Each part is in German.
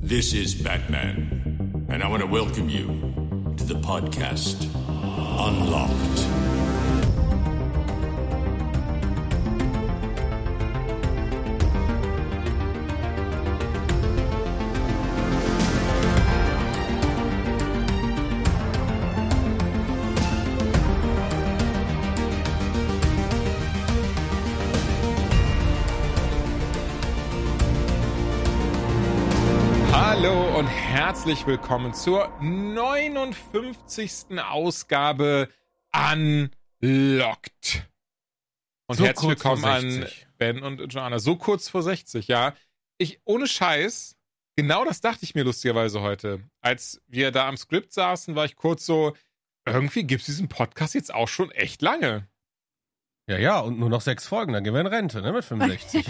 This is Batman, and I want to welcome you to the podcast Unlocked. Herzlich willkommen zur 59. Ausgabe Unlocked. Und So herzlich willkommen an 60. Ben und Joanna. So kurz vor 60, ja. Ich, ohne Scheiß, genau das dachte ich mir lustigerweise heute. Als wir da am Skript saßen, war ich kurz so, irgendwie gibt es diesen Podcast jetzt auch schon echt lange. Ja, ja, und nur noch sechs Folgen, dann gehen wir in Rente, ne, mit 65.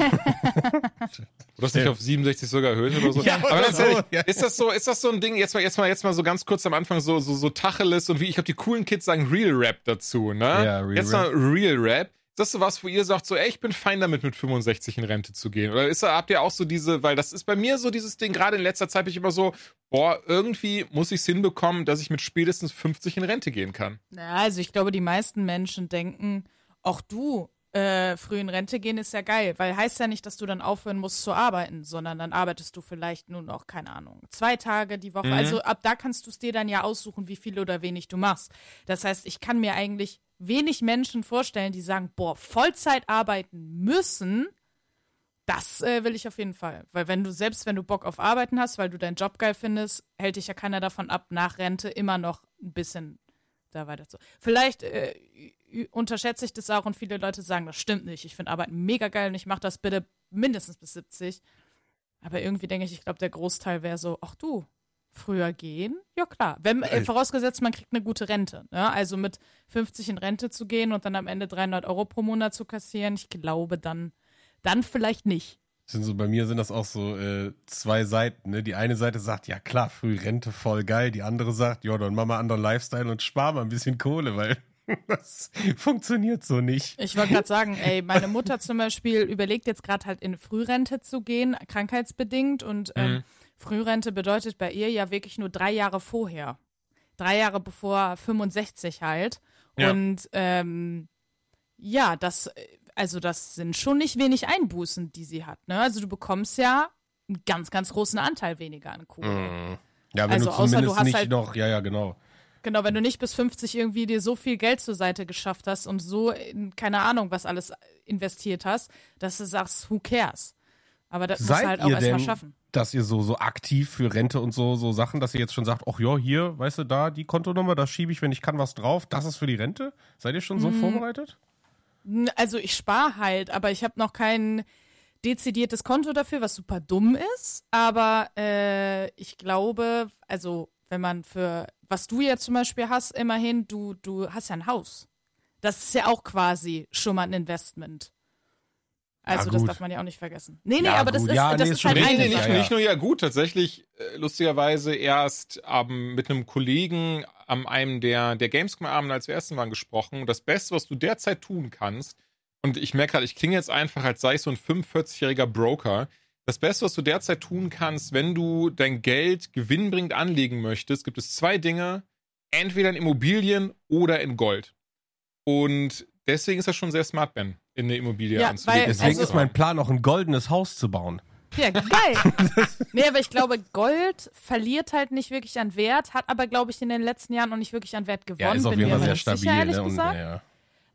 Du hast dich auf 67 sogar erhöht oder so. Ja, Aber oder ganz so, ehrlich, ja. ist das so, ist das so ein Ding, jetzt mal, jetzt mal, jetzt mal so ganz kurz am Anfang so, so, so Tacheles und wie, ich glaube, die coolen Kids sagen Real Rap dazu, ne? Ja, Real jetzt mal Real Rap. Ist das so was, wo ihr sagt, so, ey, ich bin fein damit, mit 65 in Rente zu gehen? Oder ist da, habt ihr auch so diese, weil das ist bei mir so dieses Ding, gerade in letzter Zeit bin ich immer so, boah, irgendwie muss ich es hinbekommen, dass ich mit spätestens 50 in Rente gehen kann. Ja, also ich glaube, die meisten Menschen denken, auch du äh, früh in Rente gehen ist ja geil, weil heißt ja nicht, dass du dann aufhören musst zu arbeiten, sondern dann arbeitest du vielleicht nur noch, keine Ahnung, zwei Tage die Woche. Mhm. Also ab da kannst du es dir dann ja aussuchen, wie viel oder wenig du machst. Das heißt, ich kann mir eigentlich wenig Menschen vorstellen, die sagen, boah, Vollzeit arbeiten müssen. Das äh, will ich auf jeden Fall. Weil wenn du, selbst wenn du Bock auf Arbeiten hast, weil du deinen Job geil findest, hält dich ja keiner davon ab, nach Rente immer noch ein bisschen da weiter zu. Vielleicht äh, unterschätze ich das auch und viele Leute sagen, das stimmt nicht. Ich finde Arbeiten mega geil und ich mache das bitte mindestens bis 70. Aber irgendwie denke ich, ich glaube, der Großteil wäre so, ach du, früher gehen? Ja klar. Wenn, äh, vorausgesetzt, man kriegt eine gute Rente. Ne? Also mit 50 in Rente zu gehen und dann am Ende 300 Euro pro Monat zu kassieren, ich glaube dann, dann vielleicht nicht. sind so, bei mir sind das auch so äh, zwei Seiten, ne? Die eine Seite sagt, ja klar, früh Rente voll geil, die andere sagt, ja, dann mach mal anderen Lifestyle und spar mal ein bisschen Kohle, weil das funktioniert so nicht. Ich wollte gerade sagen, ey, meine Mutter zum Beispiel überlegt jetzt gerade halt in Frührente zu gehen, krankheitsbedingt. Und ähm, Mhm. Frührente bedeutet bei ihr ja wirklich nur drei Jahre vorher. Drei Jahre bevor 65 halt. Ja. Und ähm, ja, das, also das sind schon nicht wenig Einbußen, die sie hat. Ne? Also du bekommst ja einen ganz, ganz großen Anteil weniger an Kohle. Ja, wenn Also du außer du zumindest hast nicht halt- noch, ja, ja, genau. Genau, wenn du nicht bis 50 irgendwie dir so viel Geld zur Seite geschafft hast und so in keine Ahnung, was alles investiert hast, dass du sagst, who cares? Aber das musst Seid du halt auch erstmal schaffen. dass ihr so, so aktiv für Rente und so, so Sachen, dass ihr jetzt schon sagt, ach ja, hier, weißt du, da, die Kontonummer, da schiebe ich, wenn ich kann, was drauf, das ist für die Rente? Seid ihr schon so Mhm. vorbereitet? Also ich spare halt, aber ich habe noch kein dezidiertes Konto dafür, was super dumm ist. Aber äh, ich glaube, also wenn man für, was du jetzt zum Beispiel hast, immerhin, du, du hast ja ein Haus. Das ist ja auch quasi schon mal ein Investment. Also Ja, das darf man ja auch nicht vergessen. Nee, nee, Ja, aber das gut. ist, Ja, das nee, ist ist halt Nee, eine nee, nicht, nicht nur ja gut, tatsächlich äh, lustigerweise erst ähm, mit einem Kollegen am einem der, der Gamescom-Abende, als wir essen waren, gesprochen. Das Beste, was du derzeit tun kannst, und ich merke gerade, ich klinge jetzt einfach, als sei ich so ein 45-jähriger Broker. Das Beste, was du derzeit tun kannst, wenn du dein Geld gewinnbringend anlegen möchtest, gibt es zwei Dinge. Entweder in Immobilien oder in Gold. Und deswegen ist das schon sehr smart, Ben, in eine Immobilie Ja, anzulegen. weil- Deswegen Also- ist mein Plan, auch ein goldenes Haus zu bauen. Ja, geil. nee, aber ich glaube, Gold verliert halt nicht wirklich an Wert, hat aber, glaube ich, in den letzten Jahren noch nicht wirklich an Wert gewonnen. Ja, ist auf jeden Fall sehr stabil, sicher, ehrlich ne? Und, gesagt. ja, ja.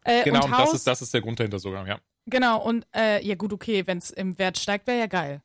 Äh, Genau, und und das Haus, ist, das ist der Grund dahinter sogar, ja. Genau, und äh, ja gut, okay, wenn es im Wert steigt, wäre ja geil.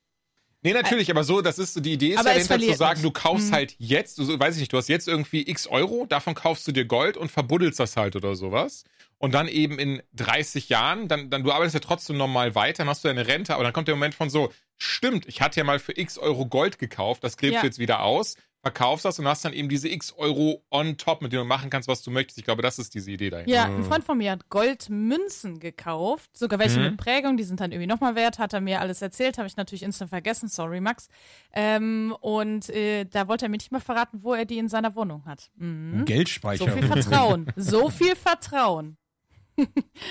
Nee, natürlich, aber so, das ist so, die Idee ist Aber ja dahinter zu sagen, nicht. du kaufst Mhm. halt jetzt, du, so- weiß ich nicht, du hast jetzt irgendwie x Euro, davon kaufst du dir Gold und verbuddelst das halt oder sowas. Und dann eben in 30 Jahren, dann, dann du arbeitest ja trotzdem normal weiter, dann hast du deine Rente, aber dann kommt der Moment von so, stimmt, ich hatte ja mal für x Euro Gold gekauft, das gräbst Ja. du jetzt wieder aus, verkaufst das und hast dann eben diese x Euro on top, mit denen du machen kannst, was du möchtest. Ich glaube, das ist diese Idee dahinter. Ja, ein Freund von mir hat Goldmünzen gekauft, sogar welche Mhm. mit Prägung, die sind dann irgendwie nochmal wert, hat er mir alles erzählt, habe ich natürlich instant vergessen, sorry Max. Ähm, und äh, da wollte er mir nicht mal verraten, wo er die in seiner Wohnung hat. Mhm. Geldspeicher. So viel Vertrauen, so viel Vertrauen.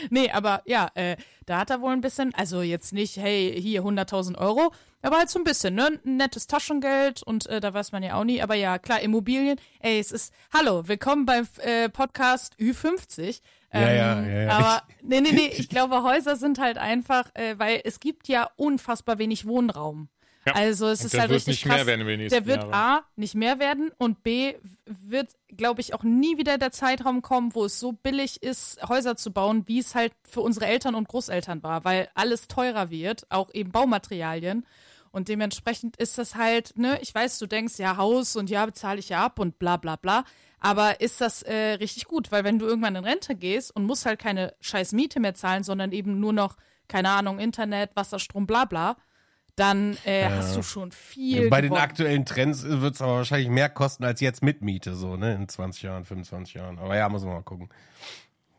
Nee, aber ja, äh, da hat er wohl ein bisschen, also jetzt nicht, hey, hier 100.000 Euro, aber halt so ein bisschen, ne? Ein nettes Taschengeld und äh, da weiß man ja auch nie. Aber ja, klar, Immobilien. Ey, es ist, hallo, willkommen beim äh, Podcast Ü50. Ja, ja, ja, ja. Aber nee, nee, nee, ich glaube, Häuser sind halt einfach, äh, weil es gibt ja unfassbar wenig Wohnraum. Ja. Also es Und ist der halt wird richtig nicht krass. der wird Jahren. A, nicht mehr werden und B, wird, glaube ich, auch nie wieder der Zeitraum kommen, wo es so billig ist, Häuser zu bauen, wie es halt für unsere Eltern und Großeltern war, weil alles teurer wird, auch eben Baumaterialien. Und dementsprechend ist das halt, ne, ich weiß, du denkst, ja, Haus und ja, bezahle ich ja ab und bla bla bla. Aber ist das äh, richtig gut? Weil wenn du irgendwann in Rente gehst und musst halt keine scheiß Miete mehr zahlen, sondern eben nur noch, keine Ahnung, Internet, Wasser, Strom, bla bla, dann äh, hast du schon viel. Bei den gewonnen. aktuellen Trends wird es aber wahrscheinlich mehr kosten als jetzt mit Miete, so, ne? In 20 Jahren, 25 Jahren. Aber ja, muss man mal gucken.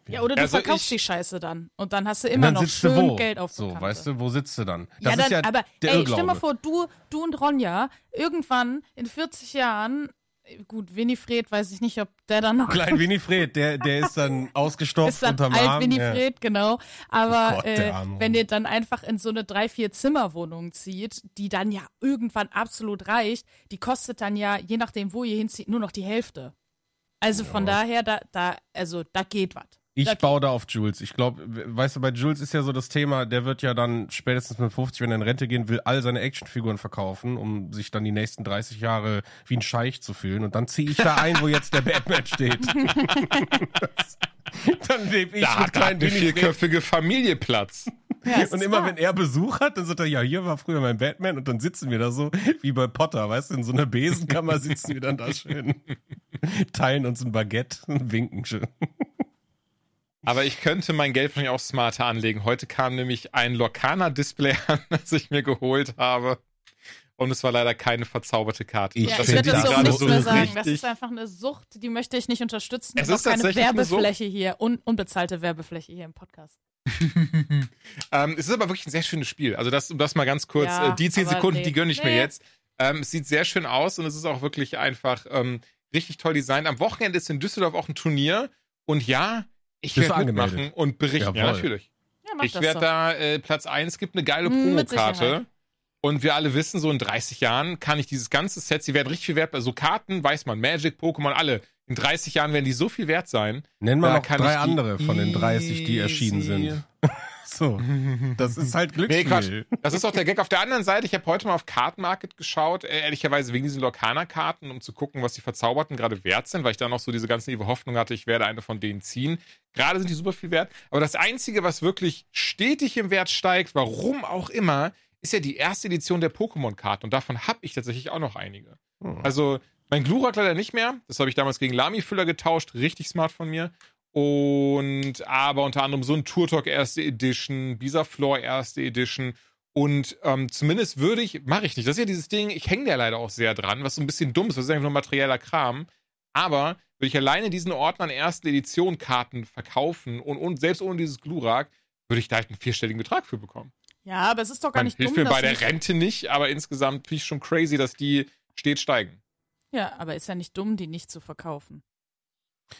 Ja, oder du Also verkaufst ich- die Scheiße dann. Und dann hast du immer noch schön? Geld auf So, weißt du, wo sitzt du dann? Ja, Das dann, ist ja aber der ey, Irrglaube. stell mal vor, du, du und Ronja, irgendwann in 40 Jahren, gut, Winifred, weiß ich nicht, ob der dann noch Klein Winifred, der, der ist dann ausgestopft ist dann unterm alt Arm. Winifred, genau. Aber Oh Gott, äh, wenn ihr dann einfach in so eine drei, vier Zimmerwohnung zieht, die dann ja irgendwann absolut reicht, die kostet dann ja, je nachdem, wo ihr hinzieht, nur noch die Hälfte. Also von daher, da, da, also da geht was. Ich baue da auf Jules. Ich glaube, weißt du, bei Jules ist ja so das Thema, der wird ja dann spätestens mit 50, wenn er in Rente gehen will, all seine Actionfiguren verkaufen, um sich dann die nächsten 30 Jahre wie ein Scheich zu fühlen. Und dann ziehe ich da ein, wo jetzt der Batman steht. Das- dann lebe ich Da mit kleinen eine vierköpfige Familie Platz. Ja, Und immer wahr. wenn er Besuch hat, dann sagt er, ja, hier war früher mein Batman und dann sitzen wir da so wie bei Potter, weißt du, in so einer Besenkammer sitzen wir dann da schön, teilen uns ein Baguette und winken schön. Aber ich könnte mein Geld wahrscheinlich auch smarter anlegen. Heute kam nämlich ein Lorcaner-Display an, das ich mir geholt habe. Und es war leider keine verzauberte Karte. Ich Ja, Das ich werde das gerade nichts so mehr sagen. Das ist einfach eine Sucht, die möchte ich nicht unterstützen. Es ist auch keine. Werbefläche hier, un unbezahlte Werbefläche hier im Podcast. Ähm, es ist aber wirklich ein sehr schönes Spiel. Also das, das mal ganz kurz, Ja, äh, die 10 aber Sekunden, nee. die gönne ich mir Nee. jetzt. Ähm, es sieht sehr schön aus und es ist auch wirklich einfach ähm, richtig toll designt. Am Wochenende ist in Düsseldorf auch ein Turnier und ja, ich werde mitmachen angemeldet? und berichten. Ja, natürlich. Ja, mach Ich werde da äh, Platz 1, es gibt eine geile mit Promokarte. Und wir alle wissen, so in 30 Jahren kann ich dieses ganze Set, sie werden richtig viel wert, also Karten, weiß man, Magic, Pokémon, alle. In 30 Jahren werden die so viel wert sein. Nenn mal Da noch drei andere von den 30, die erschienen sind. So, das ist halt Nee, Quatsch. Glücksspiel. Das ist auch der Gag. Auf der anderen Seite, ich habe heute mal auf Card Market geschaut, äh, ehrlicherweise wegen diesen Lorcaner-Karten, um zu gucken, was die Verzauberten gerade wert sind, weil ich da noch so diese ganze naive Hoffnung hatte, ich werde eine von denen ziehen. Gerade sind die super viel wert. Aber das Einzige, was wirklich stetig im Wert steigt, warum auch immer, ist ja die erste Edition der Pokémon-Karten. Und davon habe ich tatsächlich auch noch einige. Hm. Also, mein Glurak leider nicht mehr. Das habe ich damals gegen Lami-Füller getauscht. Richtig smart von mir. Und aber unter anderem so ein Turtok erste Edition, Bisaflor erste Edition. Und ähm, zumindest würde ich, mache ich nicht. Das ist ja dieses Ding, ich hänge da leider auch sehr dran, was so ein bisschen dumm ist, das ist einfach nur materieller Kram. Aber würde ich alleine diesen Ordner an ersten Edition Karten verkaufen und, und selbst ohne dieses Glurak, würde ich da halt einen vierstelligen Betrag für bekommen. Ja, aber es ist doch gar Man nicht hilft dumm, mir bei der Rente nicht, aber insgesamt finde ich schon crazy, dass die stets steigen. Ja, aber ist ja nicht dumm, die nicht zu verkaufen.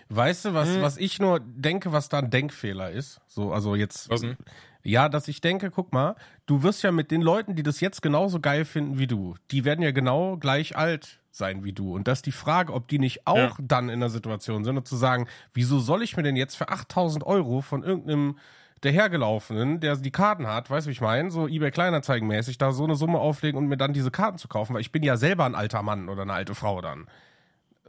Weißt du, was, Hm. was ich nur denke, was da ein Denkfehler ist? So, also jetzt. Was denn? Ja, dass ich denke, guck mal, du wirst ja mit den Leuten, die das jetzt genauso geil finden wie du, die werden ja genau gleich alt sein wie du. Und das ist die Frage, ob die nicht auch Ja. dann in der Situation sind, und zu sagen, wieso soll ich mir denn jetzt für 8000 Euro von irgendeinem dahergelaufenen, der die Karten hat, weißt du, wie ich meine, so eBay Kleinanzeigen mäßig, da so eine Summe auflegen und mir dann diese Karten zu kaufen, weil ich bin ja selber ein alter Mann oder eine alte Frau dann.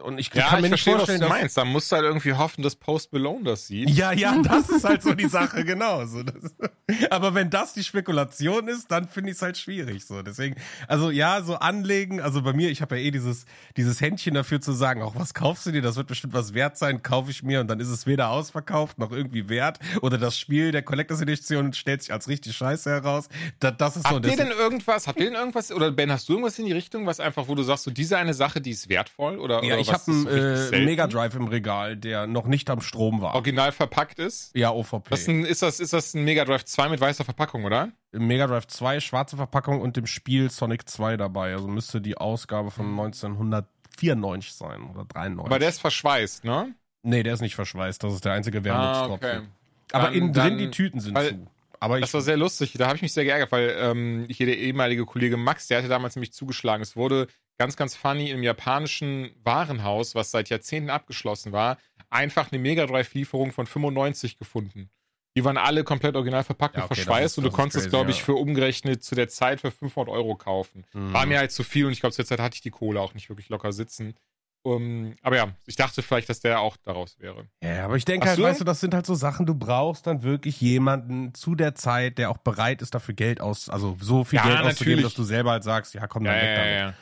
Und ich Ja, kann mir ich nicht verstehe, vorstellen, was du meinst. Da musst du halt irgendwie hoffen, dass Post Malone das sieht. ja, ja, das ist halt so die Sache, genau. So, das, aber wenn das die Spekulation ist, dann finde ich es halt schwierig. So, deswegen, also ja, so anlegen. Also bei mir, ich habe ja eh dieses dieses Händchen dafür zu sagen, auch was kaufst du dir? Das wird bestimmt was wert sein, kaufe ich mir und dann ist es weder ausverkauft noch irgendwie wert oder das Spiel der Collectors Edition stellt sich als richtig Scheiße heraus. Da, das ist so. Habt ihr denn irgendwas, habt ihr denn irgendwas, oder Ben, hast du irgendwas in die Richtung, was einfach, wo du sagst, so diese eine Sache, die ist wertvoll? Oder, ja, oder ich was habe einen äh, Mega Drive im Regal, der noch nicht am Strom war. original verpackt ist? Ja, OVP. Das ist, ein, ist, das, ist das ein Mega Drive 2 mit weißer Verpackung, oder? im Mega Drive 2 schwarze Verpackung und dem Spiel Sonic 2 dabei. Also müsste die Ausgabe von 1994 sein oder 93. Aber der ist verschweißt, ne? nee, der ist nicht verschweißt. Das ist der einzige Ah, Wermutstropfen. okay. Aber Dann- innen drin dann- die Tüten sind zu. Aber ich, Das war sehr lustig. Da habe ich mich sehr geärgert, weil ähm, hier der ehemalige Kollege Max, der hatte damals nämlich zugeschlagen. Es wurde ganz, ganz funny im japanischen Warenhaus, was seit Jahrzehnten abgeschlossen war, einfach eine Mega Drive-Lieferung von 95 gefunden. Die waren alle komplett original verpackt Ja, und okay, das verschweißt ist- und du konntest es, glaube ich, ja. für umgerechnet zu der Zeit für 500 Euro kaufen. Mhm. War mir halt zu viel und ich glaube, zu der Zeit hatte ich die Kohle auch nicht wirklich locker sitzen. Um, aber ja, ich dachte vielleicht, dass der auch daraus wäre. Ja, aber ich denke Ach halt, so? weißt du, das sind halt so Sachen, du brauchst dann wirklich jemanden zu der Zeit, der auch bereit ist, dafür Geld aus, also so viel Ja, Geld auszugeben, natürlich. dass du selber halt sagst, ja, komm dann ja, weg ja, damit. ja.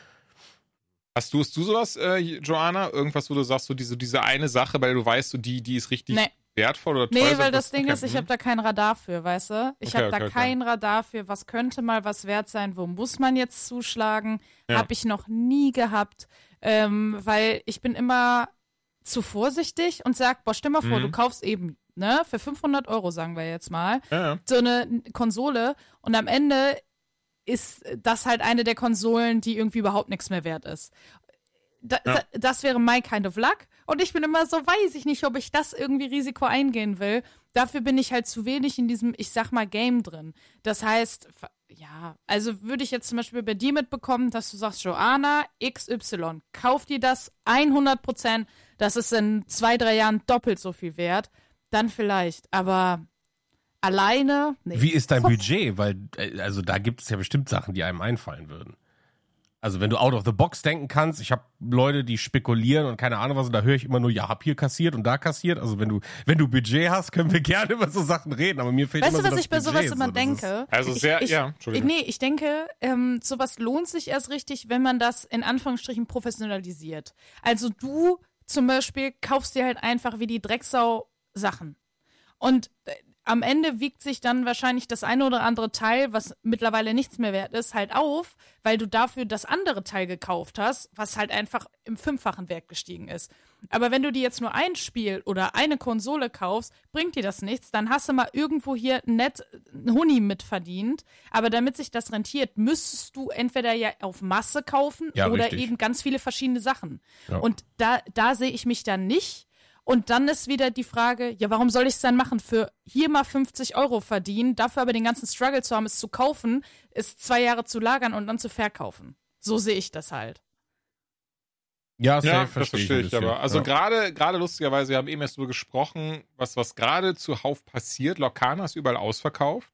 Hast du, hast du sowas, äh, Joanna? Irgendwas, wo du sagst, so diese, diese eine Sache, weil du weißt, so die, die ist richtig Nee. wertvoll oder teuer? Nee, weil das Ding ist, ich habe da kein Radar für, weißt du? Ich Okay, habe okay, da okay. kein Radar für, was könnte mal was wert sein, wo muss man jetzt zuschlagen? Ja. Habe ich noch nie gehabt, ähm, weil ich bin immer zu vorsichtig und sag, boah, stell mal vor, Mhm. du kaufst eben, ne, für 500 Euro, sagen wir jetzt mal, ja. so eine Konsole und am Ende ist das halt eine der Konsolen, die irgendwie überhaupt nichts mehr wert ist. Da, Ja. Das wäre my kind of luck. Und ich bin immer so, weiß ich nicht, ob ich das irgendwie Risiko eingehen will. Dafür bin ich halt zu wenig in diesem, ich sag mal, Game drin. Das heißt, ja, also würde ich jetzt zum Beispiel bei dir mitbekommen, dass du sagst, Joanna, XY, kauf dir das 100 Prozent, das ist in zwei, drei Jahren doppelt so viel wert, dann vielleicht. Aber alleine, nee. Wie ist dein Budget? Weil, äh, also da gibt es ja bestimmt Sachen, die einem einfallen würden. Also wenn du out of the box denken kannst, ich habe Leute, die spekulieren und keine Ahnung was, und da höre ich immer nur, ja, hab hier kassiert und da kassiert. Also wenn du, wenn du Budget hast, können wir gerne über so Sachen reden, aber mir fehlt Weißt du, immer so was das ich bei Budget, sowas so, immer ist- denke? Also sehr- ich, ja, Entschuldigung. Nee, ich denke, ähm, sowas lohnt sich erst richtig, wenn man das in Anführungsstrichen professionalisiert. Also du zum Beispiel kaufst dir halt einfach wie die Drecksau Sachen. Und äh, am Ende wiegt sich dann wahrscheinlich das eine oder andere Teil, was mittlerweile nichts mehr wert ist, halt auf, weil du dafür das andere Teil gekauft hast, was halt einfach im fünffachen Wert gestiegen ist. Aber wenn du dir jetzt nur ein Spiel oder eine Konsole kaufst, bringt dir das nichts. Dann hast du mal irgendwo hier nett einen Huni mitverdient. Aber damit sich das rentiert, müsstest du entweder ja auf Masse kaufen Ja, oder richtig. eben ganz viele verschiedene Sachen. Ja. Und da, da sehe ich mich dann nicht. Und dann ist wieder die Frage, ja, warum soll ich es dann machen? Für hier mal 50 Euro verdienen, dafür aber den ganzen Struggle zu haben, es zu kaufen, es zwei Jahre zu lagern und dann zu verkaufen. So sehe ich das halt. Ja, safe, Ja, das verstehe ich aber. Also ja. gerade, gerade lustigerweise, wir haben eben erst darüber gesprochen, was, was gerade zuhauf passiert. Locana ist überall ausverkauft.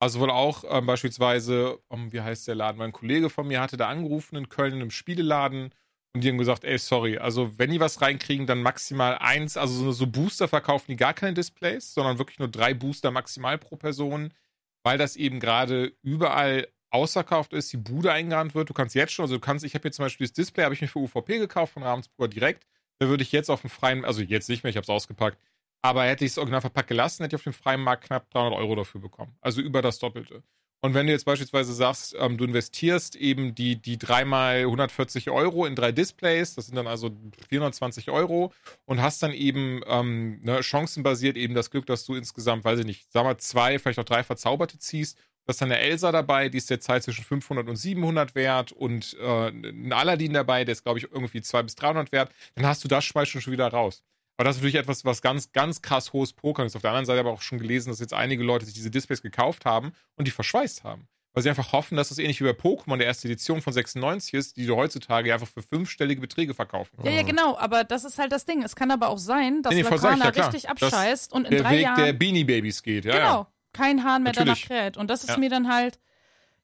Also wohl auch ähm, beispielsweise, um, wie heißt der Laden? Mein Kollege von mir hatte da angerufen in Köln in einem Spieleladen und die haben gesagt, ey, sorry, also wenn die was reinkriegen, dann maximal eins, also so, Booster verkaufen die gar keine Displays, sondern wirklich nur drei Booster maximal pro Person, weil das eben gerade überall ausverkauft ist, die Bude eingerannt wird. Du kannst jetzt schon, also du kannst, ich habe hier zum Beispiel das Display, habe ich mir für UVP gekauft von Ravensburger direkt. Da würde ich jetzt auf dem freien, also jetzt nicht mehr, ich habe es ausgepackt, aber hätte ich es original verpackt gelassen, hätte ich auf dem freien Markt knapp 300 Euro dafür bekommen. Also über das Doppelte. Und wenn du jetzt beispielsweise sagst, ähm, du investierst eben die, die dreimal 140 Euro in drei Displays, das sind dann also 420 Euro und hast dann eben ähm, ne, chancenbasiert eben das Glück, dass du insgesamt, weiß ich nicht, sag mal zwei, vielleicht auch drei Verzauberte ziehst. Du hast dann eine Elsa dabei, die ist derzeit zwischen 500 und 700 wert und äh, ein Aladdin dabei, der ist, glaube ich, irgendwie 200 bis 300 wert. Dann hast du das Schmeiß schon wieder raus. Aber das ist natürlich etwas, was ganz, ganz krass hohes Pokern ist. Auf der anderen Seite aber auch schon gelesen, dass jetzt einige Leute sich diese Displays gekauft haben und die verschweißt haben. Weil sie einfach hoffen, dass das ähnlich wie bei Pokémon der erste Edition von 96 ist, die du heutzutage einfach für fünfstellige Beträge verkaufen Ja, ja, genau, aber das ist halt das Ding. Es kann aber auch sein, dass Nee, nee, Lacana ja, richtig Das- abscheißt und in Der drei Weg Jahren. der Beanie Babies geht, ja. genau, ja. kein Hahn mehr Natürlich. danach kräht. Und das ist Ja. mir dann halt,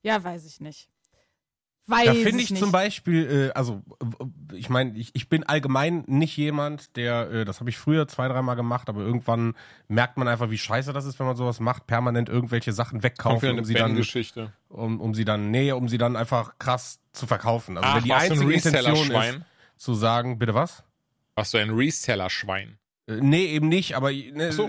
ja, weiß ich nicht. Weiß Da finde ich nicht. zum Beispiel, äh, also ich meine, ich, ich bin allgemein nicht jemand, der, äh, das habe ich früher zwei, dreimal gemacht, aber irgendwann merkt man einfach, wie scheiße das ist, wenn man sowas macht, permanent irgendwelche Sachen wegkaufen, um sie dann, Ben-Geschichte. um, um sie dann, nee, um sie dann einfach krass zu verkaufen. Also Ach, wenn die warst du ein einzige Intention ist, zu sagen, bitte was? Warst du ein Reseller-Schwein? Äh, Nee, eben nicht, aber ne, so.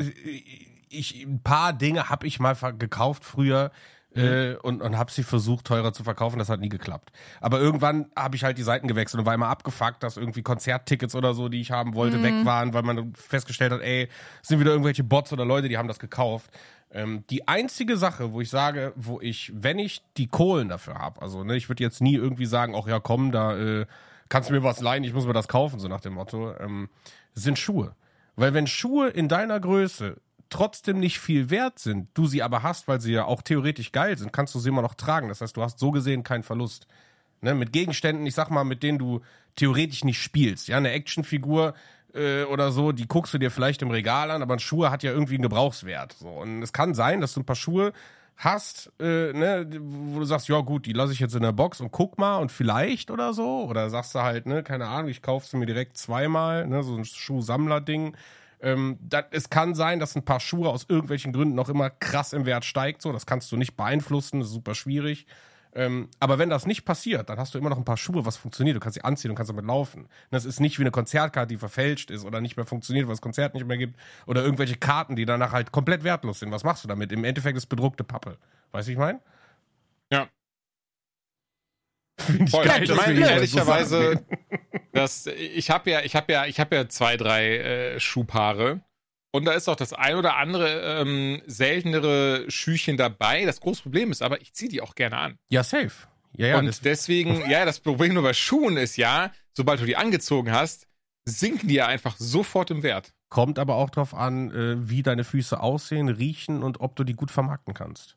ich, ein paar Dinge habe ich mal gekauft früher äh, und, und habe sie versucht teurer zu verkaufen, das hat nie geklappt. Aber irgendwann habe ich halt die Seiten gewechselt und war immer abgefuckt, dass irgendwie Konzerttickets oder so, die ich haben wollte, weg waren, weil man festgestellt hat, ey, sind wieder irgendwelche Bots oder Leute, die haben das gekauft. Ähm, die einzige Sache, wo ich sage, wo ich, wenn ich die Kohlen dafür habe, also ne, ich würde jetzt nie irgendwie sagen, ach ja, komm, da äh, kannst du mir was leihen, ich muss mir das kaufen, so nach dem Motto, ähm, sind Schuhe. Weil wenn Schuhe in deiner Größe trotzdem nicht viel wert sind, du sie aber hast, weil sie ja auch theoretisch geil sind, kannst du sie immer noch tragen. Das heißt, du hast so gesehen keinen Verlust. Ne, mit Gegenständen, ich sag mal, mit denen du theoretisch nicht spielst. Ja, eine Actionfigur äh, oder so, die guckst du dir vielleicht im Regal an, aber ein Schuh hat ja irgendwie einen Gebrauchswert. So. Und es kann sein, dass du ein paar Schuhe hast, äh, ne, wo du sagst, ja gut, die lasse ich jetzt in der Box und guck mal und vielleicht oder so. Oder sagst du halt, ne, keine Ahnung, ich kaufe sie mir direkt zweimal, ne, so ein Schuhsammler-Ding. Ähm, das, es kann sein, dass ein paar Schuhe aus irgendwelchen Gründen noch immer krass im Wert steigt. So, das kannst du nicht beeinflussen, das ist super schwierig. Ähm, aber wenn das nicht passiert, dann hast du immer noch ein paar Schuhe, was funktioniert. Du kannst sie anziehen und kannst damit laufen. Das ist nicht wie eine Konzertkarte, die verfälscht ist oder nicht mehr funktioniert, weil das Konzert nicht mehr gibt. Oder irgendwelche Karten, die danach halt komplett wertlos sind. Was machst du damit? Im Endeffekt ist bedruckte Pappe. Weißt du, ich meine? Ja. Finde Voll. geil, ich meine ehrlicherweise, dass ich habe ja, ich habe ja, ich habe ja zwei, drei äh, Schuhpaare und da ist auch das ein oder andere ähm, seltenere Schüchen dabei. Das große Problem ist aber, ich ziehe die auch gerne an. Ja, safe. Ja, ja, und das, deswegen, ja, das Problem nur bei Schuhen ist ja, sobald du die angezogen hast, sinken die ja einfach sofort im Wert. kommt aber auch drauf an, äh, wie deine Füße aussehen, riechen und ob du die gut vermarkten kannst.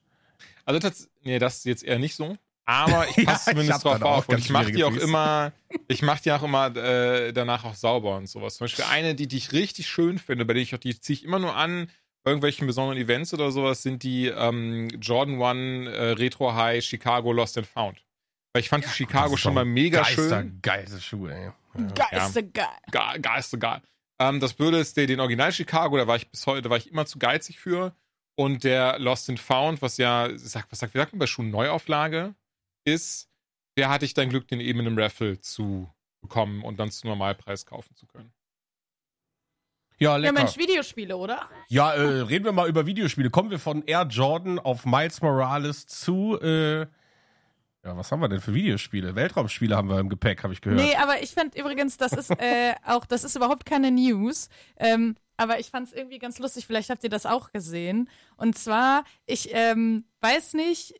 Also das, nee, das jetzt eher nicht so. Aber ich Ja, passe ich zumindest drauf auf. Und ich mache die auch Füße. immer, ich mache die auch immer äh, danach auch sauber und sowas. Zum Beispiel eine, die, die ich richtig schön finde, bei der ich auch, die ziehe ich immer nur an, bei irgendwelchen besonderen Events oder sowas, sind die ähm, Jordan One äh, Retro High Chicago Lost and Found. Weil ich fand die Chicago schon mal mega schön. Geistergeile Schuhe, ey. Geistergeil. Geil, geil ist egal. Ähm, das Blöde ist, der, den Original Chicago, da war ich bis heute, da war ich immer zu geizig für. Und der Lost and Found, was ja, sag, was sagt, wie sagt man bei Schuhen Neuauflage ist, der hatte ich dann Glück, den eben in einem Raffle zu bekommen und dann zu Normalpreis kaufen zu können. Ja, Ja, lecker. Mensch, Videospiele, oder? Ja, äh, reden wir mal über Videospiele. Kommen wir von Air Jordan auf Miles Morales zu, äh, ja, was haben wir denn für Videospiele? Weltraumspiele haben wir im Gepäck, habe ich gehört. Nee, aber ich fand übrigens, das ist äh, auch, das ist überhaupt keine News. Ähm, aber ich fand es irgendwie ganz lustig, vielleicht habt ihr das auch gesehen. Und zwar, ich ähm, weiß nicht,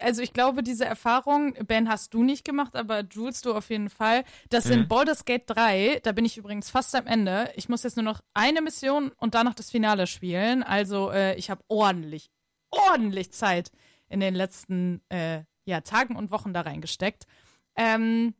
also ich glaube, diese Erfahrung, Ben, hast du nicht gemacht, aber Jules, du auf jeden Fall, dass in Baldur's Gate 3, da bin ich übrigens fast am Ende, ich muss jetzt nur noch eine Mission und danach das Finale spielen. Also äh, ich habe ordentlich, ordentlich Zeit in den letzten äh, ja, Tagen und Wochen da reingesteckt. Ähm,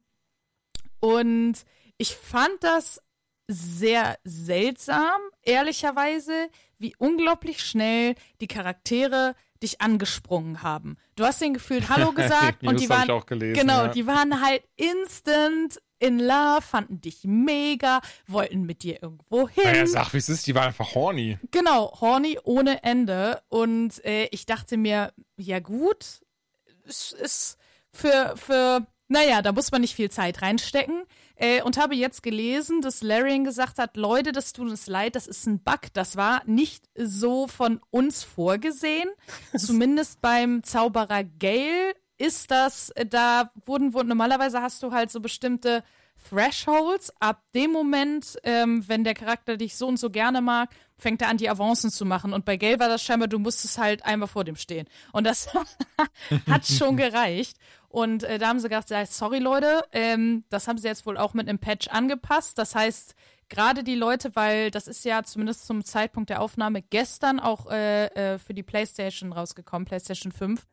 und ich fand das sehr seltsam, ehrlicherweise, wie unglaublich schnell die Charaktere dich angesprungen haben. Du hast den gefühlt Hallo gesagt und die waren auch gelesen, genau, ja. die waren halt instant in love, fanden dich mega, wollten mit dir irgendwo hin. Naja, sag, wie es ist, die waren einfach horny. Genau, horny ohne Ende. Und äh, ich dachte mir, ja gut, es ist für, für, naja, da muss man nicht viel Zeit reinstecken. Äh, und habe jetzt gelesen, dass Larian gesagt hat, Leute, das tut uns leid, das ist ein Bug. Das war nicht so von uns vorgesehen. Zumindest beim Zauberer Gale ist das, äh, da wurden, wurden, normalerweise hast du halt so bestimmte Thresholds. Ab dem Moment, ähm, wenn der Charakter dich so und so gerne mag, fängt er an, die Avancen zu machen. Und bei Gale war das scheinbar, du musstest halt einmal vor dem stehen. Und das hat schon gereicht. Und äh, da haben sie gesagt, sorry Leute, ähm, das haben sie jetzt wohl auch mit einem Patch angepasst. Das heißt, gerade die Leute, weil das ist ja zumindest zum Zeitpunkt der Aufnahme gestern auch äh, äh, für die PlayStation rausgekommen, PlayStation 5.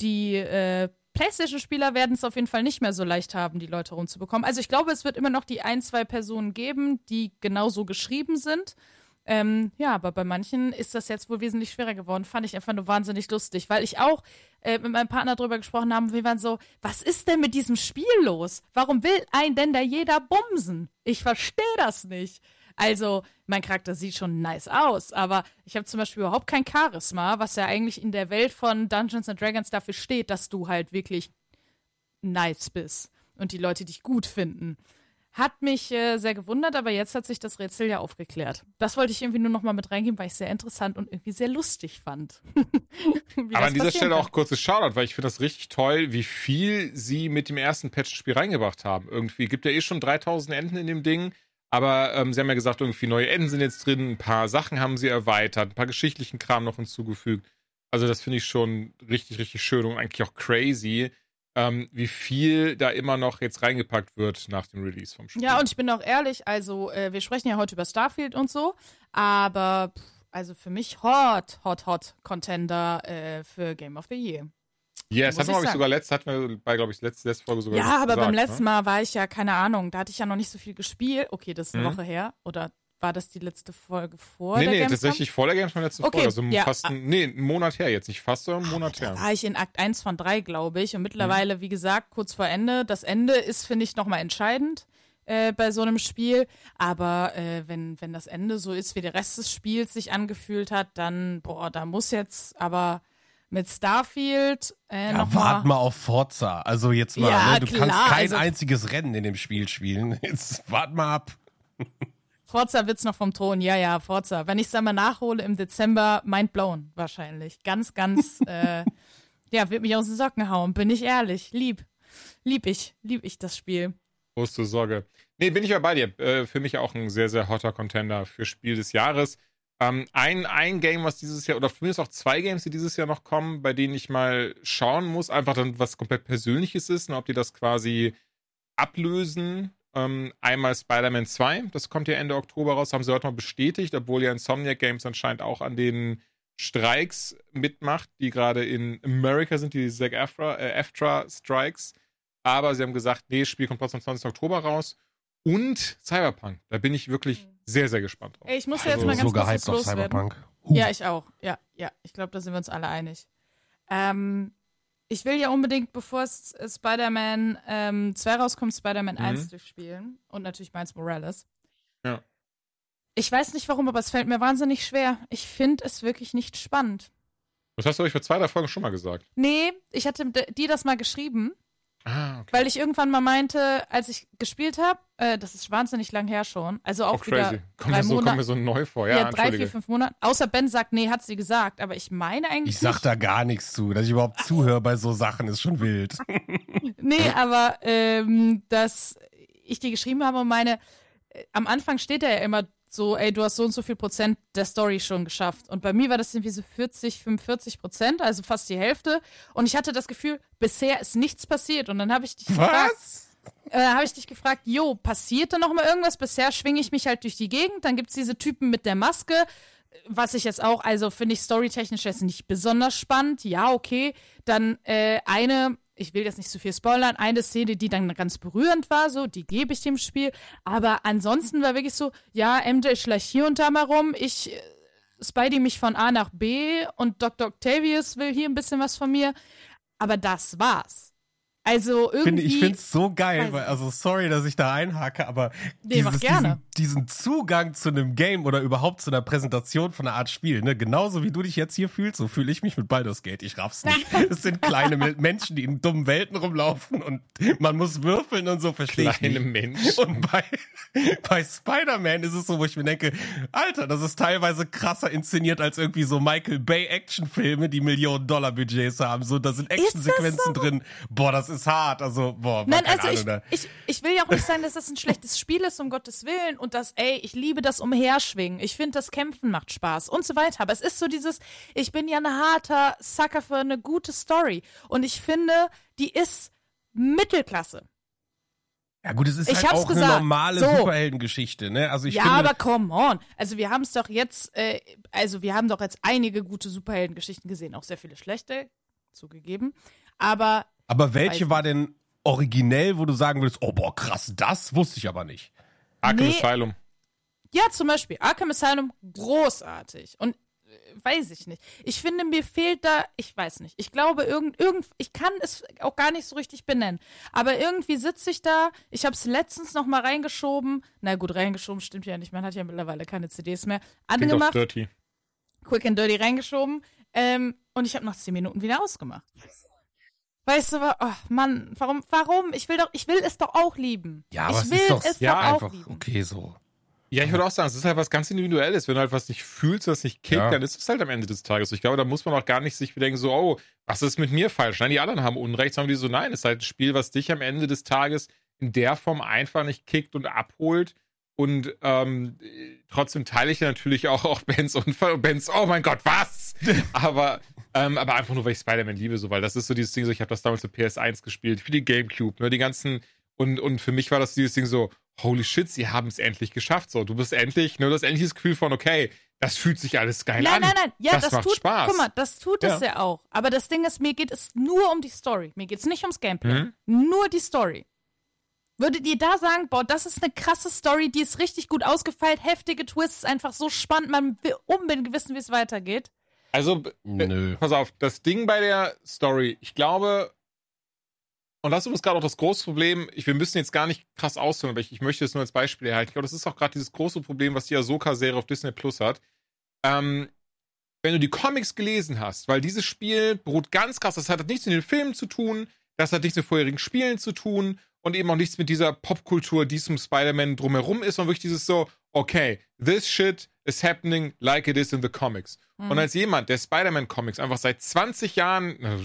Die äh, PlayStation-Spieler werden es auf jeden Fall nicht mehr so leicht haben, die Leute rumzubekommen. Also ich glaube, es wird immer noch die ein, zwei Personen geben, die genauso geschrieben sind. Ähm, ja, aber bei manchen ist das jetzt wohl wesentlich schwerer geworden. Fand ich einfach nur wahnsinnig lustig, weil ich auch äh, mit meinem Partner drüber gesprochen habe. Wir waren so, was ist denn mit diesem Spiel los? Warum will ein denn da jeder bumsen? Ich verstehe das nicht. Also, mein Charakter sieht schon nice aus, aber ich habe zum Beispiel überhaupt kein Charisma, was ja eigentlich in der Welt von Dungeons and Dragons dafür steht, dass du halt wirklich nice bist und die Leute dich gut finden. Hat mich äh, sehr gewundert, aber jetzt hat sich das Rätsel ja aufgeklärt. Das wollte ich irgendwie nur noch mal mit reingeben, weil ich es sehr interessant und irgendwie sehr lustig fand. Aber an dieser Stelle kann. auch kurzes Shoutout, weil ich finde das richtig toll, wie viel sie mit dem ersten Patch ins Spiel reingebracht haben. Irgendwie gibt ja eh schon 3000 Enden in dem Ding, aber ähm, sie haben ja gesagt, irgendwie neue Enden sind jetzt drin, ein paar Sachen haben sie erweitert, ein paar geschichtlichen Kram noch hinzugefügt. Also das finde ich schon richtig, richtig schön und eigentlich auch crazy, ähm, wie viel da immer noch jetzt reingepackt wird nach dem Release vom Spiel. Ja, und ich bin auch ehrlich, also äh, wir sprechen ja heute über Starfield und so, aber pff, also für mich hot, hot, hot Contender äh, für Game of the Year. Ja, yes, Muss hatten wir, ich glaube ich, sogar letzt, hatten wir bei, glaube ich, letzte, letzte Folge sogar Ja, aber gesagt, beim ne? letzten Mal war ich ja, keine Ahnung, da hatte ich ja noch nicht so viel gespielt. Okay, das ist eine Mhm. Woche her. Oder war das die letzte Folge vor Nee, der nee, Gamescom? tatsächlich vor der Gamescom letzte Okay, Folge. Also ja, fast ein, nee, einen Monat her jetzt. Nicht fast, sondern einen Monat Da her. war ich in Akt 1 von 3, glaube ich. Und Mhm. mittlerweile, wie gesagt, kurz vor Ende. Das Ende ist, finde ich, nochmal entscheidend äh, bei so einem Spiel. Aber äh, wenn, wenn das Ende so ist, wie der Rest des Spiels sich angefühlt hat, dann, boah, da muss jetzt aber mit Starfield äh, Ja, noch wart mal. mal auf Forza. Also jetzt mal, Ja, ne? du klar, kannst kein also- einziges Rennen in dem Spiel spielen. Jetzt wart mal ab. Forza wird's noch vom Thron. Ja, ja, Forza. Wenn ich es einmal nachhole im Dezember, mind blown wahrscheinlich. Ganz, ganz, äh, ja, wird mich aus den Socken hauen, bin ich ehrlich. Lieb. Lieb ich. Lieb ich das Spiel. Große Sorge. Nee, bin ich ja bei dir. Äh, für mich auch ein sehr, sehr hotter Contender für Spiel des Jahres. Ähm, ein, ein Game, was dieses Jahr, oder zumindest auch zwei Games, die dieses Jahr noch kommen, bei denen ich mal schauen muss, einfach dann was komplett Persönliches ist, und ob die das quasi ablösen. Ähm, einmal Spider-Man 2, das kommt ja Ende Oktober raus, haben sie heute mal bestätigt, obwohl ja Insomniac Games anscheinend auch an den Streiks mitmacht, die gerade in Amerika sind, die SAG AFTRA, äh, AFTRA Strikes. Aber sie haben gesagt, nee, das Spiel kommt trotzdem am 20. Oktober raus. Und Cyberpunk, da bin ich wirklich sehr, sehr gespannt drauf. Ey, ich muss ja jetzt Also mal ganz so kurz gehypt auf. Cyberpunk. Huh. Ja, ich auch. Ja, ja. Ich glaube, da sind wir uns alle einig. Ähm, ich will ja unbedingt, bevor es äh, Spider-Man ähm, 2 rauskommt, Spider-Man Mhm. 1 durchspielen. Und natürlich Miles Morales. Ja. Ich weiß nicht warum, aber es fällt mir wahnsinnig schwer. Ich finde es wirklich nicht spannend. Das hast du euch vor zwei, drei Folgen schon mal gesagt. Nee, ich hatte dir das mal geschrieben, Ah, okay. weil ich irgendwann mal meinte, als ich gespielt habe, äh, das ist wahnsinnig lang her schon, also auch, Auch wieder crazy. Kommt drei mir, so, kommt Monate, mir so neu vor. Ja, ja, drei, vier, fünf Monate. Außer Ben sagt, nee, hat sie gesagt, aber ich meine eigentlich Ich sag nicht. da gar nichts zu. Dass ich überhaupt zuhöre bei so Sachen, ist schon wild. Nee, aber ähm, dass ich dir geschrieben habe und meine, äh, am Anfang steht da ja immer so, ey, du hast so und so viel Prozent der Story schon geschafft. Und bei mir war das irgendwie so 40, 45 Prozent, also fast die Hälfte. Und ich hatte das Gefühl, bisher ist nichts passiert. Und dann habe ich dich gefragt, Was? äh, habe ich dich gefragt, jo, passiert da noch mal irgendwas? Bisher schwinge ich mich halt durch die Gegend. Dann gibt's diese Typen mit der Maske, was ich jetzt auch, also finde ich storytechnisch jetzt nicht besonders spannend. Ja, okay. Dann äh, eine, ich will jetzt nicht zu viel spoilern, eine Szene, die dann ganz berührend war, so, die gebe ich dem Spiel. Aber ansonsten war wirklich so, ja, MJ schleicht hier und da mal rum, ich äh, Spidey mich von A nach B und Dr. Octavius will hier ein bisschen was von mir. Aber das war's. Also irgendwie. Ich finde es so geil, weil, also sorry, dass ich da einhake, aber Nee, mach dieses, gerne. Diesen, diesen Zugang zu einem Game oder überhaupt zu einer Präsentation von einer Art Spiel, ne, genauso wie du dich jetzt hier fühlst, so fühle ich mich mit Baldur's Gate. Ich raff's nicht. Es sind kleine Menschen, die in dummen Welten rumlaufen und man muss würfeln und so, verstehe ich Kleine. Menschen. Und bei, bei Spider-Man ist es so, wo ich mir denke, Alter, das ist teilweise krasser inszeniert als irgendwie so Michael Bay Actionfilme, die Millionen Dollar Budgets haben. So, da sind Actionsequenzen drin. Boah, das ist hart. Also, boah, Nein, also ich, Ahnung, da- ich, ich will ja auch nicht sagen, dass das ein schlechtes Spiel ist, um Gottes Willen. Und dass, ey, ich liebe das Umherschwingen. Ich finde, das Kämpfen macht Spaß und so weiter. Aber es ist so dieses, ich bin ja ein harter Sucker für eine gute Story. Und ich finde, die ist Mittelklasse. Ja gut, es ist Ich halt auch eine gesagt. normale So. Superheldengeschichte, ne? Also ich ja, finde, aber come on. Also wir haben es doch jetzt, äh, also wir haben doch jetzt einige gute Superheldengeschichten gesehen. Auch sehr viele schlechte, zugegeben. Aber aber welche war denn originell, wo du sagen würdest, oh boah, krass, das wusste ich aber nicht. Arkham Nee. Asylum. Ja, zum Beispiel Arkham Asylum, großartig. Und äh, weiß ich nicht. Ich finde, mir fehlt da, ich weiß nicht. Ich glaube, irgend, irgend, ich kann es auch gar nicht so richtig benennen. Aber irgendwie sitze ich da, ich habe es letztens noch mal reingeschoben. Na gut, reingeschoben stimmt ja nicht. Man hat ja mittlerweile keine CDs mehr. Angemacht, dirty. quick and dirty reingeschoben. Ähm, und ich habe nach zehn Minuten wieder ausgemacht. Weißt du, oh Mann, warum, warum? Ich will doch, ich will es doch auch lieben. Ja, aber ich es will ist doch es ja, doch auch Einfach lieben. okay so. Ja, ich würde auch sagen, es ist halt was ganz Individuelles. Wenn du halt was nicht fühlst, was nicht kickt, Ja. dann ist es halt am Ende des Tages. Ich glaube, da muss man auch gar nicht sich bedenken, so, oh, was ist mit mir falsch? Nein, die anderen haben Unrecht, sondern die so, nein, es ist halt ein Spiel, was dich am Ende des Tages in der Form einfach nicht kickt und abholt. Und ähm, trotzdem teile ich ja natürlich auch, auch Bens Unfall und Bens, oh mein Gott, was? aber, ähm, aber einfach nur, weil ich Spider-Man liebe, so, weil das ist so dieses Ding, so, ich habe das damals für PS1 gespielt, für die Gamecube, ne, die ganzen, und, und für mich war das dieses Ding so, holy shit, sie haben es endlich geschafft, so, du bist endlich, ne, das Gefühl von, okay, das fühlt sich alles geil Nein, an. nein, nein. Ja, das, das, macht tut, Spaß. guck mal, das tut es ja auch. Aber das Ding ist, mir geht es nur um die Story. Mir geht es nicht ums Gameplay. Mhm. Nur die Story. Würdet ihr da sagen, boah, das ist eine krasse Story, die ist richtig gut ausgefeilt, heftige Twists, einfach so spannend, man will unbedingt wissen, wie es weitergeht. Also, b- Nö. pass auf, das Ding bei der Story, ich glaube, und das ist übrigens gerade auch das große Problem, ich, wir müssen jetzt gar nicht krass ausholen, aber ich, ich möchte es nur als Beispiel erhalten. Ich glaube, das ist auch gerade dieses große Problem, was die Ahsoka-Serie auf Disney Plus hat. Ähm, wenn du die Comics gelesen hast, weil dieses Spiel beruht ganz krass, das hat nichts mit den Filmen zu tun, das hat nichts mit vorherigen Spielen zu tun und eben auch nichts mit dieser Popkultur, die zum Spider-Man drumherum ist, sondern wirklich dieses so, okay, this shit is happening like it is in the comics. Und als jemand, der Spider-Man-Comics einfach seit 20 Jahren, äh,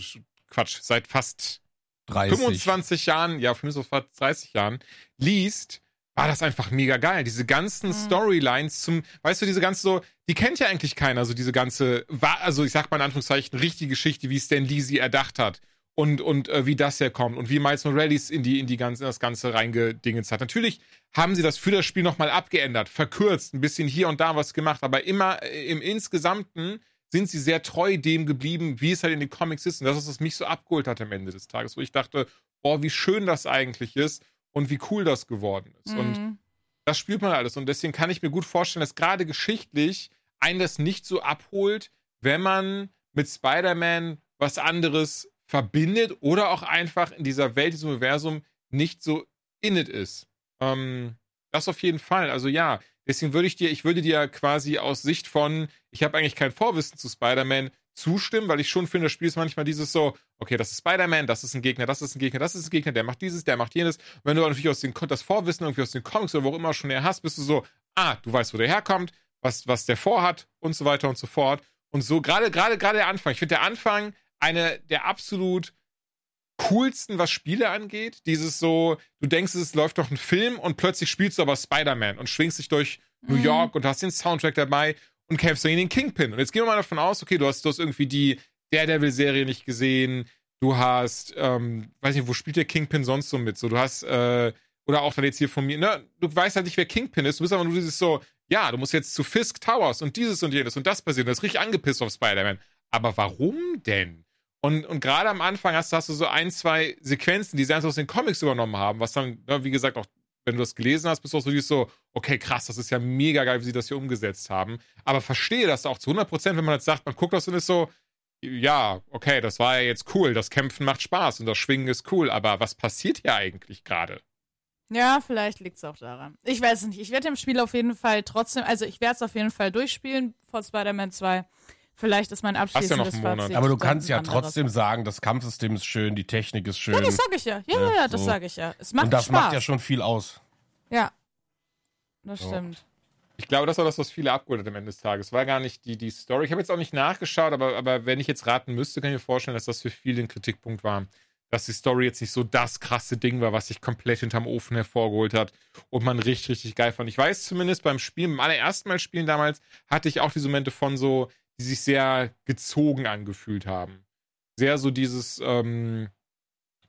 Quatsch, seit fast 30. 25 Jahren, ja, für mich so fast 30 Jahren, liest, war das einfach mega geil. Diese ganzen Storylines zum, weißt du, diese ganze so, die kennt ja eigentlich keiner, so diese ganze, also ich sag mal in Anführungszeichen, richtige Geschichte, wie Stan Lee sie erdacht hat. Und, und äh, wie das herkommt und wie Miles Morales in die, in die ganze, in das Ganze reingedingens hat. Natürlich haben sie das für das Spiel nochmal abgeändert, verkürzt, ein bisschen hier und da was gemacht, aber immer äh, im Insgesamten sind sie sehr treu dem geblieben, wie es halt in den Comics ist. Und das ist, was mich so abgeholt hat am Ende des Tages, wo ich dachte, boah, wie schön das eigentlich ist und wie cool das geworden ist. Und Mhm. das spielt man alles. Und deswegen kann ich mir gut vorstellen, dass gerade geschichtlich einen das nicht so abholt, wenn man mit Spider-Man was anderes verbindet oder auch einfach in dieser Welt, diesem Universum nicht so in it ist. Ähm, das auf jeden Fall. Also ja, deswegen würde ich dir, ich würde dir quasi aus Sicht von, ich habe eigentlich kein Vorwissen zu Spider-Man zustimmen, weil ich schon finde, das Spiel ist manchmal dieses so, okay, das ist Spider-Man, das ist ein Gegner, das ist ein Gegner, das ist ein Gegner, der macht dieses, der macht jenes. Und wenn du natürlich aus den, das Vorwissen irgendwie aus den Comics oder wo auch immer schon her hast, bist du so, ah, du weißt, wo der herkommt, was, was der vorhat und so weiter und so fort. Und so, gerade, gerade, gerade der Anfang. Ich finde der Anfang eine der absolut coolsten, was Spiele angeht. Dieses so, du denkst, es läuft doch ein Film und plötzlich spielst du aber Spider-Man und schwingst dich durch New Mhm. York und hast den Soundtrack dabei und kämpfst gegen den Kingpin. Und jetzt gehen wir mal davon aus, okay, du hast, du hast irgendwie die Daredevil-Serie nicht gesehen, du hast, ähm, weiß nicht, wo spielt der Kingpin sonst so mit? So, du hast, äh, oder auch dann jetzt hier von mir, ne, du weißt halt nicht, wer Kingpin ist, du bist aber nur dieses so, ja, du musst jetzt zu Fisk Towers und dieses und jenes und das passiert. Und das ist richtig angepisst auf Spider-Man. Aber warum denn? Und, und gerade am Anfang hast, hast du so ein, zwei Sequenzen, die sie einfach aus den Comics übernommen haben, was dann, ja, wie gesagt, auch wenn du das gelesen hast, bist du auch so, so, okay, krass, das ist ja mega geil, wie sie das hier umgesetzt haben. Aber verstehe das auch zu 100 Prozent, wenn man jetzt sagt, man guckt das und ist so, ja, okay, das war ja jetzt cool, das Kämpfen macht Spaß und das Schwingen ist cool, aber was passiert hier eigentlich gerade? Ja, vielleicht liegt es auch daran. Ich weiß es nicht. Ich werde dem Spiel auf jeden Fall trotzdem, also ich werde es auf jeden Fall durchspielen vor Spider-Man 2. Vielleicht ist mein ja noch abschließendes Monat. Fazit. Aber du kannst ja trotzdem sagen, das Kampfsystem ist schön, die Technik ist schön. Ja, das sage ich ja. Ja, Ja, ja, ja, das so. sage ich ja. Es macht und das Spaß. macht ja schon viel aus. Ja. Das So. stimmt. Ich glaube, das war das, was viele abgeholt hat am Ende des Tages. War gar nicht die, die Story. Ich habe jetzt auch nicht nachgeschaut, aber, aber wenn ich jetzt raten müsste, kann ich mir vorstellen, dass das für viele ein Kritikpunkt war. Dass die Story jetzt nicht so das krasse Ding war, was sich komplett hinterm Ofen hervorgeholt hat und man richtig, richtig geil fand. Ich weiß zumindest beim Spielen, beim allerersten Mal spielen damals, hatte ich auch diese Momente von so, die sich sehr gezogen angefühlt haben. Sehr so dieses, ähm,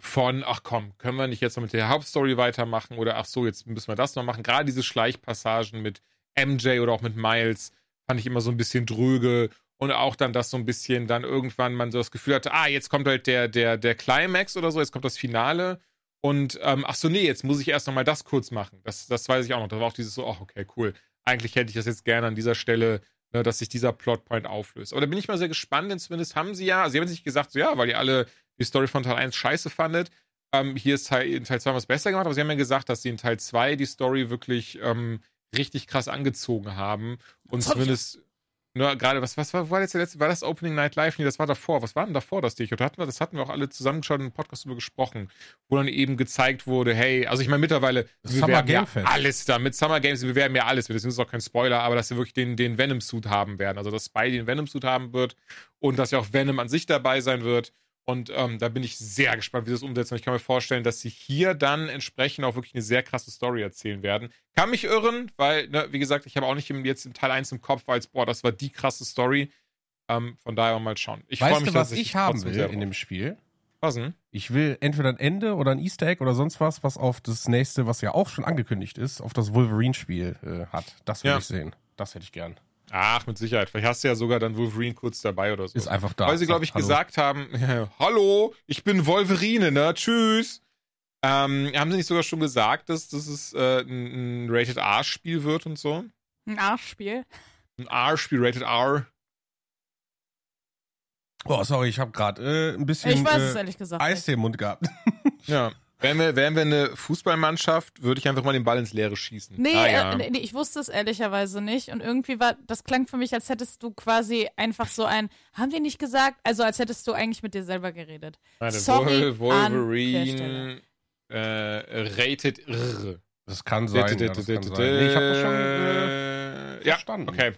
von, ach komm, können wir nicht jetzt noch mit der Hauptstory weitermachen oder ach so, jetzt müssen wir das noch machen. Gerade diese Schleichpassagen mit MJ oder auch mit Miles fand ich immer so ein bisschen dröge und auch dann, dass so ein bisschen dann irgendwann man so das Gefühl hatte, ah, jetzt kommt halt der, der, der Climax oder so, jetzt kommt das Finale und ähm, ach so, nee, jetzt muss ich erst noch mal das kurz machen. Das, das weiß ich auch noch. Da war auch dieses so, ach, okay, cool. Eigentlich hätte ich das jetzt gerne an dieser Stelle, ne, dass sich dieser Plotpoint auflöst. Aber da bin ich mal sehr gespannt, denn zumindest haben sie ja, sie haben sich gesagt, so ja, weil ihr alle die Story von Teil 1 scheiße fandet. Ähm, hier ist Teil, in Teil 2 was besser gemacht, aber sie haben ja gesagt, dass sie in Teil 2 die Story wirklich ähm, richtig krass angezogen haben. Und Das zumindest, ne, gerade, was, was war, war jetzt der letzte, war das Opening Night Live? Nee, das war davor. Was war denn davor, das Ding? Hatten wir, das hatten wir auch alle zusammengeschaut und im Podcast über gesprochen, wo dann eben gezeigt wurde, hey, also ich meine, mittlerweile, Summer bewerben ja alles da. Mit Summer Games, sie bewerben ja alles. Deswegen ist es auch kein Spoiler, aber dass sie wirklich den, den Venom-Suit haben werden. Also, dass Spidey den Venom-Suit haben wird und dass ja auch Venom an sich dabei sein wird. Und ähm, da bin ich sehr gespannt, wie sie das umsetzen. Und ich kann mir vorstellen, dass sie hier dann entsprechend auch wirklich eine sehr krasse Story erzählen werden. Kann mich irren, weil, ne, wie gesagt, ich habe auch nicht im, jetzt im Teil 1 im Kopf, als, boah, das war die krasse Story. Ähm, von daher mal schauen. Ich freue mich, du, was dass ich haben will in dem Spiel? Was denn? Ich will entweder ein Ende oder ein Easter Egg oder sonst was, was auf das nächste, was ja auch schon angekündigt ist, auf das Wolverine-Spiel äh, hat. Das will Ja. ich sehen. Das hätte ich gern. Ach, mit Sicherheit. Vielleicht hast du ja sogar dann Wolverine kurz dabei oder so. Ist einfach da. Weil sie, glaube ich, Hallo. gesagt haben, hallo, ich bin Wolverine, ne? Tschüss. Ähm, haben sie nicht sogar schon gesagt, dass, dass es äh, ein, ein Rated R-Spiel wird und so? Ein Arschspiel. Ein R-Spiel, Rated R. Oh, sorry, ich habe gerade äh, ein bisschen Ich weiß es äh, ehrlich gesagt. Eis im Mund gehabt. Ja. Wären wir, wären wir eine Fußballmannschaft, würde ich einfach mal den Ball ins Leere schießen. Nee, ah, ja. äh, nee, nee, ich wusste es ehrlicherweise nicht. Und irgendwie war, das klang für mich, als hättest du quasi einfach so ein, haben wir nicht gesagt? Also als hättest du eigentlich mit dir selber geredet. Meine sorry Wolverine äh, Rated R. Das kann sein. Ja, das kann sein. Nee, ich habe das schon äh, ja, verstanden. okay.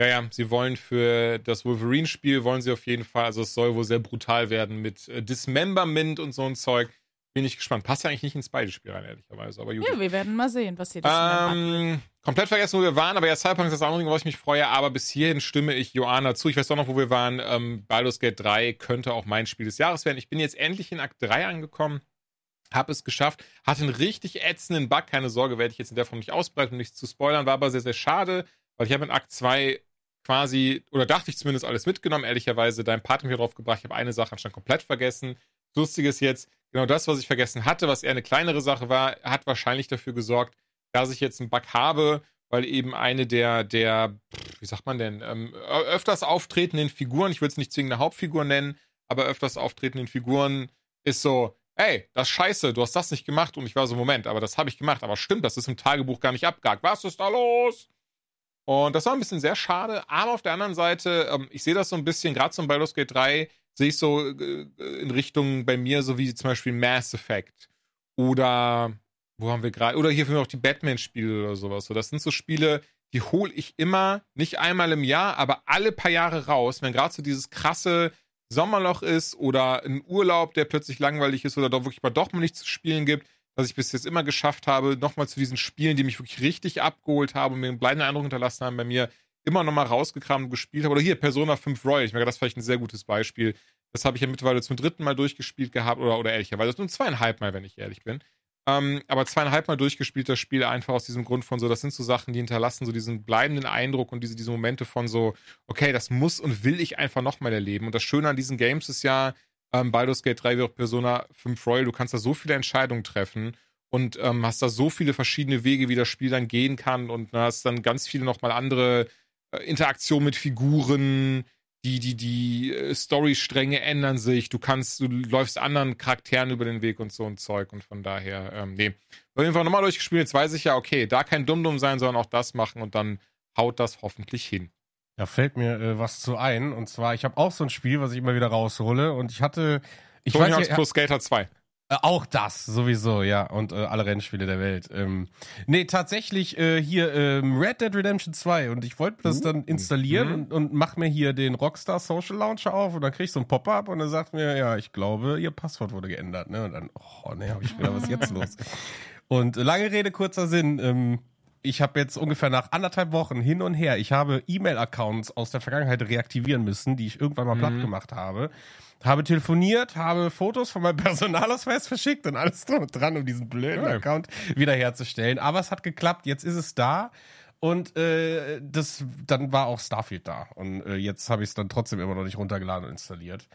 Ja, ja, sie wollen für das Wolverine-Spiel, wollen sie auf jeden Fall, also es soll wohl sehr brutal werden mit äh, Dismemberment und so ein Zeug. Bin ich gespannt. Passt ja eigentlich nicht ins beide Spiel rein, ehrlicherweise. Aber gut. Ja, wir werden mal sehen, was hier das. Ähm, komplett vergessen, wo wir waren, aber ja, Cyberpunk ist das andere, worauf ich mich freue, aber bis hierhin stimme ich Joanna zu. Ich weiß doch noch, wo wir waren. Ähm, Baldur's Gate 3 könnte auch mein Spiel des Jahres werden. Ich bin jetzt endlich in Akt 3 angekommen, habe es geschafft, hatte einen richtig ätzenden Bug, keine Sorge, werde ich jetzt in der Form nicht ausbreiten, um nichts zu spoilern, war aber sehr, sehr schade, weil ich habe in Akt 2 quasi, oder dachte ich zumindest alles mitgenommen, ehrlicherweise, dein Part hat mich drauf gebracht, ich habe eine Sache anscheinend komplett vergessen. Lustig ist jetzt, genau das, was ich vergessen hatte, was eher eine kleinere Sache war, hat wahrscheinlich dafür gesorgt, dass ich jetzt einen Bug habe, weil eben eine der, der, wie sagt man denn, ähm, öfters auftretenden Figuren, ich würde es nicht zwingend eine Hauptfigur nennen, aber öfters auftretenden Figuren ist so, ey, das ist scheiße, du hast das nicht gemacht und ich war so, Moment, aber das habe ich gemacht, aber stimmt, das ist im Tagebuch gar nicht abgehakt. Was ist da los? Und das war ein bisschen sehr schade, aber auf der anderen Seite, ähm, ich sehe das so ein bisschen, gerade zum Baldur's Gate 3, sehe ich so äh, in Richtung bei mir, so wie zum Beispiel Mass Effect oder wo haben wir gerade, oder hier für mich auch die Batman-Spiele oder sowas. So, das sind so Spiele, die hole ich immer, nicht einmal im Jahr, aber alle paar Jahre raus, wenn gerade so dieses krasse Sommerloch ist oder ein Urlaub, der plötzlich langweilig ist oder doch wirklich mal doch mal nichts zu spielen gibt, dass ich bis jetzt immer geschafft habe, nochmal zu diesen Spielen, die mich wirklich richtig abgeholt haben und mir einen bleibenden Eindruck hinterlassen haben, bei mir immer nochmal rausgekramt und gespielt habe. Oder hier, Persona 5 Royal. Ich merke, das ist vielleicht ein sehr gutes Beispiel. Das habe ich ja mittlerweile zum dritten Mal durchgespielt gehabt, oder, oder ehrlicherweise nur zweieinhalb Mal, wenn ich ehrlich bin. Ähm, aber zweieinhalb Mal durchgespielt das Spiel einfach aus diesem Grund von so, das sind so Sachen, die hinterlassen so diesen bleibenden Eindruck und diese, diese Momente von so, okay, das muss und will ich einfach nochmal erleben. Und das Schöne an diesen Games ist ja, ähm, Baldur's Gate 3 wie auch Persona 5 Royal, du kannst da so viele Entscheidungen treffen und ähm, hast da so viele verschiedene Wege, wie das Spiel dann gehen kann und da hast dann ganz viele nochmal andere äh, Interaktionen mit Figuren, die, die, die äh, Storystränge ändern sich, du kannst, du läufst anderen Charakteren über den Weg und so ein Zeug und von daher, ähm, nee. Auf jeden Fall nochmal durchgespielt, jetzt weiß ich ja, okay, da kein Dumm-Dumm sein, sondern auch das machen und dann haut das hoffentlich hin. Da fällt mir äh, was zu ein. Und zwar, ich habe auch so ein Spiel, was ich immer wieder raushole. Und ich hatte. Ich Tony weiß Hawk's Pro Skater 2. Äh, auch das, sowieso, ja. Und äh, alle Rennspiele der Welt. Ähm, nee, tatsächlich äh, hier ähm, Red Dead Redemption 2. Und ich wollte das dann installieren Mhm. und, und mach mir hier den Rockstar Social Launcher auf. Und dann krieg ich so ein Pop-up und dann sagt mir, ja, ich glaube, ihr Passwort wurde geändert. Ne? Und dann, oh, ne, hab ich gedacht, was jetzt los? Und lange Rede, kurzer Sinn. Ähm, ich habe jetzt ungefähr nach anderthalb Wochen hin und her, ich habe E-Mail-Accounts aus der Vergangenheit reaktivieren müssen, die ich irgendwann mal platt gemacht habe. Habe telefoniert, habe Fotos von meinem Personalausweis verschickt und alles drum und dran, um diesen blöden Ja. Account wiederherzustellen. Aber es hat geklappt, jetzt ist es da. Und äh, das, dann war auch Starfield da. Und äh, jetzt habe ich es dann trotzdem immer noch nicht runtergeladen und installiert.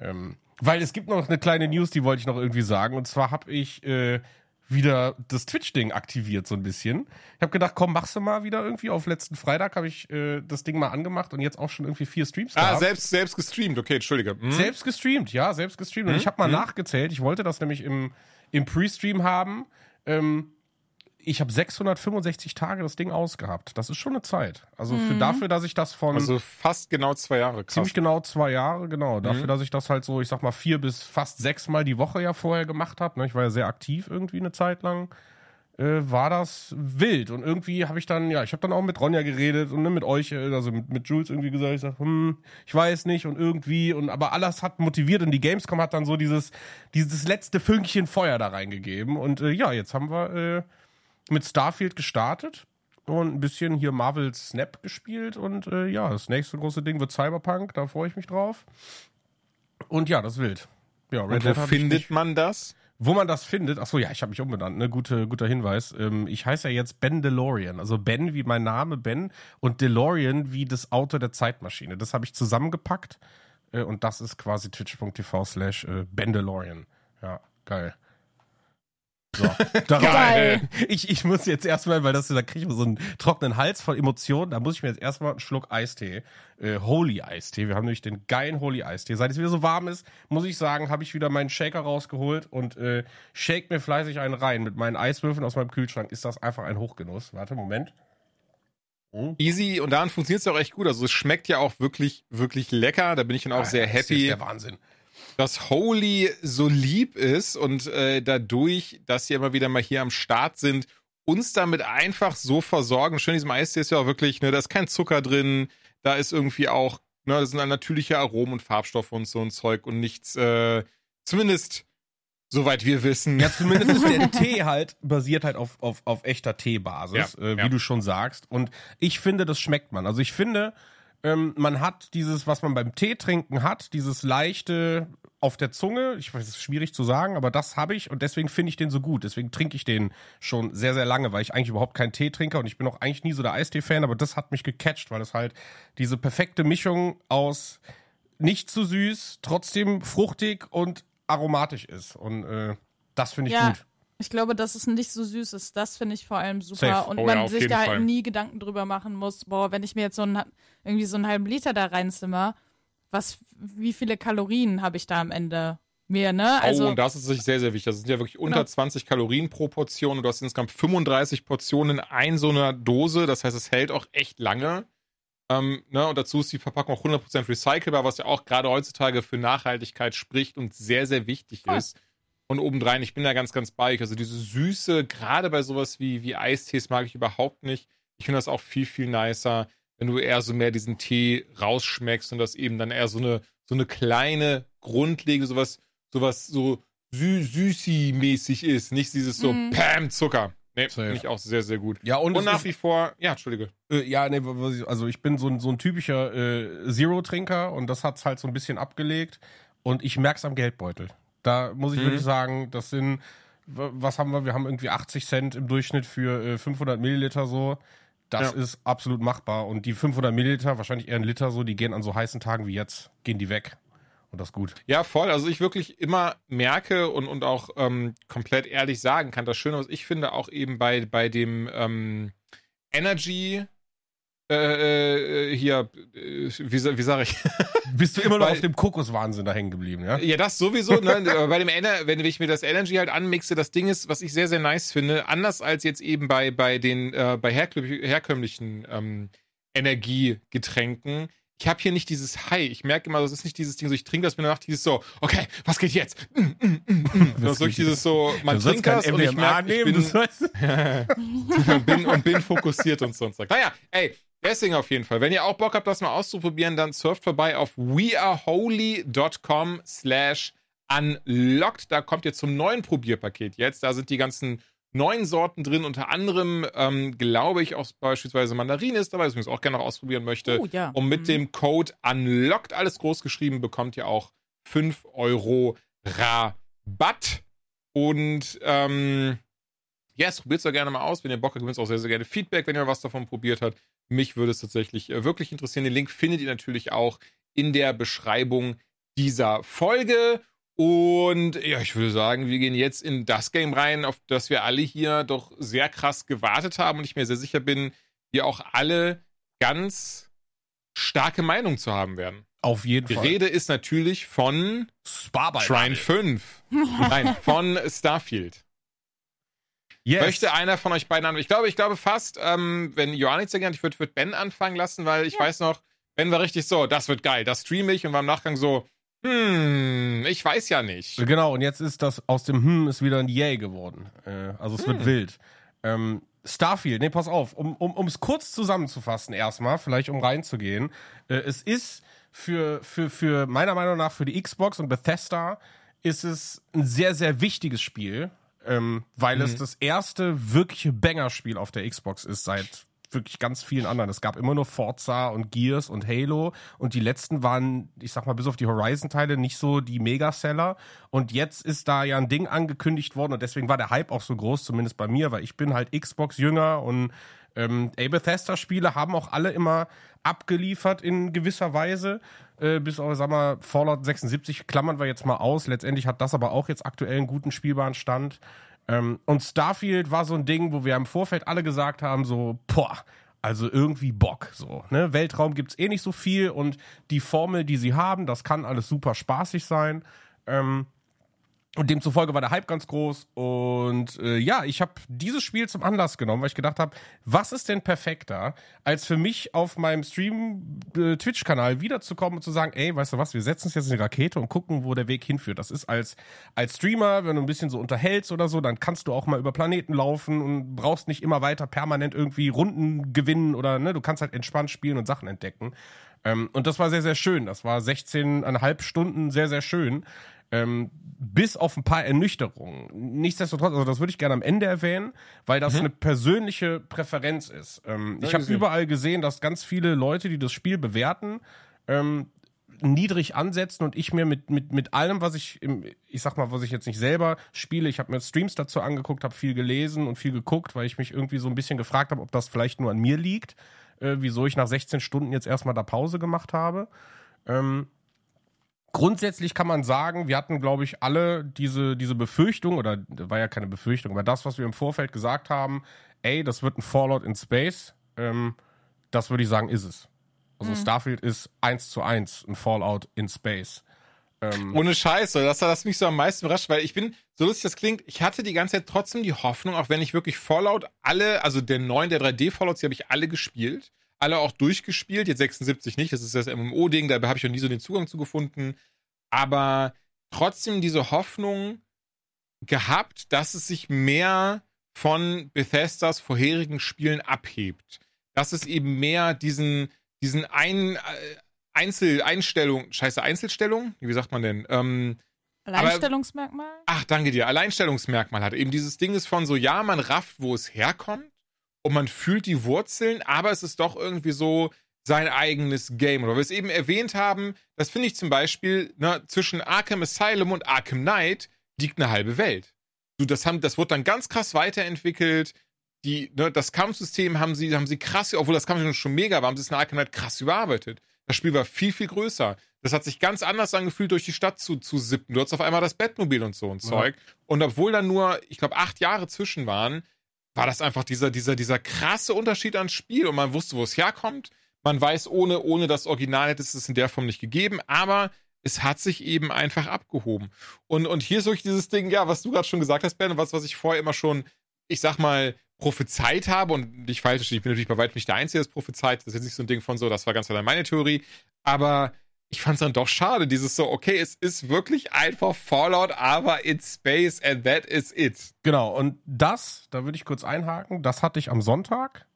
Ähm, weil es gibt noch eine kleine News, die wollte ich noch irgendwie sagen. Und zwar habe ich äh, wieder das Twitch-Ding aktiviert so ein bisschen. Ich habe gedacht, komm, machst du mal wieder irgendwie. Auf letzten Freitag habe ich äh, das Ding mal angemacht und jetzt auch schon irgendwie vier Streams Ah, gehabt. selbst, selbst gestreamt, okay, Entschuldige. Hm? Selbst gestreamt, ja, selbst gestreamt. Und ich habe mal nachgezählt. Ich wollte das nämlich im, im Pre-Stream haben. Ähm, ich habe 665 Tage das Ding ausgehabt. Das ist schon eine Zeit. Also für dafür, dass ich das von Also fast genau zwei Jahre. Krass. ziemlich genau zwei Jahre, genau. Dafür, dass ich das halt so, ich sag mal, vier bis fast sechs Mal die Woche ja vorher gemacht habe. Ne? Ich war ja sehr aktiv irgendwie eine Zeit lang. Äh, war das wild und irgendwie habe ich dann, ja, ich habe dann auch mit Ronja geredet und ne, mit euch, äh, also mit, mit Jules irgendwie gesagt, ich sag, hm, ich weiß nicht und irgendwie und aber alles hat motiviert und die Gamescom hat dann so dieses, dieses letzte Fünkchen Feuer da reingegeben und äh, ja, jetzt haben wir äh, mit Starfield gestartet und ein bisschen hier Marvel Snap gespielt und äh, ja, das nächste große Ding wird Cyberpunk, da freue ich mich drauf. Und ja, das ist wild. Ja, Und wo findet man das? Wo man das findet, ach so, ja, ich habe mich umbenannt, ne, Gute, guter Hinweis. Ähm, ich heiße ja jetzt Ben DeLorean. Also Ben wie mein Name Ben und DeLorean wie das Auto der Zeitmaschine. Das habe ich zusammengepackt äh, und das ist quasi twitch.tv slash äh, Ben DeLorean. Ja, geil. So, darauf, Geil. ich, ich muss jetzt erstmal, weil das, da kriege ich so einen trockenen Hals voll Emotionen, da muss ich mir jetzt erstmal einen Schluck Eistee, äh, Holy Eistee, wir haben nämlich den geilen Holy Eistee. Seit es wieder so warm ist, muss ich sagen, habe ich wieder meinen Shaker rausgeholt und äh, shake mir fleißig einen rein. Mit meinen Eiswürfeln aus meinem Kühlschrank ist das einfach ein Hochgenuss. Warte, Moment. Easy und daran funktioniert es ja auch echt gut. Also es schmeckt ja auch wirklich, wirklich lecker. Da bin ich dann auch sehr Das ist happy. der Wahnsinn. Dass Holy so lieb ist und äh, dadurch, dass sie immer wieder mal hier am Start sind, uns damit einfach so versorgen. Schön, diesem Eistee ist ja auch wirklich, ne, da ist kein Zucker drin, da ist irgendwie auch, ne, das sind dann natürliche Aromen und Farbstoffe und so ein Zeug und nichts, äh, zumindest soweit wir wissen. Ja, zumindest ist der Tee halt basiert halt auf, auf, auf echter Teebasis, Ja, äh, wie ja. du schon sagst. Und ich finde, das schmeckt man. Also ich finde, ähm, man hat dieses, was man beim Tee trinken hat, dieses leichte auf der Zunge. Ich weiß, es ist schwierig zu sagen, aber das habe ich und deswegen finde ich den so gut. Deswegen trinke ich den schon sehr, sehr lange, weil ich eigentlich überhaupt keinen Tee trinke und ich bin auch eigentlich nie so der Eistee-Fan, aber das hat mich gecatcht, weil es halt diese perfekte Mischung aus nicht zu süß, trotzdem fruchtig und aromatisch ist. Und äh, das finde ich Ja, gut. Ich glaube, dass es nicht so süß ist. Das finde ich vor allem super. Safe. Und Oh man ja, sich da halt nie Gedanken drüber machen muss, boah, wenn ich mir jetzt so einen, irgendwie so einen halben Liter da reinzimmer, was, wie viele Kalorien habe ich da am Ende mehr, ne? Also, oh, und das ist sich sehr, sehr wichtig. Das sind ja wirklich unter Genau. 20 Kalorien pro Portion und du hast insgesamt 35 Portionen in ein so einer Dose. Das heißt, es hält auch echt lange. Ähm, ne? Und dazu ist die Verpackung auch 100% recycelbar, was ja auch gerade heutzutage für Nachhaltigkeit spricht und sehr, sehr wichtig Voll. ist. Und obendrein, ich bin da ganz, ganz bei euch. Also diese Süße, gerade bei sowas wie, wie Eistees mag ich überhaupt nicht. Ich finde das auch viel, viel nicer, wenn du eher so mehr diesen Tee rausschmeckst und das eben dann eher so eine, so eine kleine, grundlegende, sowas, sowas so sü süßi-mäßig ist. Nicht dieses so Mhm. Pam, Zucker. Nee, finde ich auch sehr, sehr gut. Ja, und, Und es nach ist, wie vor, ja, Entschuldige. äh, ja, nee, also ich bin so ein, so ein typischer äh, Zero-Trinker und das hat's halt so ein bisschen abgelegt und ich merk's am Geldbeutel. Da muss ich Mhm. wirklich sagen, das sind, was haben wir? Wir haben irgendwie 80 Cent im Durchschnitt für äh, 500 Milliliter so. Das Ja. ist absolut machbar und die 500 Milliliter, wahrscheinlich eher ein Liter so, die gehen an so heißen Tagen wie jetzt, gehen die weg. Und das ist gut. Ja, voll. Also ich wirklich immer merke und, und auch ähm, komplett ehrlich sagen kann, das Schöne, was ich finde, auch eben bei, bei dem ähm, Energy äh, äh, hier, äh, wie, sa- wie sage ich? Bist du immer noch Weil- auf dem Kokoswahnsinn da hängen geblieben, ja? Ja, das sowieso, ne? Bei dem Ener wenn ich mir das Energy halt anmixe, das Ding ist, was ich sehr, sehr nice finde, anders als jetzt eben bei, bei den, äh, bei herkö- herkömmlichen ähm, Energiegetränken. Ich habe hier nicht dieses High. Ich merke immer, das ist nicht dieses Ding, so ich trinke das mir danach dieses so, okay, was geht jetzt? Mm, mm, mm, mm. Das ist wirklich dieses so, man du trinkt das und ich merke, ich bin, bin, und bin fokussiert und so und so. Naja, ey, deswegen auf jeden Fall. Wenn ihr auch Bock habt, das mal auszuprobieren, dann surft vorbei auf weareholy.com slash unlocked. Da kommt ihr zum neuen Probierpaket jetzt. Da sind die ganzen neuen Sorten drin. Unter anderem, ähm, glaube ich, auch beispielsweise Mandarin ist dabei, das ich auch gerne noch ausprobieren möchte. Oh, ja. Und mit Mhm. dem Code unlocked, alles groß geschrieben, bekommt ihr auch 5 Euro Rabatt. Und ähm, ja, yes, probiert es doch gerne mal aus. Wenn ihr Bock habt, gebt uns auch sehr, sehr gerne Feedback, wenn ihr was davon probiert habt. Mich würde es tatsächlich äh, wirklich interessieren. Den Link findet ihr natürlich auch in der Beschreibung dieser Folge. Und ja, ich würde sagen, wir gehen jetzt in das Game rein, auf das wir alle hier doch sehr krass gewartet haben und ich mir sehr sicher bin, wir auch alle ganz starke Meinung zu haben werden. auf jeden Die Fall. Rede ist natürlich von Sparball. Shrine 5. Nein, von Starfield. Yes. Möchte einer von euch beiden an? Ich glaube, ich glaube fast, ähm, wenn Johannes sehr gerne, ich würde würd Ben anfangen lassen, weil ich weiß noch, Ben war richtig so, das wird geil, das streame ich und war im Nachgang so, hm, ich weiß ja nicht. Genau, und jetzt ist das aus dem Hm ist wieder ein Yay geworden. Äh, also es Hm. wird wild. Ähm, Starfield, nee, pass auf, um um um's kurz zusammenzufassen erstmal, vielleicht um reinzugehen. Äh, es ist für, für, für meiner Meinung nach für die Xbox und Bethesda ist es ein sehr, sehr wichtiges Spiel, ähm, weil Mhm. es das erste wirkliche Banger-Spiel auf der Xbox ist seit wirklich ganz vielen anderen. Es gab immer nur Forza und Gears und Halo und die letzten waren, ich sag mal, bis auf die Horizon-Teile nicht so die Megaseller. Und jetzt ist da ja ein Ding angekündigt worden und deswegen war der Hype auch so groß, zumindest bei mir, weil ich bin halt Xbox-Jünger und ähm, ey, Bethesda-Spiele haben auch alle immer abgeliefert in gewisser Weise. Äh, bis auf, sag mal, Fallout 76 klammern wir jetzt mal aus. Letztendlich hat das aber auch jetzt aktuell einen guten spielbaren Stand. Ähm, und Starfield war so ein Ding, wo wir im Vorfeld alle gesagt haben, so, boah, also irgendwie Bock, so, ne? Weltraum gibt's eh nicht so viel und die Formel, die sie haben, das kann alles super spaßig sein. Ähm, und demzufolge war der Hype ganz groß. Und äh, ja, ich habe dieses Spiel zum Anlass genommen, weil ich gedacht habe, was ist denn perfekter, als für mich auf meinem Stream-Twitch-Kanal äh, wiederzukommen und zu sagen, ey, weißt du was, wir setzen uns jetzt in die Rakete und gucken, wo der Weg hinführt. Das ist als, als Streamer, wenn du ein bisschen so unterhältst oder so, dann kannst du auch mal über Planeten laufen und brauchst nicht immer weiter permanent irgendwie Runden gewinnen oder ne, du kannst halt entspannt spielen und Sachen entdecken. Ähm, und das war sehr, sehr schön. Das war 16,5 Stunden sehr, sehr schön. Ähm, bis auf ein paar Ernüchterungen. Nichtsdestotrotz, also das würde ich gerne am Ende erwähnen, weil das mhm. eine persönliche Präferenz ist. Ähm, ich habe überall gesehen, dass ganz viele Leute, die das Spiel bewerten, ähm, niedrig ansetzen und ich mir mit, mit, mit allem, was ich, im, ich sag mal, was ich jetzt nicht selber spiele, ich habe mir Streams dazu angeguckt, habe viel gelesen und viel geguckt, weil ich mich irgendwie so ein bisschen gefragt habe, ob das vielleicht nur an mir liegt, äh, wieso ich nach 16 Stunden jetzt erstmal da Pause gemacht habe. Ähm, grundsätzlich kann man sagen, wir hatten, glaube ich, alle diese, diese Befürchtung, oder war ja keine Befürchtung, aber das, was wir im Vorfeld gesagt haben, ey, das wird ein Fallout in Space, ähm, das würde ich sagen, ist es. Also mhm. Starfield ist eins zu eins ein Fallout in Space. Ähm, Ohne Scheiße, das hat mich so am meisten überrascht, weil ich bin, so lustig das klingt, ich hatte die ganze Zeit trotzdem die Hoffnung, auch wenn ich wirklich Fallout alle, also der neuen, der 3D-Fallouts, die habe ich alle gespielt alle auch durchgespielt, jetzt 76 nicht, das ist das MMO-Ding, da habe ich noch nie so den Zugang zu gefunden, aber trotzdem diese Hoffnung gehabt, dass es sich mehr von Bethesdas vorherigen Spielen abhebt. Dass es eben mehr diesen, diesen ein, äh, Einzel, Einstellung, scheiße, Einzelstellung? Wie sagt man denn? Ähm, Alleinstellungsmerkmal? Aber, ach, danke dir. Alleinstellungsmerkmal hat. Eben dieses Ding ist von so, ja, man rafft, wo es herkommt und man fühlt die Wurzeln, aber es ist doch irgendwie so sein eigenes Game. Oder wir es eben erwähnt haben, das finde ich zum Beispiel, ne, zwischen Arkham Asylum und Arkham Knight liegt eine halbe Welt. Du, das, haben, das wurde dann ganz krass weiterentwickelt. Die, ne, das Kampfsystem haben sie, haben sie krass, obwohl das Kampfsystem schon mega war, haben sie es in Arkham Knight krass überarbeitet. Das Spiel war viel, viel größer. Das hat sich ganz anders angefühlt, durch die Stadt zu, zu sippen. Du hattest auf einmal das Bettmobil und so ein Zeug. Ja. Und obwohl da nur, ich glaube, acht Jahre zwischen waren, war das einfach dieser, dieser, dieser krasse Unterschied ans Spiel und man wusste, wo es herkommt. Man weiß, ohne, ohne das Original hätte es es in der Form nicht gegeben, aber es hat sich eben einfach abgehoben. Und, und hier ist wirklich dieses Ding, ja, was du gerade schon gesagt hast, Ben, und was, was ich vorher immer schon, ich sag mal, prophezeit habe, und nicht falsch, ich bin natürlich bei weitem nicht der Einzige, der es prophezeit, das ist jetzt nicht so ein Ding von so, das war ganz allein meine Theorie, aber ich fand es dann doch schade, dieses so, okay, es ist wirklich einfach Fallout, aber in Space and that is it. Genau, und das, da würde ich kurz einhaken, das hatte ich am Sonntag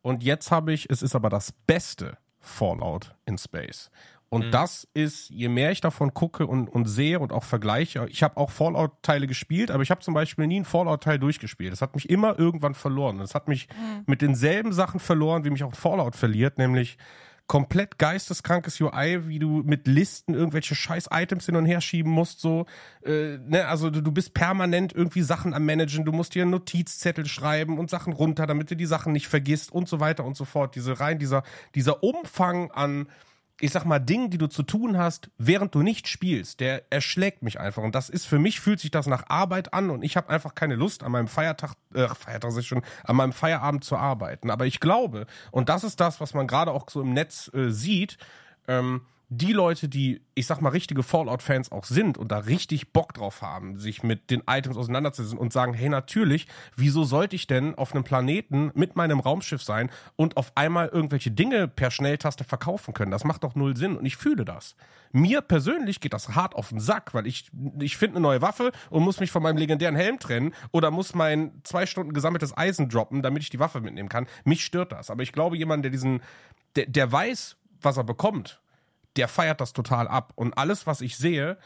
und jetzt habe ich, es ist aber das beste Fallout in Space. Und mhm. das ist, je mehr ich davon gucke und, und sehe und auch vergleiche, ich habe auch Fallout-Teile gespielt, aber ich habe zum Beispiel nie einen Fallout-Teil durchgespielt. Das hat mich immer irgendwann verloren. Das hat mich mhm. mit denselben Sachen verloren, wie mich auch Fallout verliert, nämlich komplett geisteskrankes UI, wie du mit Listen irgendwelche scheiß Items hin und her schieben musst, so, äh, ne, also du, du bist permanent irgendwie Sachen am Managen, du musst dir einen Notizzettel schreiben und Sachen runter, damit du die Sachen nicht vergisst und so weiter und so fort. Diese rein, dieser, dieser Umfang an ich sag mal, Dingen, die du zu tun hast, während du nicht spielst, der erschlägt mich einfach. Und das ist für mich, fühlt sich das nach Arbeit an und ich habe einfach keine Lust, an meinem Feiertag, äh, Feiertag ist schon, an meinem Feierabend zu arbeiten. Aber ich glaube, und das ist das, was man gerade auch so im Netz äh, sieht, ähm, die Leute, die, ich sag mal, richtige Fallout-Fans auch sind und da richtig Bock drauf haben, sich mit den Items auseinanderzusetzen und sagen, hey, natürlich, wieso sollte ich denn auf einem Planeten mit meinem Raumschiff sein und auf einmal irgendwelche Dinge per Schnelltaste verkaufen können? Das macht doch null Sinn und ich fühle das. Mir persönlich geht das hart auf den Sack, weil ich, ich finde eine neue Waffe und muss mich von meinem legendären Helm trennen oder muss mein zwei Stunden gesammeltes Eisen droppen, damit ich die Waffe mitnehmen kann. Mich stört das. Aber ich glaube, jemand, der diesen, der, der weiß, was er bekommt, der feiert das total ab. Und alles, was ich sehe,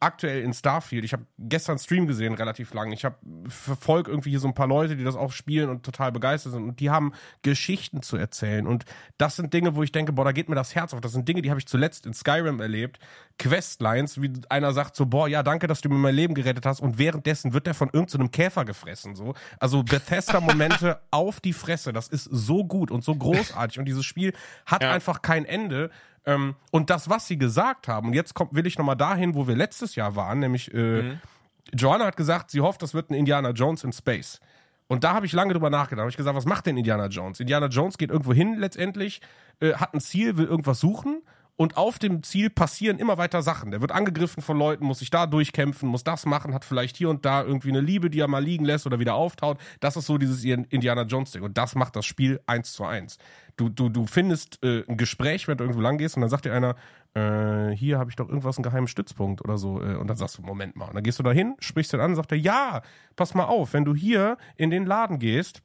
aktuell in Starfield. Ich habe gestern Stream gesehen, relativ lang. Ich habe verfolge irgendwie hier so ein paar Leute, die das auch spielen und total begeistert sind. Und die haben Geschichten zu erzählen. Und das sind Dinge, wo ich denke, boah, da geht mir das Herz auf. Das sind Dinge, die habe ich zuletzt in Skyrim erlebt. Questlines, wie einer sagt so, boah, ja, danke, dass du mir mein Leben gerettet hast. Und währenddessen wird der von irgendeinem so Käfer gefressen. So. Also Bethesda-Momente auf die Fresse. Das ist so gut und so großartig. Und dieses Spiel hat ja. einfach kein Ende. Ähm, und das, was sie gesagt haben, und jetzt kommt, will ich nochmal dahin, wo wir letztes Jahr waren, nämlich äh, mhm. Joanna hat gesagt, sie hofft, das wird ein Indiana Jones in Space. Und da habe ich lange drüber nachgedacht. Habe ich gesagt, was macht denn Indiana Jones? Indiana Jones geht irgendwo hin letztendlich, äh, hat ein Ziel, will irgendwas suchen und auf dem Ziel passieren immer weiter Sachen. Der wird angegriffen von Leuten, muss sich da durchkämpfen, muss das machen, hat vielleicht hier und da irgendwie eine Liebe, die er mal liegen lässt oder wieder auftaut. Das ist so dieses Indiana Jones Ding und das macht das Spiel eins zu eins. Du, du, du findest äh, ein Gespräch, wenn du irgendwo lang gehst und dann sagt dir einer, äh, hier habe ich doch irgendwas, einen geheimen Stützpunkt oder so. Äh, und dann sagst du, Moment mal. Und dann gehst du da hin, sprichst den an sagt er, ja, pass mal auf, wenn du hier in den Laden gehst,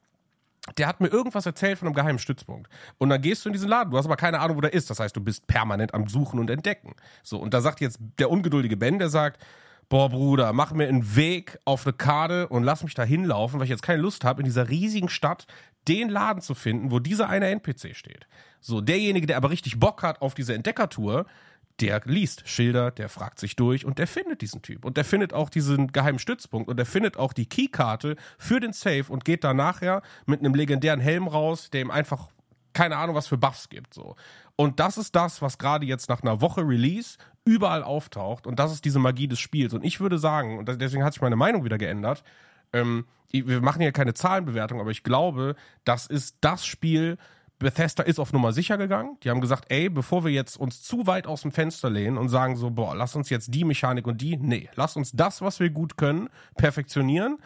der hat mir irgendwas erzählt von einem geheimen Stützpunkt. Und dann gehst du in diesen Laden, du hast aber keine Ahnung, wo der ist. Das heißt, du bist permanent am Suchen und Entdecken. So, und da sagt jetzt der ungeduldige Ben, der sagt, boah, Bruder, mach mir einen Weg auf eine Karte und lass mich da hinlaufen, weil ich jetzt keine Lust habe, in dieser riesigen Stadt den Laden zu finden, wo dieser eine NPC steht. So, derjenige, der aber richtig Bock hat auf diese Entdeckertour, der liest Schilder, der fragt sich durch und der findet diesen Typ. Und der findet auch diesen geheimen Stützpunkt und der findet auch die Keykarte für den Safe und geht da nachher mit einem legendären Helm raus, der ihm einfach keine Ahnung, was für Buffs gibt. So. Und das ist das, was gerade jetzt nach einer Woche Release überall auftaucht. Und das ist diese Magie des Spiels. Und ich würde sagen, und deswegen hat sich meine Meinung wieder geändert, ähm, wir machen hier keine Zahlenbewertung, aber ich glaube, das ist das Spiel, Bethesda ist auf Nummer sicher gegangen. Die haben gesagt, ey, bevor wir jetzt uns zu weit aus dem Fenster lehnen und sagen so, boah, lass uns jetzt die Mechanik und die, nee, lass uns das, was wir gut können, perfektionieren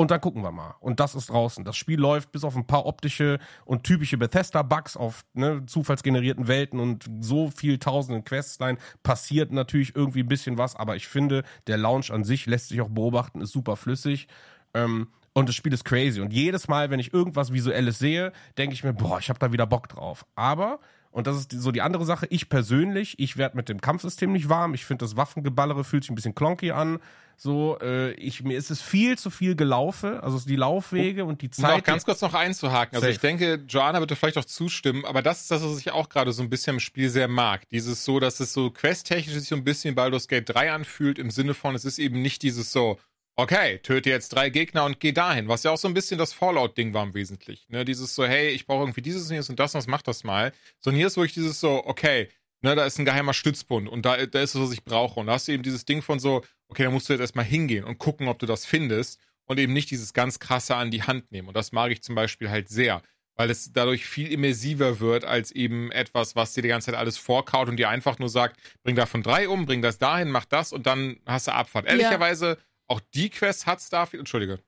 und dann gucken wir mal. Und das ist draußen. Das Spiel läuft bis auf ein paar optische und typische Bethesda-Bugs auf ne, zufallsgenerierten Welten und so viel tausenden Questline passiert natürlich irgendwie ein bisschen was, aber ich finde, der Launch an sich lässt sich auch beobachten, ist super flüssig. Ähm, und das Spiel ist crazy. Und jedes Mal, wenn ich irgendwas Visuelles sehe, denke ich mir, boah, ich habe da wieder Bock drauf. Aber, und das ist so die andere Sache, ich persönlich, ich werde mit dem Kampfsystem nicht warm. Ich finde, das Waffengeballere fühlt sich ein bisschen klonky an. So, äh, ich, mir ist es viel zu viel gelaufen. Also die Laufwege und die Zeit. Um ganz kurz noch einzuhaken. Also Safe. ich denke, Joanna wird vielleicht auch zustimmen, aber das ist das, was ich auch gerade so ein bisschen im Spiel sehr mag. Dieses so, dass es so questtechnisch sich so ein bisschen Baldur's Gate 3 anfühlt, im Sinne von, es ist eben nicht dieses so, okay, töte jetzt drei Gegner und geh dahin, was ja auch so ein bisschen das Fallout-Ding war im Wesentlichen. Ne? Dieses so, hey, ich brauche irgendwie dieses und dieses und das, was mach das mal. Sondern hier ist wirklich dieses so, okay, ne, da ist ein geheimer Stützpunkt und da, da ist es, was ich brauche. Und da hast du eben dieses Ding von so, okay, da musst du jetzt erstmal hingehen und gucken, ob du das findest und eben nicht dieses ganz krasse an die Hand nehmen. Und das mag ich zum Beispiel halt sehr, weil es dadurch viel immersiver wird als eben etwas, was dir die ganze Zeit alles vorkaut und dir einfach nur sagt, bring davon drei um, bring das dahin, mach das und dann hast du Abfahrt. Ja. Ehrlicherweise auch die Quest hat Starfield. Entschuldige.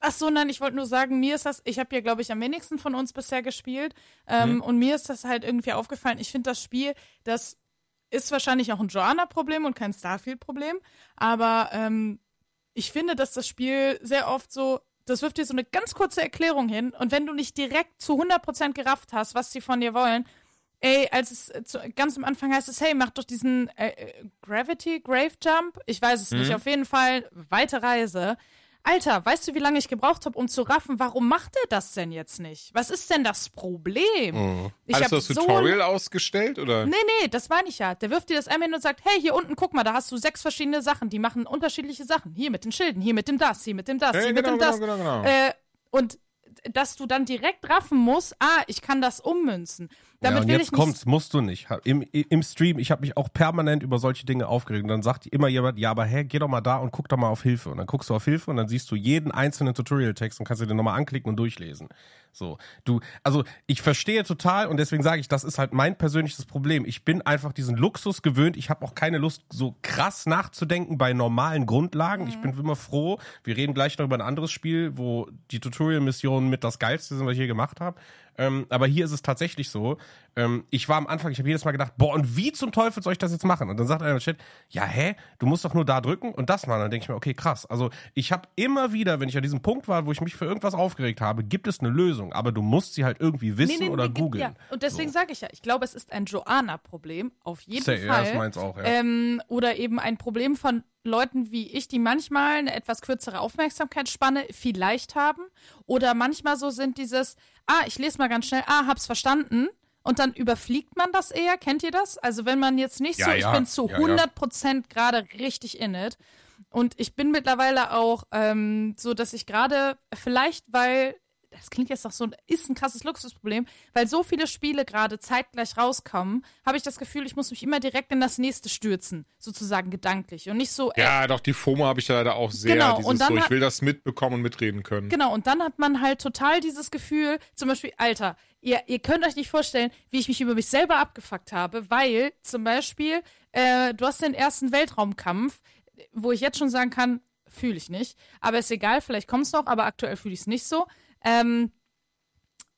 Ach so, nein, ich wollte nur sagen, mir ist das, ich habe ja, glaube ich, am wenigsten von uns bisher gespielt. Ähm, mhm. Und mir ist das halt irgendwie aufgefallen. Ich finde das Spiel, das ist wahrscheinlich auch ein Joanna-Problem und kein Starfield-Problem. Aber ähm, ich finde, dass das Spiel sehr oft so, das wirft dir so eine ganz kurze Erklärung hin. Und wenn du nicht direkt zu 100% gerafft hast, was sie von dir wollen, ey, als es äh, zu, ganz am Anfang heißt es, hey, mach doch diesen äh, äh, Gravity Grave Jump. Ich weiß es mhm. nicht. Auf jeden Fall weite Reise. Alter, weißt du, wie lange ich gebraucht habe, um zu raffen, warum macht er das denn jetzt nicht? Was ist denn das Problem? Mhm. Ich Hast du das Tutorial so ausgestellt, oder? Nee, nee, das meine ich ja. Der wirft dir das einmal hin und sagt, hey, hier unten, guck mal, da hast du sechs verschiedene Sachen, die machen unterschiedliche Sachen. Hier mit den Schilden, hier mit dem das, hier mit dem das, hey, hier genau, mit dem genau, das. Genau, genau. Äh, und dass du dann direkt raffen musst, ah, ich kann das ummünzen. Damit ja, und jetzt kommt's, musst du nicht. Im, Im Stream, ich habe mich auch permanent über solche Dinge aufgeregt. Und dann sagt immer jemand, ja, aber hä, geh doch mal da und guck doch mal auf Hilfe. Und dann guckst du auf Hilfe und dann siehst du jeden einzelnen Tutorial-Text und kannst dir den nochmal anklicken und durchlesen. So, du, also ich verstehe total und deswegen sage ich, das ist halt mein persönliches Problem. Ich bin einfach diesen Luxus gewöhnt. Ich habe auch keine Lust, so krass nachzudenken bei normalen Grundlagen. Mhm. Ich bin immer froh. Wir reden gleich noch über ein anderes Spiel, wo die Tutorial-Missionen mit das Geilste sind, was ich hier gemacht habe. Ähm, aber hier ist es tatsächlich so. Ähm, ich war am Anfang, ich habe jedes Mal gedacht, boah, und wie zum Teufel soll ich das jetzt machen? Und dann sagt einer im Chat, ja, hä? Du musst doch nur da drücken und das machen. Dann denke ich mir, okay, krass. Also ich habe immer wieder, wenn ich an diesem Punkt war, wo ich mich für irgendwas aufgeregt habe, gibt es eine Lösung. Aber du musst sie halt irgendwie wissen nee, nee, oder nee, googeln. Ja. Und deswegen so. sage ich ja, ich glaube, es ist ein Joanna-Problem, auf jeden Say, Fall. Ja, das meins auch, ja. Ähm, oder eben ein Problem von Leuten wie ich, die manchmal eine etwas kürzere Aufmerksamkeitsspanne vielleicht haben oder manchmal so sind dieses, ah, ich lese mal ganz schnell, ah, hab's verstanden. Und dann überfliegt man das eher, kennt ihr das? Also wenn man jetzt nicht Ja, so, ja. ich bin zu ja. 100% gerade richtig in it. Und ich bin mittlerweile auch ähm, so, dass ich gerade, vielleicht weil, das klingt jetzt doch so, ist ein krasses Luxusproblem, weil so viele Spiele gerade zeitgleich rauskommen, habe ich das Gefühl, ich muss mich immer direkt in das nächste stürzen, sozusagen gedanklich. Und nicht so, äh, Ja, doch, die FOMO habe ich ja leider auch sehr. Genau, und dann so, ich will das mitbekommen und mitreden können. Genau, und dann hat man halt total dieses Gefühl, zum Beispiel, Alter, ihr, ihr könnt euch nicht vorstellen, wie ich mich über mich selber abgefuckt habe, weil zum Beispiel, äh, du hast den ersten Weltraumkampf, wo ich jetzt schon sagen kann, fühle ich nicht. Aber ist egal, vielleicht kommt es noch, aber aktuell fühle ich es nicht so. Ähm,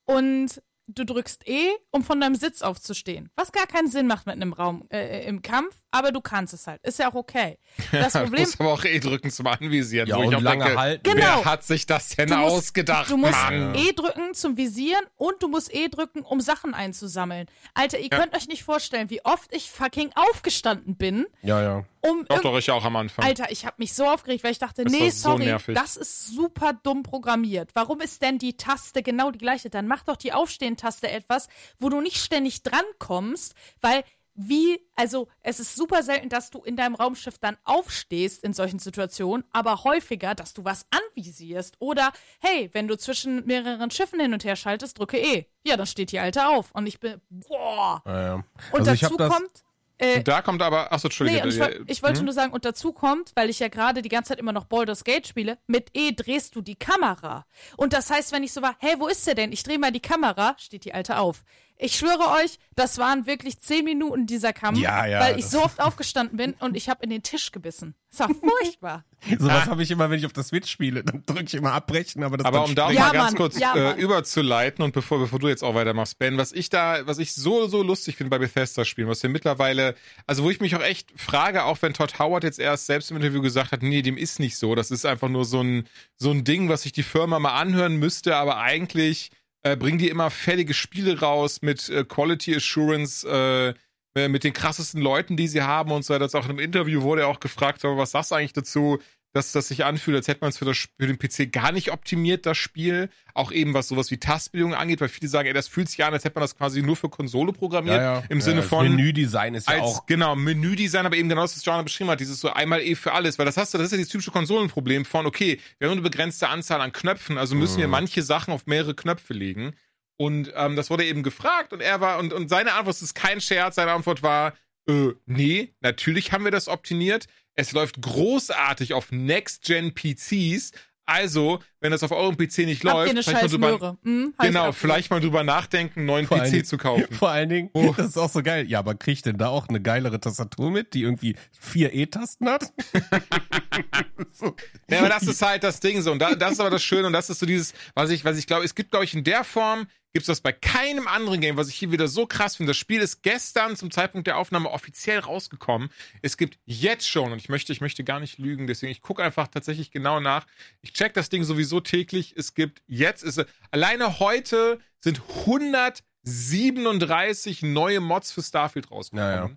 und du drückst E, um von deinem Sitz aufzustehen. Was gar keinen Sinn macht mit einem Raum äh, im Kampf, aber du kannst es halt. Ist ja auch okay. Das Du Problem musst aber auch eh drücken zum Anvisieren. Ja, wo ich und auch lange denke, halten. Genau. Wer hat sich das denn Du musst- ausgedacht, Du musst Mann? E drücken zum Visieren und du musst E drücken, um Sachen einzusammeln. Alter, ihr könnt euch nicht vorstellen, wie oft ich fucking aufgestanden bin, Ja, ja. um Doch, doch, ich auch am Anfang. Alter, ich habe mich so aufgeregt, weil ich dachte, Das nee, so sorry, nervig. das ist super dumm programmiert. Warum ist denn die Taste genau die gleiche? Dann mach doch die Aufstehen-Taste etwas, wo du nicht ständig drankommst, weil wie, also es ist super selten, dass du in deinem Raumschiff dann aufstehst in solchen Situationen, aber häufiger, dass du was anvisierst. Oder, hey, wenn du zwischen mehreren Schiffen hin und her schaltest, drücke E. Ja, dann steht die Alte auf. Und ich bin, boah. ja, ja. Und also dazu kommt, äh, und da kommt aber, achso, Entschuldige. Nee, ich, ich wollte hm? nur sagen, und dazu kommt, weil ich ja gerade die ganze Zeit immer noch Baldur's Gate spiele, mit E drehst du die Kamera. Und das heißt, wenn ich so war, hey, wo ist der denn? Ich drehe mal die Kamera, steht die Alte auf. Ich schwöre euch, das waren wirklich zehn Minuten dieser Kampf, Ja, ja, weil ich das- so oft aufgestanden bin und ich habe in den Tisch gebissen. Das war furchtbar. sowas habe ich immer, wenn ich auf der Switch spiele, dann drücke ich immer abbrechen, aber das Aber um da auch Ja, mal ganz Mann. kurz Ja, äh, überzuleiten und bevor, bevor du jetzt auch weitermachst, Ben, was ich da, was ich so, so lustig finde bei Bethesda-Spielen, was wir mittlerweile, also wo ich mich auch echt frage, auch wenn Todd Howard jetzt erst selbst im Interview gesagt hat, nee, dem ist nicht so, das ist einfach nur so ein, so ein Ding, was sich die Firma mal anhören müsste, aber eigentlich äh, bringen die immer fertige Spiele raus mit äh, Quality Assurance, äh, äh, mit den krassesten Leuten, die sie haben und so weiter. Auch in einem Interview wurde er auch gefragt, aber was sagst du eigentlich dazu, dass das sich anfühlt, als hätte man es für, das, für den PC gar nicht optimiert, das Spiel. Auch eben was sowas wie Tastbildung angeht, weil viele sagen, ey, das fühlt sich an, als hätte man das quasi nur für Konsole programmiert. ja, ja. Im ja, Sinne von Menüdesign ist ja als auch genau Menüdesign, aber eben genau das, was John beschrieben hat, dieses so einmal eh für alles, weil das hast du, das ist ja dieses typische Konsolenproblem von, okay, wir haben nur eine begrenzte Anzahl an Knöpfen, also müssen wir Mhm. manche Sachen auf mehrere Knöpfe legen. Und ähm, das wurde eben gefragt und er war, und, und seine Antwort ist kein Scherz, seine Antwort war, äh, nee, natürlich haben wir das optimiert. Es läuft großartig auf Next-Gen-PCs. Also, wenn das auf eurem PC nicht Habt läuft, vielleicht mal drüber? Hm, genau, vielleicht mal drüber nachdenken, einen neuen Vor allen PC Dingen- zu kaufen. Vor allen Dingen, Oh. das ist auch so geil. Ja, aber krieg ich denn da auch eine geilere Tastatur mit, die irgendwie vier E-Tasten hat? so. Ja, aber das ist halt das Ding so. Und da, das ist aber das Schöne und das ist so dieses, was ich, was ich glaube, es gibt, glaube ich, in der Form, gibt's das bei keinem anderen Game, was ich hier wieder so krass finde. Das Spiel ist gestern zum Zeitpunkt der Aufnahme offiziell rausgekommen. Es gibt jetzt schon, und ich möchte, ich möchte gar nicht lügen, deswegen, ich gucke einfach tatsächlich genau nach. Ich check das Ding sowieso täglich. Es gibt jetzt, ist, alleine heute sind 137 neue Mods für Starfield rausgekommen. Ja, ja.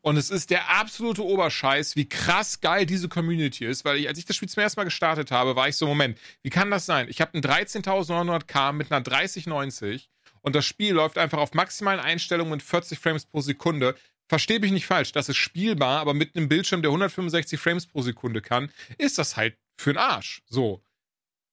Und es ist der absolute Oberscheiß, wie krass geil diese Community ist, weil ich, als ich das Spiel zum ersten Mal gestartet habe, war ich so, Moment, wie kann das sein? Ich habe einen 13.900K mit einer 3090 und das Spiel läuft einfach auf maximalen Einstellungen mit 40 Frames pro Sekunde. Verstehe mich nicht falsch, das ist spielbar, aber mit einem Bildschirm, der 165 Frames pro Sekunde kann, ist das halt für den Arsch. So.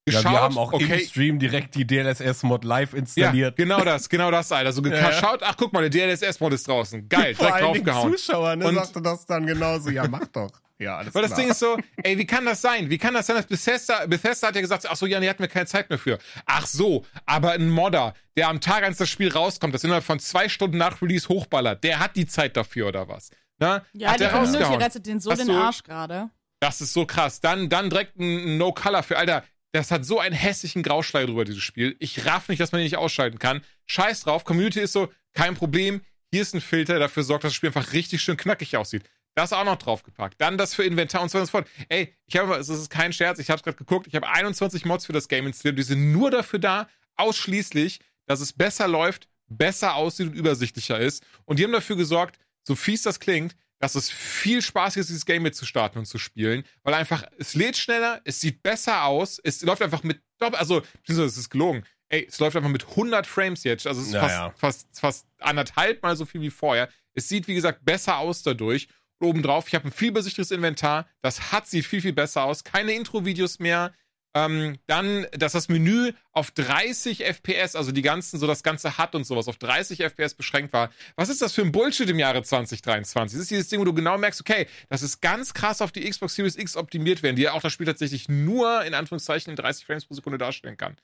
Ja, wir Geschaut, haben auch im Stream direkt die DLSS-Mod live ja, installiert. genau das, genau das, Alter. So Ja, ja. geschaut, ach guck mal, der DLSS-Mod ist draußen. Geil, Vor direkt draufgehauen. Zuschauer, ne, Und- sagte das dann genauso. Ja, mach doch. Ja, alles Weil das klar. Ding ist so, ey, wie kann das sein? Wie kann das sein, dass Bethesda, Bethesda hat ja gesagt, ach so, ja, nee, hatten wir keine Zeit mehr für. Ach so, aber ein Modder, der am Tag, als das Spiel rauskommt, das innerhalb von zwei Stunden nach Release hochballert, der hat die Zeit dafür oder was? Na? Ja, hat die der Community rettet den so Hast den Arsch gerade. Das ist so krass. Dann, dann direkt ein No-Color für, Alter, das hat so einen hässlichen Grauschleier drüber, dieses Spiel. Ich raff nicht, dass man ihn nicht ausschalten kann. Scheiß drauf, Community ist so, kein Problem. Hier ist ein Filter, der dafür sorgt, dass das Spiel einfach richtig schön knackig aussieht. Das auch noch draufgepackt. Dann das für Inventar und so weiter und so fort. Ey, ich habe, es ist kein Scherz, ich habe gerade geguckt, ich habe 21 Mods für das Game installiert. Die sind nur dafür da, ausschließlich, dass es besser läuft, besser aussieht und übersichtlicher ist. Und die haben dafür gesorgt, so fies das klingt, dass es viel Spaß ist, dieses Game mitzustarten und zu spielen, weil einfach, es lädt schneller, es sieht besser aus, es läuft einfach mit, also, es ist gelogen, ey, es läuft einfach mit 100 Frames jetzt, also es ist Ja, fast, fast, fast anderthalb mal so viel wie vorher. Es sieht, wie gesagt, besser aus dadurch. Und obendrauf, ich habe ein viel übersichtliches Inventar, das hat sieht viel, viel besser aus, keine Intro-Videos mehr, ähm, dann, dass das Menü auf 30 FPS, also die ganzen, so das ganze HUD und sowas, auf 30 FPS beschränkt war. Was ist das für ein Bullshit im Jahre 2023? Das ist dieses Ding, wo du genau merkst, okay, das ist ganz krass auf die Xbox Series X optimiert werden, die ja auch das Spiel tatsächlich nur in Anführungszeichen in 30 Frames pro Sekunde darstellen kann.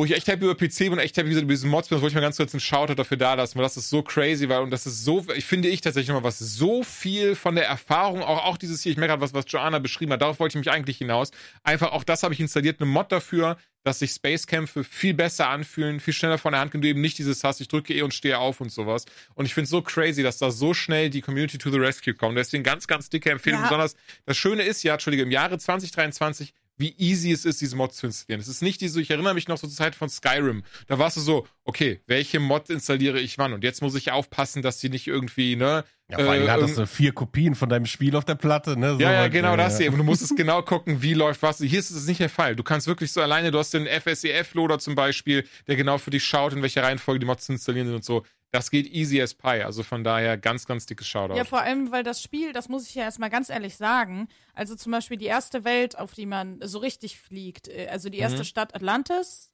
Wo ich echt happy über PC bin und echt happy über diese Mods bin, wollte ich mal ganz kurz einen Shoutout dafür da lassen, weil das ist so crazy, weil, und das ist so, ich finde ich tatsächlich nochmal was, so viel von der Erfahrung, auch, auch dieses hier, ich merke gerade was, was Joanna beschrieben hat, darauf wollte ich mich eigentlich hinaus. Einfach auch das habe ich installiert, eine Mod dafür, dass sich Spacekämpfe viel besser anfühlen, viel schneller von der Hand, und du eben nicht dieses hast, ich drücke eh und stehe auf und sowas. Und ich finde es so crazy, dass da so schnell die Community to the Rescue kommt. Deswegen ganz, ganz dicke Empfehlung. Ja. Besonders das Schöne ist ja, Entschuldige, im Jahre 2023 wie easy es ist, diese Mods zu installieren. Es ist nicht diese, ich erinnere mich noch so zur Zeit von Skyrim. Da warst du so, okay, welche Mod installiere ich wann? Und jetzt muss ich aufpassen, dass die nicht irgendwie, ne? Ja, vor allem äh, hattest du vier Kopien von deinem Spiel auf der Platte, ne? So ja, ja, was, genau äh, das eben. Du musst es genau gucken, wie läuft was. Hier ist es nicht der Fall. Du kannst wirklich so alleine, du hast den FSEF-Loader zum Beispiel, der genau für dich schaut, in welcher Reihenfolge die Mods zu installieren sind und so. Das geht easy as pie. Also von daher ganz, ganz dickes Shoutout. Ja, vor allem, weil das Spiel, das muss ich ja erstmal ganz ehrlich sagen, also zum Beispiel die erste Welt, auf die man so richtig fliegt, äh, also die erste Mhm. Stadt Atlantis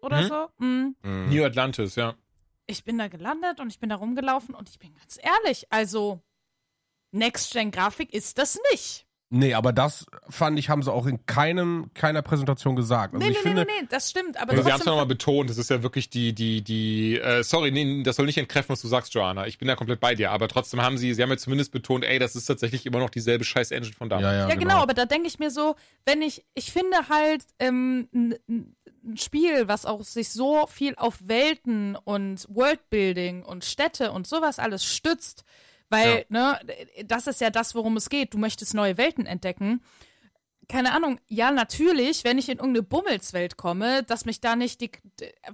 oder Mhm. so, mhm. Mhm. New Atlantis, ja. ich bin da gelandet und ich bin da rumgelaufen und ich bin ganz ehrlich, also Next-Gen-Grafik ist das nicht. Nee, aber das fand ich, haben sie auch in keinem, keiner Präsentation gesagt. Also nee, ich nee, finde, nee, nee, nee, das stimmt, aber sie haben es nochmal betont, das ist ja wirklich die, die, die, äh, sorry, nee, das soll nicht entkräften, was du sagst, Joanna. Ich bin da komplett bei dir, aber trotzdem haben sie, sie haben ja zumindest betont, ey, das ist tatsächlich immer noch dieselbe scheiß Engine von damals. ja, ja, Ja, genau, aber da denke ich mir so, wenn ich, ich finde halt ähm, ein Spiel, was auch sich so viel auf Welten und Worldbuilding und Städte und sowas alles stützt, weil, ne, das ist ja das, worum es geht. Du möchtest neue Welten entdecken. Keine Ahnung, ja, natürlich, wenn ich in irgendeine Bummelswelt komme, dass mich da nicht die,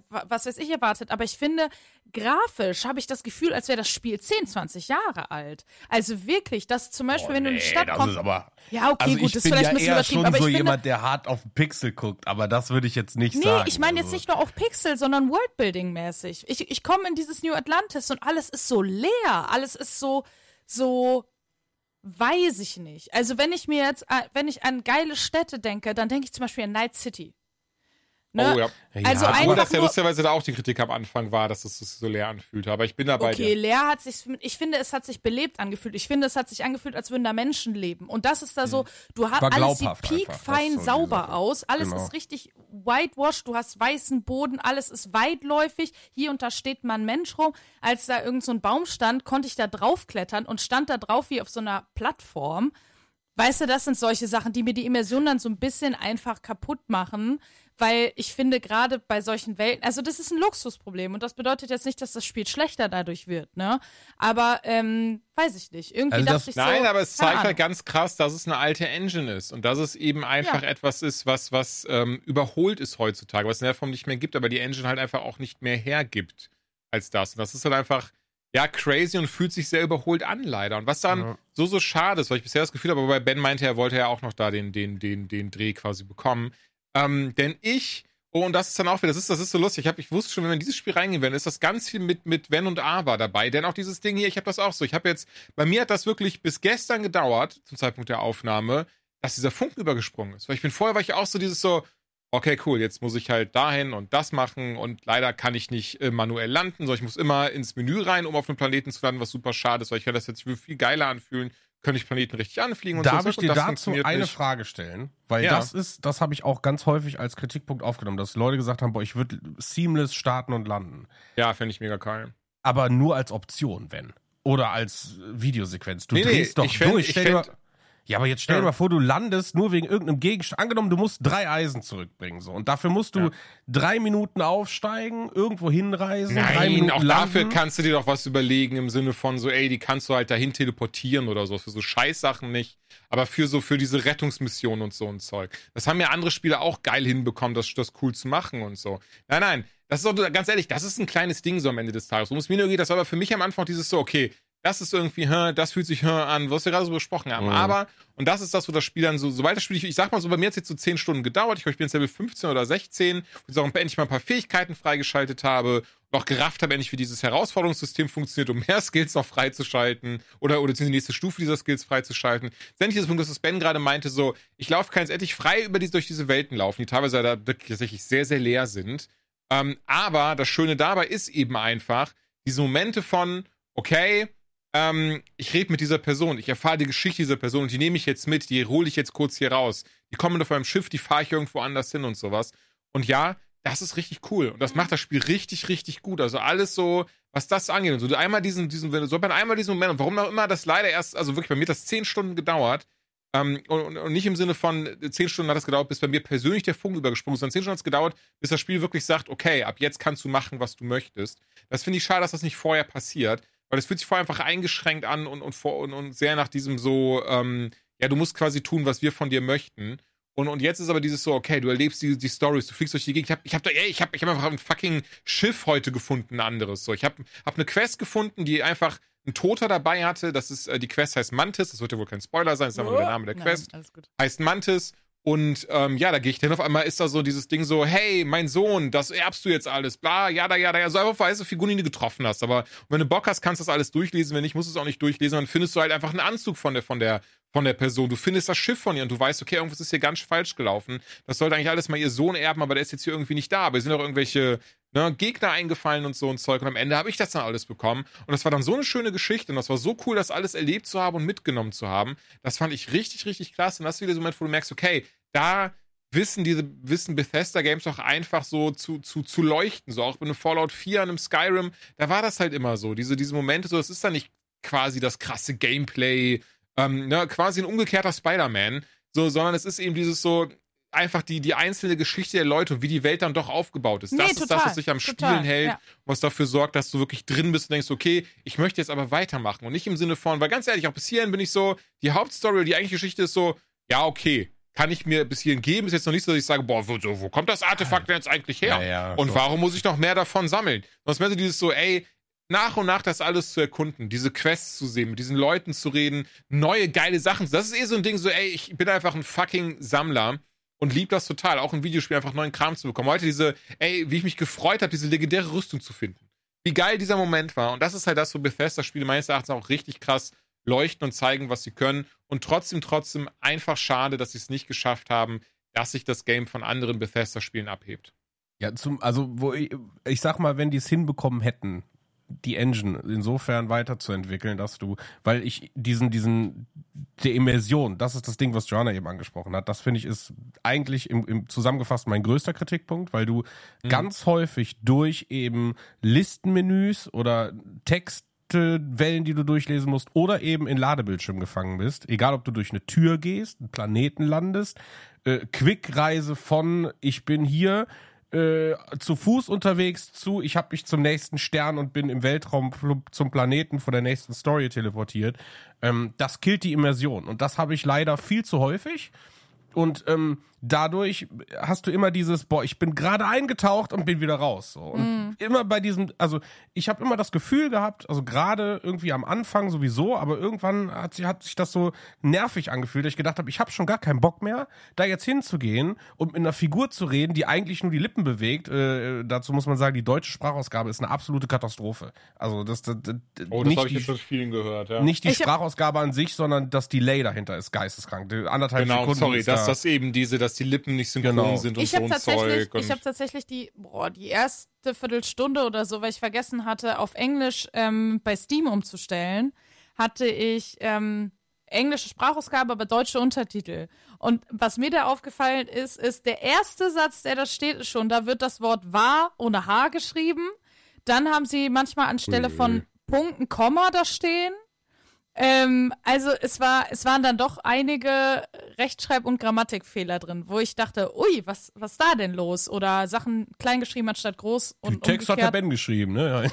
was weiß ich, erwartet. Aber ich finde, grafisch habe ich das Gefühl, als wäre das Spiel 10, 20 Jahre alt. Also wirklich, dass zum Beispiel, wenn du in die Stadt kommst. aber. Ja, okay, also gut, das ist bin vielleicht ja ein bisschen übertrieben, ich so finde- jemand, der hart auf Pixel guckt, aber das würde ich jetzt nicht Nee, sagen. ich meine jetzt also. nicht nur auf Pixel, sondern Worldbuilding-mäßig. Ich, ich komme in dieses New Atlantis und alles ist so leer. Alles ist so, so, weiß ich nicht. Also wenn ich mir jetzt, äh, wenn ich an geile Städte denke, dann denke ich zum Beispiel an Night City. Ne? Oh ja. Also Ja, einfach das ja nur, lustigerweise da auch die Kritik am Anfang war, dass es sich so leer anfühlte. Aber ich bin da bei Okay, dir. leer hat sich, ich finde, es hat sich belebt angefühlt. Ich finde, es hat sich angefühlt, als würden da Menschen leben. Und das ist da so, du hast alles sieht piekfein so sauber aus. Alles Genau. ist richtig whitewashed. Du hast weißen Boden, alles ist weitläufig. Hier und da steht mal ein Mensch rum. Als da irgend so ein Baum stand, konnte ich da draufklettern und stand da drauf wie auf so einer Plattform. Weißt du, das sind solche Sachen, die mir die Immersion dann so ein bisschen einfach kaputt machen, weil ich finde gerade bei solchen Welten, also das ist ein Luxusproblem und das bedeutet jetzt nicht, dass das Spiel schlechter dadurch wird, ne? Aber ähm, weiß ich nicht. Irgendwie Also das- dachte ich so. Nein, aber es zeigt halt ganz krass, dass es eine alte Engine ist und dass es eben einfach Ja. etwas ist, was, was ähm, überholt ist heutzutage, was es in der Form nicht mehr gibt, aber die Engine halt einfach auch nicht mehr hergibt als das. Und das ist halt einfach, ja, crazy und fühlt sich sehr überholt an, leider. Und was dann Ja. so, so schade ist, weil ich bisher das Gefühl habe, aber bei Ben meinte, er wollte ja auch noch da den, den, den, den Dreh quasi bekommen. Ähm, denn ich, oh, und das ist dann auch wieder, das ist, das ist so lustig. Ich, hab, ich wusste schon, wenn wir in dieses Spiel reingehen werden, ist das ganz viel mit, mit Wenn und Aber dabei. Denn auch dieses Ding hier, ich habe das auch so. Ich habe jetzt, bei mir hat das wirklich bis gestern gedauert, zum Zeitpunkt der Aufnahme, dass dieser Funken übergesprungen ist. Weil ich bin vorher, war ich auch so dieses so, okay, cool, jetzt muss ich halt dahin und das machen und leider kann ich nicht äh, manuell landen, sondern ich muss immer ins Menü rein, um auf einem Planeten zu landen, was super schade ist, weil ich werde das jetzt viel geiler anfühlen, könnte ich Planeten richtig anfliegen und Darf so. ich Und dir das dazu eine nicht. Frage stellen? Weil Ja. das ist, das habe ich auch ganz häufig als Kritikpunkt aufgenommen, dass Leute gesagt haben, boah, ich würde seamless starten und landen. Ja, finde ich mega geil. Aber nur als Option, wenn. Oder als Videosequenz. Du Nee, nee, drehst doch ich fänd- durch. ich dir fänd- ja, aber jetzt stell dir Ja. mal vor, du landest nur wegen irgendeinem Gegenstand. Angenommen, du musst drei Eisen zurückbringen. So. Und dafür musst du Ja. drei Minuten aufsteigen, irgendwo hinreisen, drei Nein, Minuten auch landen. dafür kannst du dir doch was überlegen im Sinne von so, ey, die kannst du halt dahin teleportieren oder so. Für so Scheißsachen nicht. Aber für so, für diese Rettungsmission und so ein Zeug. Das haben ja andere Spieler auch geil hinbekommen, das, das cool zu machen und so. Nein, nein. Das ist doch, ganz ehrlich, das ist ein kleines Ding so am Ende des Tages. Worum es mir nur geht, das war aber für mich am Anfang dieses so, okay, das ist irgendwie, hä, das fühlt sich hä, an, was wir gerade so besprochen haben. Mhm. Aber, und das ist das, wo das Spiel dann so, sobald das Spiel, ich, ich sag mal so, bei mir hat es jetzt so 10 Stunden gedauert. Ich glaube, ich bin jetzt Level 15 oder 16, wo ich auch endlich mal ein paar Fähigkeiten freigeschaltet habe und auch gerafft habe, endlich, wie dieses Herausforderungssystem funktioniert, um mehr Skills noch freizuschalten oder, oder die nächste Stufe dieser Skills freizuschalten. Endlich dieses Punkt, was Ben gerade meinte, so, ich laufe kann jetzt endlich frei über die, durch diese Welten laufen, die teilweise da wirklich tatsächlich sehr, sehr leer sind. Ähm, aber das Schöne dabei ist eben einfach, diese Momente von, okay, ähm, ich rede mit dieser Person, ich erfahre die Geschichte dieser Person und die nehme ich jetzt mit, die hole ich jetzt kurz hier raus. Die kommen auf meinem Schiff, die fahre ich irgendwo anders hin und sowas. Und ja, das ist richtig cool. Und das macht das Spiel richtig, richtig gut. Also alles so, was das angeht. Und so einmal diesen, diesen, so man einmal diesen Moment, und warum auch immer das leider erst, also wirklich bei mir hat das zehn Stunden gedauert. Ähm, und, und nicht im Sinne von, äh, zehn Stunden hat es gedauert, bis bei mir persönlich der Funken übergesprungen ist, sondern zehn Stunden hat es gedauert, bis das Spiel wirklich sagt, okay, ab jetzt kannst du machen, was du möchtest. Das finde ich schade, dass das nicht vorher passiert, weil es fühlt sich vorher einfach eingeschränkt an und, und, vor, und, und sehr nach diesem so, ähm, ja, du musst quasi tun, was wir von dir möchten. Und, und jetzt ist aber dieses so, okay, du erlebst die, die Stories, du fliegst durch die Gegend. Ich habe ich hab da, ey, ich hab, ich hab einfach ein fucking Schiff heute gefunden, ein anderes. So, ich habe hab eine Quest gefunden, die einfach ein Toter dabei hatte. Das ist, äh, die Quest heißt Mantis, das wird ja wohl kein Spoiler sein, das ist einfach nur der Name der Nein, Quest gut. heißt Mantis. Und ähm, ja, da gehe ich hin. Auf einmal ist da so dieses Ding so, hey, mein Sohn, das erbst du jetzt alles, bla, ja, da, ja, da, ja. So einfach weiße Figuren, die du getroffen hast. Aber wenn du Bock hast, kannst du das alles durchlesen. Wenn nicht, musst du es auch nicht durchlesen. Dann findest du halt einfach einen Anzug von der, von der, von der Person. Du findest das Schiff von ihr und du weißt, okay, irgendwas ist hier ganz falsch gelaufen. Das sollte eigentlich alles mal ihr Sohn erben, aber der ist jetzt hier irgendwie nicht da. Aber es sind auch irgendwelche ne, Gegner eingefallen und so ein Zeug. Und am Ende habe ich das dann alles bekommen. Und das war dann so eine schöne Geschichte. Und das war so cool, das alles erlebt zu haben und mitgenommen zu haben. Das fand ich richtig, richtig klasse. Und das ist wieder so ein Moment, wo du merkst, okay, da wissen diese, wissen Bethesda Games auch einfach so zu, zu, zu leuchten. So auch bei einem Fallout 4, einem Skyrim, da war das halt immer so. Diese, diese Momente, so, das ist dann nicht quasi das krasse Gameplay, ähm, ne, quasi ein umgekehrter Spider-Man, so, sondern es ist eben dieses so, einfach die, die einzelne Geschichte der Leute und wie die Welt dann doch aufgebaut ist. Nee, das ist total, das, was sich am total, Spielen hält, ja. was dafür sorgt, dass du wirklich drin bist und denkst, okay, ich möchte jetzt aber weitermachen. Und nicht im Sinne von, weil ganz ehrlich, auch bis hierhin bin ich so, die Hauptstory oder die eigentliche Geschichte ist so, ja, okay, kann ich mir bis hierhin geben. Ist jetzt noch nicht so, dass ich sage, boah, wo, wo kommt das Artefakt denn jetzt eigentlich her? Ja, ja, und so. warum muss ich noch mehr davon sammeln? Sonst mehr so dieses so, ey, nach und nach das alles zu erkunden, diese Quests zu sehen, mit diesen Leuten zu reden, neue geile Sachen. Das ist eh so ein Ding, so, ey, ich bin einfach ein fucking Sammler und lieb das total, auch im Videospiel einfach neuen Kram zu bekommen. Heute diese, ey, wie ich mich gefreut habe, diese legendäre Rüstung zu finden. Wie geil dieser Moment war. Und das ist halt das, wo Bethesda-Spiele meines Erachtens auch richtig krass leuchten und zeigen, was sie können. Und trotzdem, trotzdem einfach schade, dass sie es nicht geschafft haben, dass sich das Game von anderen Bethesda-Spielen abhebt. Ja, zum, also, wo ich, ich sag mal, wenn die es hinbekommen hätten, die Engine insofern weiterzuentwickeln, dass du, weil ich diesen, diesen, der Immersion, das ist das Ding, was Joanna eben angesprochen hat, das finde ich ist eigentlich im, im zusammengefasst mein größter Kritikpunkt, weil du ganz häufig durch eben Listenmenüs oder Textwellen, die du durchlesen musst, oder eben in Ladebildschirm gefangen bist, egal ob du durch eine Tür gehst, einen Planeten landest, äh, Quickreise von ich bin hier äh, zu Fuß unterwegs zu, ich habe mich zum nächsten Stern und bin im Weltraum zum Planeten vor der nächsten Story teleportiert. Ähm, das killt die Immersion und das habe ich leider viel zu häufig. Und ähm, dadurch hast du immer dieses, boah, ich bin gerade eingetaucht und bin wieder raus. So. Und immer bei diesem, also ich habe immer das Gefühl gehabt, also gerade irgendwie am Anfang sowieso, aber irgendwann hat, sich- hat sich das so nervig angefühlt, dass ich gedacht habe, ich habe schon gar keinen Bock mehr, da jetzt hinzugehen und mit einer Figur zu reden, die eigentlich nur die Lippen bewegt. Äh, dazu muss man sagen, die deutsche Sprachausgabe ist eine absolute Katastrophe. Also das, das, das Oh, das nicht habe ich die, jetzt von vielen gehört, ja. nicht die Ich Sprachausgabe an sich, sondern das Delay dahinter ist geisteskrank. Die Anderthalb genau, Sekunden sorry, ist dass da- das eben diese, dass die Lippen nicht synchron Genau. sind und Ich so habe ein tatsächlich, Zeug. Und ich habe tatsächlich die, boah, die erste Viertelstunde oder so, weil ich vergessen hatte, auf Englisch ähm, bei Steam umzustellen, hatte ich ähm, englische Sprachausgabe, aber deutsche Untertitel. Und was mir da aufgefallen ist, ist der erste Satz, der da steht, ist schon, da wird das Wort wahr ohne H geschrieben. Dann haben sie manchmal anstelle von Punkten Komma da stehen. Ähm, also es war, es waren dann doch einige Rechtschreib- und Grammatikfehler drin, wo ich dachte, ui, was, was ist da denn los? Oder Sachen klein geschrieben anstatt groß und Den Text hat der umgekehrt. Ben geschrieben, ne? Ja.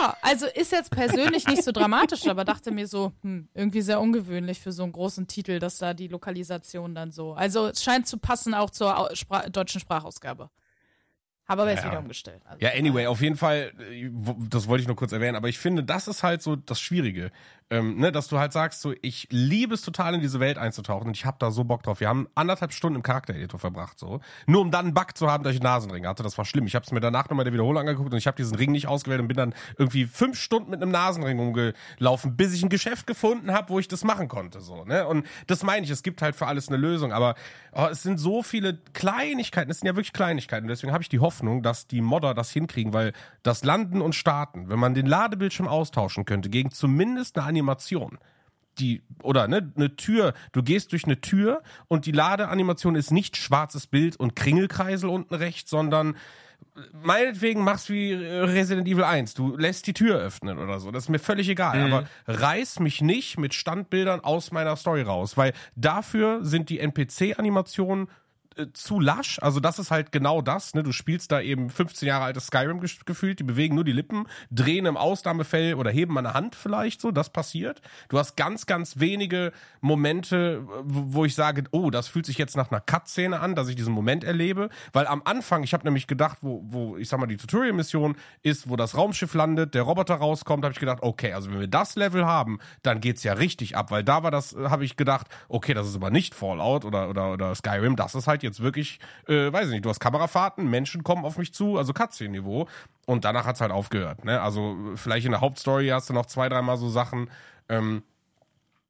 Ja, also ist jetzt persönlich nicht so dramatisch, aber dachte mir so, hm, irgendwie sehr ungewöhnlich für so einen großen Titel, dass da die Lokalisation dann so. Also es scheint zu passen auch zur Spra deutschen Sprachausgabe. Habe aber jetzt Ja. wieder umgestellt. Also, Ja, anyway, auf jeden Fall, äh, das wollte ich nur kurz erwähnen, aber ich finde, das ist halt so das Schwierige, ähm, ne, dass du halt sagst, so, ich liebe es total in diese Welt einzutauchen und ich habe da so Bock drauf. Wir haben anderthalb Stunden im Charaktereditor verbracht, so, nur um dann einen Bug zu haben, dass ich einen Nasenring hatte. Das war schlimm. Ich habe es mir danach nochmal der Wiederholung angeguckt und ich habe diesen Ring nicht ausgewählt und bin dann irgendwie fünf Stunden mit einem Nasenring rumgelaufen, bis ich ein Geschäft gefunden habe, wo ich das machen konnte, so, ne? Und das meine ich, es gibt halt für alles eine Lösung, aber oh, es sind so viele Kleinigkeiten, es sind ja wirklich Kleinigkeiten. Und deswegen habe ich die Hoffnung, dass die Modder das hinkriegen, weil das Landen und Starten, wenn man den Ladebildschirm austauschen könnte gegen zumindest eine Animation, die oder ne eine Tür, du gehst durch eine Tür und die Ladeanimation ist nicht schwarzes Bild und Kringelkreisel unten rechts, sondern meinetwegen machst wie äh, Resident Evil 1, du lässt die Tür öffnen oder so, das ist mir völlig egal, aber reiß mich nicht mit Standbildern aus meiner Story raus, weil dafür sind die NPC-Animationen äh, zu lasch. Also das ist halt genau das. Ne? Du spielst da eben 15 Jahre altes Skyrim gefühlt. Die bewegen nur die Lippen, drehen im Ausnahmefall oder heben eine Hand vielleicht so. Das passiert. Du hast ganz, ganz wenige Momente, wo ich sage, oh, das fühlt sich jetzt nach einer Cut-Szene an, dass ich diesen Moment erlebe. Weil am Anfang, ich habe nämlich gedacht, wo, wo ich sag mal die Tutorial-Mission ist, wo das Raumschiff landet, der Roboter rauskommt, habe ich gedacht, okay, also wenn wir das Level haben, dann geht's ja richtig ab. Weil da war das, habe ich gedacht, okay, das ist aber nicht Fallout oder oder oder Skyrim. Das ist halt jetzt wirklich, äh, weiß ich nicht, du hast Kamerafahrten, Menschen kommen auf mich zu, also Cutscene-Niveau. Und danach hat's halt aufgehört. Ne? Also vielleicht in der Hauptstory hast du noch zwei, dreimal so Sachen. Ähm,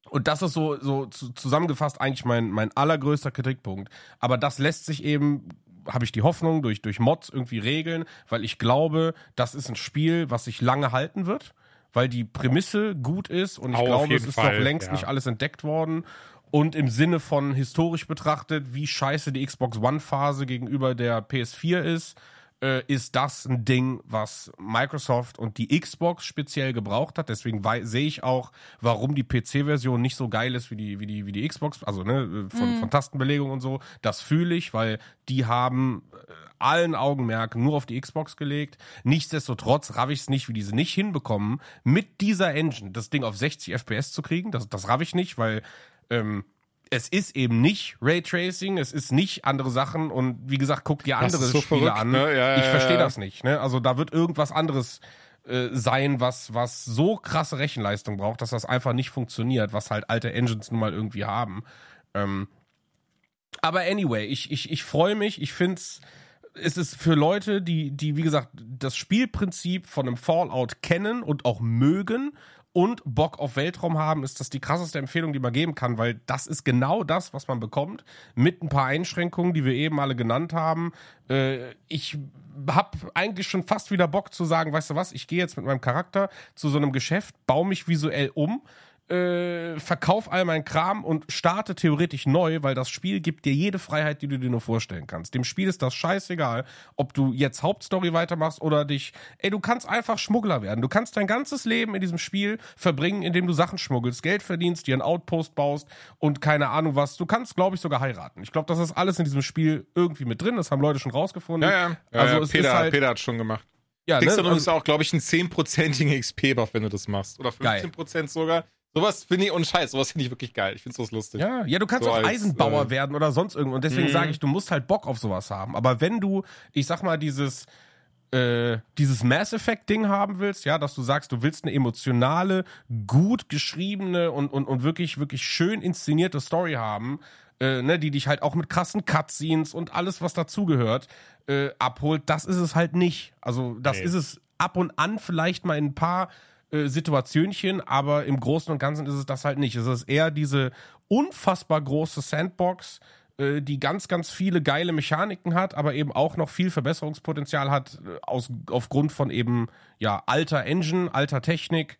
und das ist so, so zu- zusammengefasst eigentlich mein, mein allergrößter Kritikpunkt. Aber das lässt sich eben, habe ich die Hoffnung, durch, durch Mods irgendwie regeln, weil ich glaube, das ist ein Spiel, was sich lange halten wird, weil die Prämisse gut ist und ich Auf glaube, es ist Fall, noch längst ja. nicht alles entdeckt worden. Und im Sinne von historisch betrachtet, wie scheiße die Xbox One-Phase gegenüber der PS4 ist, äh, ist das ein Ding, was Microsoft und die Xbox speziell gebraucht hat. Deswegen sehe ich auch, warum die PC-Version nicht so geil ist wie die, wie die, wie die Xbox, also ne, von, von Tastenbelegung und so. Das fühle ich, weil die haben äh, allen Augenmerk nur auf die Xbox gelegt. Nichtsdestotrotz raff ich es nicht, wie diese nicht hinbekommen, mit dieser Engine das Ding auf 60 FPS zu kriegen. Das, das raff ich nicht, weil ähm, es ist eben nicht Raytracing, es ist nicht andere Sachen und wie gesagt, guck dir andere so Spiele verrückt, an. ne? Ja, ja, ich verstehe ja. das nicht. Ne? Also da wird irgendwas anderes äh, sein, was, was so krasse Rechenleistung braucht, dass das einfach nicht funktioniert, was halt alte Engines nun mal irgendwie haben. Ähm, aber anyway, ich, ich, ich freue mich, ich find's es ist für Leute, die, die, wie gesagt, das Spielprinzip von einem Fallout kennen und auch mögen und Bock auf Weltraum haben, ist das die krasseste Empfehlung, die man geben kann, weil das ist genau das, was man bekommt, mit ein paar Einschränkungen, die wir eben alle genannt haben. Äh, ich hab eigentlich schon fast wieder Bock zu sagen, weißt du was, ich gehe jetzt mit meinem Charakter zu so einem Geschäft, baue mich visuell um, äh, verkauf all mein Kram und starte theoretisch neu, weil das Spiel gibt dir jede Freiheit, die du dir nur vorstellen kannst. Dem Spiel ist das scheißegal, ob du jetzt Hauptstory weitermachst oder dich, ey, du kannst einfach Schmuggler werden. Du kannst dein ganzes Leben in diesem Spiel verbringen, indem du Sachen schmuggelst, Geld verdienst, dir einen Outpost baust und keine Ahnung was. Du kannst, glaube ich, sogar heiraten. Ich glaube, das ist alles in diesem Spiel irgendwie mit drin. Das haben Leute schon rausgefunden. Ja, ja. ja Also ja, es Peter, ist halt, Peter hat schon gemacht. ja, Kriegst ne? dann übrigens auch, glaube ich, einen 10%igen XP-Buff, wenn du das machst. Oder Geil. 15% sogar. Sowas finde ich, und Scheiß, sowas finde ich wirklich geil. Ich finde sowas lustig. Ja, ja, du kannst So auch als, Eisenbauer äh, werden oder sonst irgendwo. Und deswegen Mhm. sage ich, du musst halt Bock auf sowas haben. Aber wenn du, ich sag mal, dieses, äh, dieses Mass Effect Ding haben willst, ja, dass du sagst, du willst eine emotionale, gut geschriebene und, und, und wirklich, wirklich schön inszenierte Story haben, äh, ne, die dich halt auch mit krassen Cutscenes und alles, was dazugehört, äh, abholt, das ist es halt nicht. Also, das Nee. ist es ab und an vielleicht mal in ein paar äh, Situationchen, aber im Großen und Ganzen ist es das halt nicht. Es ist eher diese unfassbar große Sandbox, äh, die ganz, ganz viele geile Mechaniken hat, aber eben auch noch viel Verbesserungspotenzial hat äh, aus, aufgrund von eben ja alter Engine, alter Technik.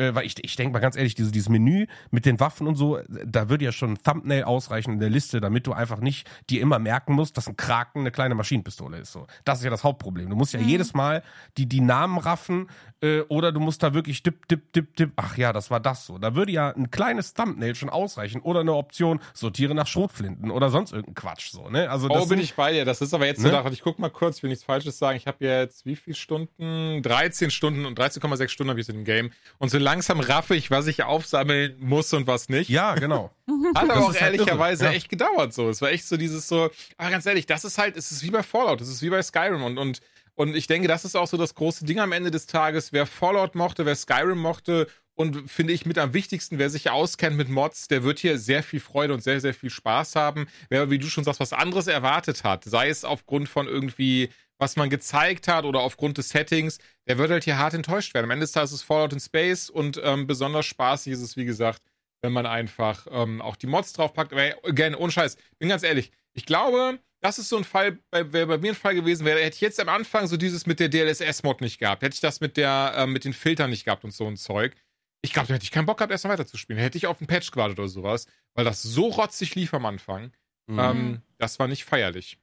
Äh, weil ich, ich denke mal ganz ehrlich, diese, dieses Menü mit den Waffen und so, da würde ja schon ein Thumbnail ausreichen in der Liste, damit du einfach nicht dir immer merken musst, dass ein Kraken eine kleine Maschinenpistole ist. So. Das ist ja das Hauptproblem. Du musst ja jedes Mal die, die Namen raffen äh, oder du musst da wirklich dip, dip, dip, dip. Ach ja, das war das so. Da würde ja ein kleines Thumbnail schon ausreichen oder eine Option, sortiere nach Schrotflinten oder sonst irgendein Quatsch. So, ne? Also das Oh, bin sind- ich bei dir. Das ist aber jetzt Ne? so Sache. Ich guck mal kurz, ich will nichts Falsches sagen. Ich habe jetzt wie viele Stunden? 13 Stunden und 13,6 Stunden habe ich jetzt in dem Game. Und solange langsam raffe ich, was ich aufsammeln muss und was nicht. Ja, genau. Hat aber Das auch halt ehrlicherweise ja. echt gedauert so. Es war echt so dieses so, aber ganz ehrlich, das ist halt, es ist wie bei Fallout, es ist wie bei Skyrim und, und, und ich denke, das ist auch so das große Ding am Ende des Tages. Wer Fallout mochte, wer Skyrim mochte und finde ich mit am wichtigsten, wer sich auskennt mit Mods, der wird hier sehr viel Freude und sehr, sehr viel Spaß haben. Wer, wie du schon sagst, was anderes erwartet hat, sei es aufgrund von irgendwie, was man gezeigt hat oder aufgrund des Settings, der wird halt hier hart enttäuscht werden. Am Ende des Tages ist es Fallout in Space und ähm, besonders spaßig ist es, wie gesagt, wenn man einfach ähm, auch die Mods draufpackt. Aber again, ohne Scheiß, bin ganz ehrlich, ich glaube, das ist so ein Fall, wäre bei mir ein Fall gewesen, wäre, hätte ich jetzt am Anfang so dieses mit der DLSS-Mod nicht gehabt, hätte ich das mit der, ähm, mit den Filtern nicht gehabt und so ein Zeug. Ich glaube, da hätte ich keinen Bock gehabt, erstmal weiterzuspielen. Hätte ich auf einen Patch gewartet oder sowas, weil das so rotzig lief am Anfang. Mhm. Ähm, das war nicht feierlich.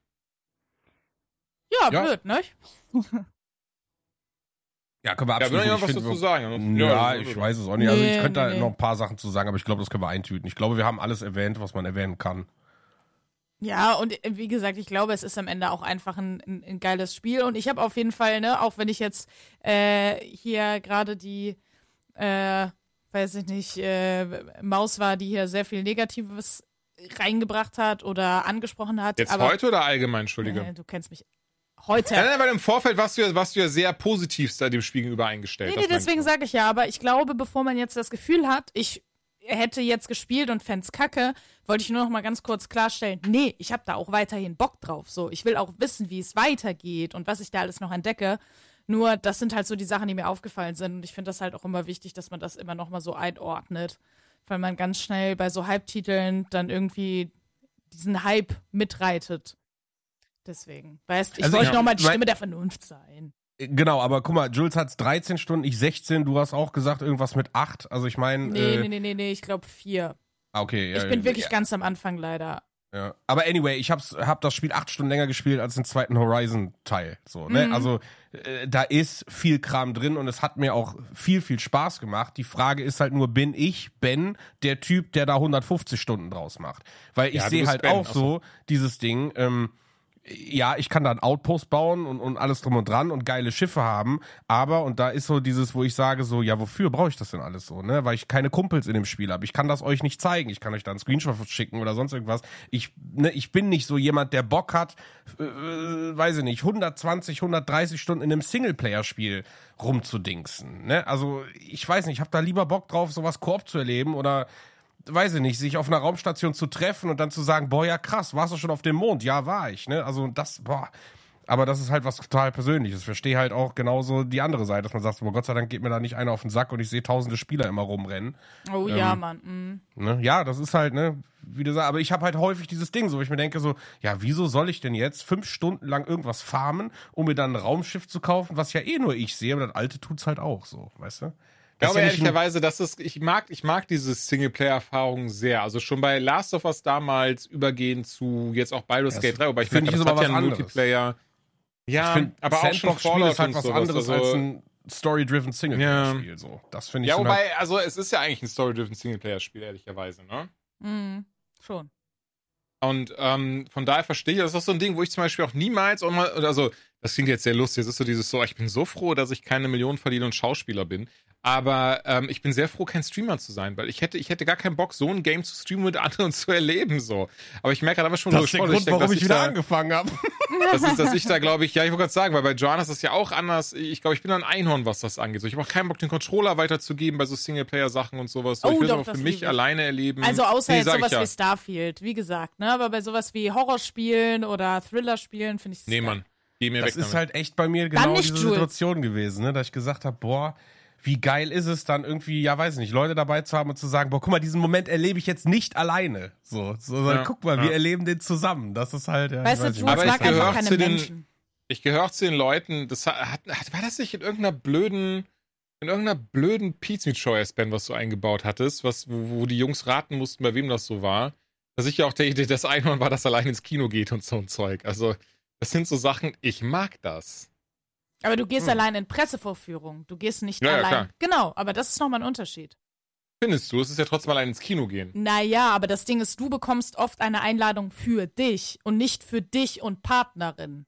Ja, Ja. blöd, ne? Ja, können wir Ja, will absolut. noch ich was dazu wir- sagen? Ja, ich weiß es auch nicht. Also ich könnte da noch ein paar Sachen zu sagen, aber ich glaube, das können wir eintüten. Ich glaube, wir haben alles erwähnt, was man erwähnen kann. Ja, und äh, wie gesagt, ich glaube, es ist am Ende auch einfach ein, ein, ein geiles Spiel. Und ich habe auf jeden Fall, ne, auch wenn ich jetzt äh, hier gerade die, äh, weiß ich nicht, äh, Maus war, die hier sehr viel Negatives reingebracht hat oder angesprochen hat. Jetzt aber, heute oder allgemein, Entschuldige? Äh, du kennst mich. Heute. Nein, nein, weil im Vorfeld warst du ja, warst du ja sehr positiv dem Spiel gegenüber eingestellt. Nee, nee, deswegen sage ich ja, aber ich glaube, bevor man jetzt das Gefühl hat, ich hätte jetzt gespielt und fänd's kacke, wollte ich nur noch mal ganz kurz klarstellen, nee, ich habe da auch weiterhin Bock drauf. So, ich will auch wissen, wie es weitergeht und was ich da alles noch entdecke. Nur, das sind halt so die Sachen, die mir aufgefallen sind. Und ich finde das halt auch immer wichtig, dass man das immer noch mal so einordnet. Weil man ganz schnell bei so Hype-Titeln dann irgendwie diesen Hype mitreitet. Deswegen. Weißt, ich Also wollte ich- noch mal die Stimme der Vernunft sein. Genau, aber guck mal, Jules hat's 13 Stunden, ich 16, du hast auch gesagt irgendwas mit 8. Also ich meine. Nee, äh, nee, nee, nee, nee, ich glaube vier. ah, Okay, ja, Ich bin wirklich ja, ganz am Anfang leider. ja. Aber anyway, ich hab's, hab das Spiel acht Stunden länger gespielt als den zweiten Horizon-Teil. So, ne? Mhm. Also äh, da ist viel Kram drin und es hat mir auch viel, viel Spaß gemacht. Die Frage ist halt nur, bin ich, Ben, der Typ, der da 150 Stunden draus macht? Weil ich Ja, sehe halt Ben, auch ach so dieses Ding, ähm, ja, ich kann da einen Outpost bauen und, und alles drum und dran und geile Schiffe haben, aber, und da ist so dieses, wo ich sage so, ja, wofür brauche ich das denn alles so, ne? Weil ich keine Kumpels in dem Spiel habe. Ich kann das euch nicht zeigen. Ich kann euch da einen Screenshot schicken oder sonst irgendwas. Ich, ne, ich bin nicht so jemand, der Bock hat, äh, äh, weiß ich nicht, 120, 130 Stunden in einem Singleplayer-Spiel rumzudingsen, ne? Also, ich weiß nicht, ich habe da lieber Bock drauf, sowas Koop zu erleben oder weiß ich nicht, sich auf einer Raumstation zu treffen und dann zu sagen, boah, ja krass, warst du schon auf dem Mond? Ja, war ich, ne? Also das, boah. Aber das ist halt was total Persönliches. Ich verstehe halt auch genauso die andere Seite, dass man sagt, boah, Gott sei Dank geht mir da nicht einer auf den Sack und ich sehe tausende Spieler immer rumrennen. Oh ja, Mann. Mm. Ne? Ja, das ist halt, ne, wie du sagst, aber ich habe halt häufig dieses Ding, so ich mir denke, so, ja, wieso soll ich denn jetzt fünf Stunden lang irgendwas farmen, um mir dann ein Raumschiff zu kaufen, was ja eh nur ich sehe, aber das alte tut's halt auch so, weißt du? Ich glaube ja ehrlicherweise, dass es, ich mag, ich mag diese Singleplayer-Erfahrung sehr. Also schon bei Last of Us damals übergehen zu jetzt auch Baldur's Das Gate 3, wobei ich find ich das ist hat aber ja was einen anderes. Multiplayer. Ja, ich finde, aber auch schon Fallout ist halt was sowas. anderes also, als ein Story-driven Singleplayer-Spiel, so. Das finde ich Ja, wobei, halt, also es ist ja eigentlich ein Story-driven Singleplayer-Spiel, ehrlicherweise, ne? Mm. Schon. Und ähm, von daher verstehe ich, das ist auch so ein Ding, wo ich zum Beispiel auch niemals, also das klingt jetzt sehr lustig, es ist so dieses so, ich bin so froh, dass ich keine Millionen verdiene und Schauspieler bin. Aber ähm, ich bin sehr froh, kein Streamer zu sein, weil ich hätte, ich hätte gar keinen Bock, so ein Game zu streamen mit anderen zu erleben. so. Aber ich merke gerade aber schon, das wo ist der ich Grund, denke, warum dass ich wieder da, angefangen habe. das ist, dass ich da, glaube ich, ja, ich wollte gerade sagen, weil bei Joanna ist das ja auch anders. Ich glaube, ich bin ein Einhorn, was das angeht. So, ich habe auch keinen Bock, den Controller weiterzugeben bei so Singleplayer-Sachen und sowas. So, Oh, ich will es doch, aber das für mich ich. alleine erleben. Also außer Nee, jetzt ich sowas ja. wie Starfield, wie gesagt, ne? Aber bei sowas wie Horrorspielen oder Thriller-Spielen finde ich das Nee, geil. Mann. Geh mir Das weg ist damit. halt echt bei mir genau diese Jules. Situation gewesen, ne, dass ich gesagt habe, boah, wie geil ist es dann irgendwie, ja, weiß ich nicht, Leute dabei zu haben und zu sagen, boah, guck mal, diesen Moment erlebe ich jetzt nicht alleine. So, sondern Ja, guck mal, ja. wir erleben den zusammen. Das ist halt, ja, Weißt du, ich weiß nicht, Jules Aber ich mag einfach gehör keine zu den- Menschen. Ich gehöre zu den Leuten, das hat, hat, war das nicht in irgendeiner blöden, in irgendeiner blöden Pizza Show S-Band, was du eingebaut hattest, was, wo, wo die Jungs raten mussten, bei wem das so war. Dass ich ja auch der Idee, das Einhorn war, das allein ins Kino geht und so ein Zeug. Also, das sind so Sachen, ich mag das. Aber du gehst Hm. allein in Pressevorführungen. Du gehst nicht Ja, ja, allein. klar. Genau, aber das ist nochmal ein Unterschied. Findest du, es ist ja trotzdem allein ins Kino gehen. Naja, aber das Ding ist, du bekommst oft eine Einladung für dich und nicht für dich und Partnerin.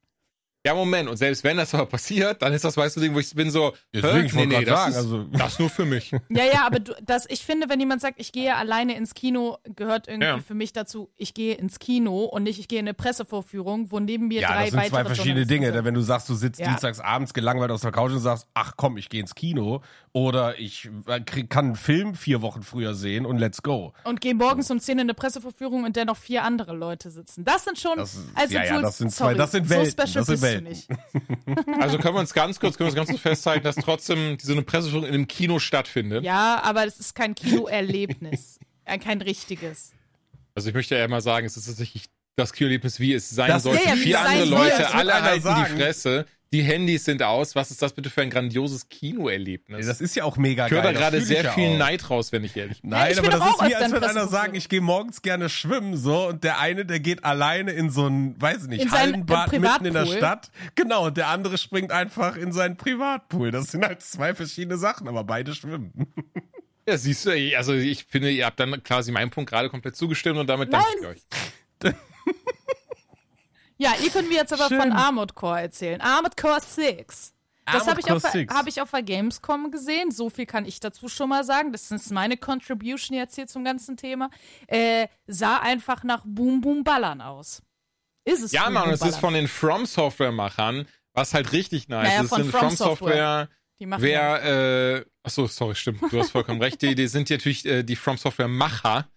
Ja, Moment, und selbst wenn das aber passiert, dann ist das, weißt du, Ding, wo ich bin so, Deswegen, ich wollte grad das, sagen, ist, also- das nur für mich. Ja, ja, aber du, das, ich finde, wenn jemand sagt, ich gehe alleine ins Kino, gehört irgendwie Ja. für mich dazu, ich gehe ins Kino und nicht, ich gehe in eine Pressevorführung, wo neben mir Ja, drei das sind zwei weitere verschiedene Dinge. Denn wenn du sagst, du sitzt Ja. dienstags abends gelangweilt auf der Couch und sagst, ach komm, ich gehe ins Kino oder ich äh, krieg, kann einen Film vier Wochen früher sehen und let's go. Und gehe morgens um 10 in eine Pressevorführung und dennoch vier andere Leute sitzen. Das sind schon, Das- also ja, ja, das sind zwei- sorry, das sind Welten, so special das sind Welten. Nicht. Also können wir uns ganz kurz, können wir uns ganz kurz festhalten, dass trotzdem diese eine Presseführung in einem Kino stattfindet. Ja, aber es ist kein Kinoerlebnis. Äh, kein richtiges. Also ich möchte ja mal sagen, es ist tatsächlich das Kinoerlebnis, wie es sein Das- sollte. Ja, Vier andere. Leute, alle halten sagen. die Fresse, die Handys sind aus. Was ist das bitte für ein grandioses Kinoerlebnis? Das ist ja auch mega ich höre geil. da das gerade fühl ich sehr ja viel auch. Neid raus, wenn ich ehrlich bin. Nein, ich aber das ist wie, als würde einer sagen, ich gehe morgens gerne schwimmen, so, und der eine, der geht alleine in so ein, weiß ich nicht, In Hallenbad äh, mitten in der. Stadt. Genau, und der andere springt einfach in seinen Privatpool. Das sind halt zwei verschiedene Sachen, aber beide schwimmen. Ja, siehst du, also ich finde, ihr habt dann quasi meinem Punkt gerade komplett zugestimmt und damit danke ich Nein. euch. Ja, ihr könnt mir jetzt aber Schön. von Armored Core erzählen. Armored Core 6. Das habe ich, auf Core der- 6. hab ich auf der Gamescom gesehen. So viel kann ich dazu schon mal sagen. Das ist meine Contribution jetzt hier zum ganzen Thema. Äh, sah einfach nach Boom Boom Ballern aus. Ist es Ja, Boom Mann, Boom es ist von den From Software Machern, was halt richtig nice Naja, ist. von sind From From Software, Die machen wer, äh, achso, sorry, stimmt, du hast vollkommen recht. Die, die sind natürlich äh, die From Software Macher,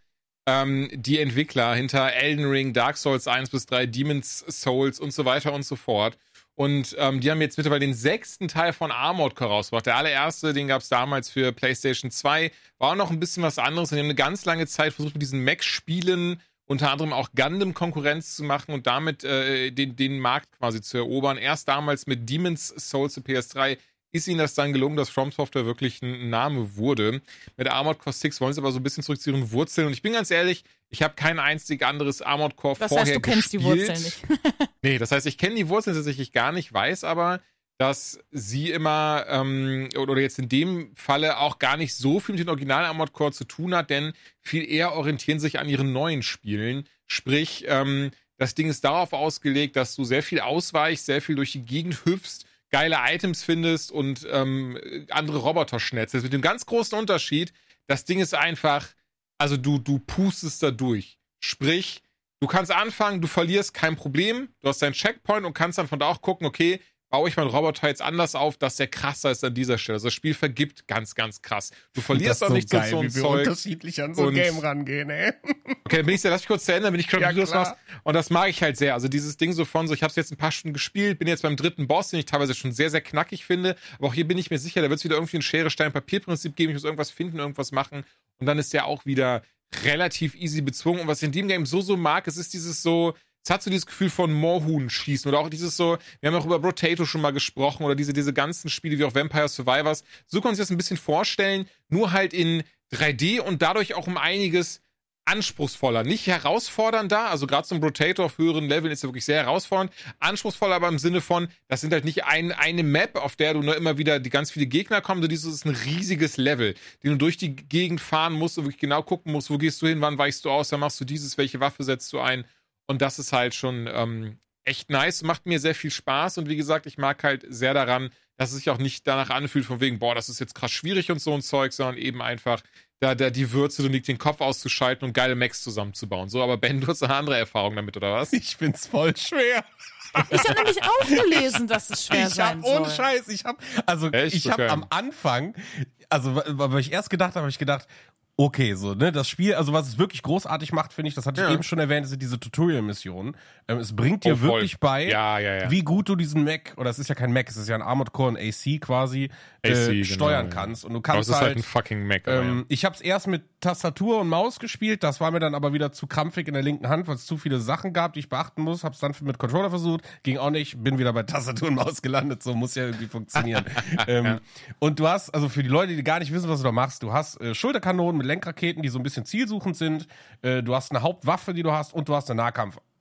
ähm, die Entwickler hinter Elden Ring, Dark Souls 1 bis 3, Demon's Souls und so weiter und so fort. Und ähm, die haben jetzt mittlerweile den sechsten Teil von Armored Core rausgebracht. Der allererste, den gab es damals für PlayStation 2, war auch noch ein bisschen was anderes. Und die haben eine ganz lange Zeit versucht, mit diesen Mac-Spielen unter anderem auch Gundam Konkurrenz zu machen und damit äh, den, den Markt quasi zu erobern. Erst damals mit Demon's Souls für PS3 ist ihnen das dann gelungen, dass From Software wirklich ein Name wurde. Mit Armored Core 6 wollen sie aber so ein bisschen zurück zu ihren Wurzeln. Und ich bin ganz ehrlich, ich habe kein einzig anderes Armored Core Das vorher heißt, du kennst die gespielt. Wurzeln nicht. Nee, das heißt, ich kenne die Wurzeln tatsächlich gar nicht, weiß aber, dass sie immer, ähm, oder jetzt in dem Falle auch gar nicht so viel mit den Original Armored Core zu tun hat, denn viel eher orientieren sich an ihren neuen Spielen. Sprich, ähm, das Ding ist darauf ausgelegt, dass du sehr viel ausweichst, sehr viel durch die Gegend hüpfst, geile Items findest und ähm, andere Roboter schnetzelst. Mit dem ganz großen Unterschied, das Ding ist einfach, also du, du pustest da durch. Sprich, du kannst anfangen, du verlierst, kein Problem. Du hast deinen Checkpoint und kannst dann von da auch gucken, okay, baue ich meinen Roboter jetzt anders auf, dass der krasser ist an dieser Stelle. Also das Spiel vergibt ganz, ganz krass. Du verlierst auch nicht so, so ein wie wir Zeug. unterschiedlich an so ein Game rangehen, ey. Okay, dann bin ich sehr, lass mich kurz zu Ende, dann bin ich schon, Ja, wie du das machst. Und das mag ich halt sehr. Also dieses Ding so von so, ich habe es jetzt ein paar Stunden gespielt, bin jetzt beim dritten Boss, den ich teilweise schon sehr, sehr knackig finde. Aber auch hier bin ich mir sicher, da wird es wieder irgendwie ein Schere, Stein, Papier-Prinzip geben. Ich muss irgendwas finden, irgendwas machen. Und dann ist der auch wieder relativ easy bezwungen. Und was ich in dem Game so, so mag, es ist dieses so, es hat so dieses Gefühl von Moorhuhn schießen oder auch dieses so, wir haben auch über Rotato schon mal gesprochen oder diese, diese ganzen Spiele wie auch Vampire Survivors. So kann man sich das ein bisschen vorstellen, nur halt in 3D und dadurch auch um einiges anspruchsvoller, nicht herausfordernder, also gerade zum Rotator auf höheren Leveln ist er wirklich sehr herausfordernd, anspruchsvoller aber im Sinne von, das sind halt nicht ein, eine Map, auf der du nur immer wieder die ganz viele Gegner kommen, sondern dieses ist ein riesiges Level, den du durch die Gegend fahren musst und wirklich genau gucken musst, wo gehst du hin, wann weichst du aus, dann machst du dieses, welche Waffe setzt du ein und das ist halt schon ähm, echt nice, macht mir sehr viel Spaß und wie gesagt, ich mag halt sehr daran, dass es sich auch nicht danach anfühlt, von wegen, boah, das ist jetzt krass schwierig und so ein Zeug, sondern eben einfach da, da die Würze liegt, den Kopf auszuschalten und geile Mechs zusammenzubauen. So, aber Ben, du hast eine andere Erfahrung damit, oder was? Ich find's voll schwer. Ich habe nämlich auch gelesen, dass es schwer ich sein hab ohne soll. Scheiß, ich hab also Echt? ich habe Okay. am Anfang, also weil ich erst gedacht habe, habe ich gedacht, okay, so, ne, das Spiel, also was es wirklich großartig macht, finde ich, das hatte ich Ja. eben schon erwähnt, sind diese Tutorial-Missionen. Ähm, es bringt dir Oh, wirklich bei, Ja, ja, ja. wie gut du diesen Mac, oder es ist ja kein Mac, es ist ja ein Armored Core, ein AC quasi, AC, äh, genau, steuern ja. kannst. Und du Aber kannst es ist halt halt, ein fucking Mac. ähm, ich habe es erst mit Tastatur und Maus gespielt, das war mir dann aber wieder zu krampfig in der linken Hand, weil es zu viele Sachen gab, die ich beachten muss. Hab's dann mit Controller versucht, ging auch nicht, bin wieder bei Tastatur und Maus gelandet, so muss ja irgendwie funktionieren. ähm, und du hast, also für die Leute, die gar nicht wissen, was du da machst, du hast äh, Schulterkanonen mit Lenkraketen, die so ein bisschen zielsuchend sind, äh, du hast eine Hauptwaffe, die du hast und du hast eine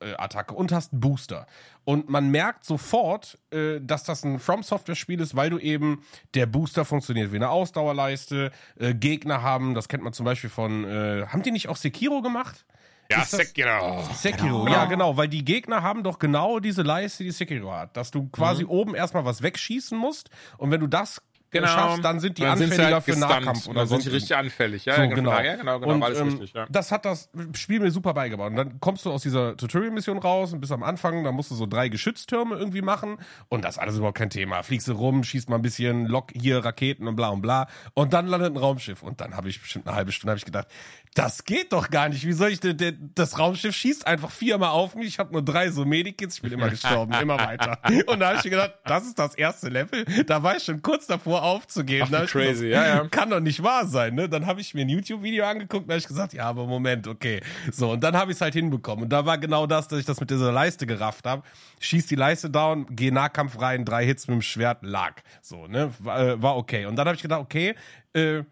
Nahkampfattacke und hast einen Booster. Und man merkt sofort, äh, dass das ein From Software Spiel ist, weil du eben der Booster funktioniert wie eine Ausdauerleiste, äh, Gegner haben, das kennt man zum Beispiel von, äh, haben die nicht auch Sekiro gemacht? Ja, das- Sekiro. Sekiro, ja genau, weil die Gegner haben doch genau diese Leiste, die Sekiro hat, dass du quasi oben erstmal was wegschießen musst und wenn du das Genau. schaffst, dann sind die Dann anfälliger halt für gestunt. Nahkampf oder dann sind die richtig anfällig. Ja, so, ja, genau. Ja, genau, genau, und, alles ähm, richtig, ja. Das hat das Spiel mir super beigebracht. Und dann kommst du aus dieser Tutorial-Mission raus und bis am Anfang, da musst du so drei Geschütztürme irgendwie machen und das ist alles überhaupt kein Thema. Fliegst du rum, schießt mal ein bisschen, lock hier Raketen und bla und bla und dann landet ein Raumschiff und dann habe ich bestimmt eine halbe Stunde ich gedacht, das geht doch gar nicht. Wie soll ich denn, denn das Raumschiff schießt einfach viermal auf mich. Ich habe nur drei so Medikits, ich bin immer gestorben, immer weiter. Und da habe ich mir gedacht, das ist das erste Level. Da war ich schon kurz davor aufzugeben. Ach, crazy, gedacht, ja, ja. kann doch nicht wahr sein, ne? Dann habe ich mir ein YouTube-Video angeguckt und habe ich gesagt, ja, aber Moment, okay. So, und dann habe ich es halt hinbekommen. Und da war genau das, dass ich das mit dieser Leiste gerafft habe. Schieß die Leiste down, geh Nahkampf rein, drei Hits mit dem Schwert, lag. So, ne? War, äh, war okay. Und dann habe ich gedacht, okay, äh,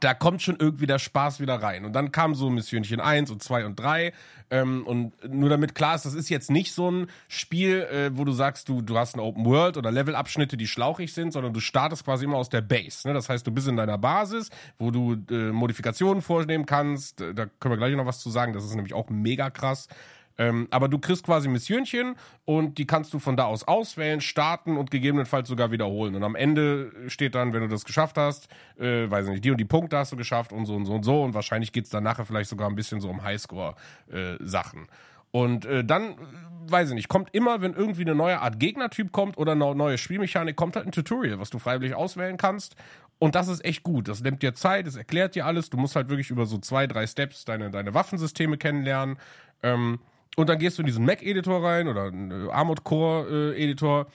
da kommt schon irgendwie der Spaß wieder rein. Und dann kam so Missionchen 1 und 2 und 3. Ähm, und nur damit klar ist, das ist jetzt nicht so ein Spiel, äh, wo du sagst, du, du hast eine Open World oder Levelabschnitte, die schlauchig sind, sondern du startest quasi immer aus der Base. Ne? Das heißt, du bist in deiner Basis, wo du äh, Modifikationen vornehmen kannst. Da können wir gleich noch was zu sagen. Das ist nämlich auch mega krass. Ähm, aber du kriegst quasi Missionchen und die kannst du von da aus auswählen, starten und gegebenenfalls sogar wiederholen. Und am Ende steht dann, wenn du das geschafft hast, äh, weiß ich nicht, die und die Punkte hast du geschafft und so und so und so. Und wahrscheinlich geht's dann nachher vielleicht sogar ein bisschen so um Highscore-Sachen. und äh, dann, äh, weiß ich nicht, kommt immer, wenn irgendwie eine neue Art Gegnertyp kommt oder eine neue Spielmechanik, kommt halt ein Tutorial, was du freiwillig auswählen kannst. Und das ist echt gut. Das nimmt dir Zeit, es erklärt dir alles. Du musst halt wirklich über so zwei, drei Steps deine, deine Waffensysteme kennenlernen. Ähm, und dann gehst du in diesen Mac-Editor rein oder einen äh, Armored Core-Editor.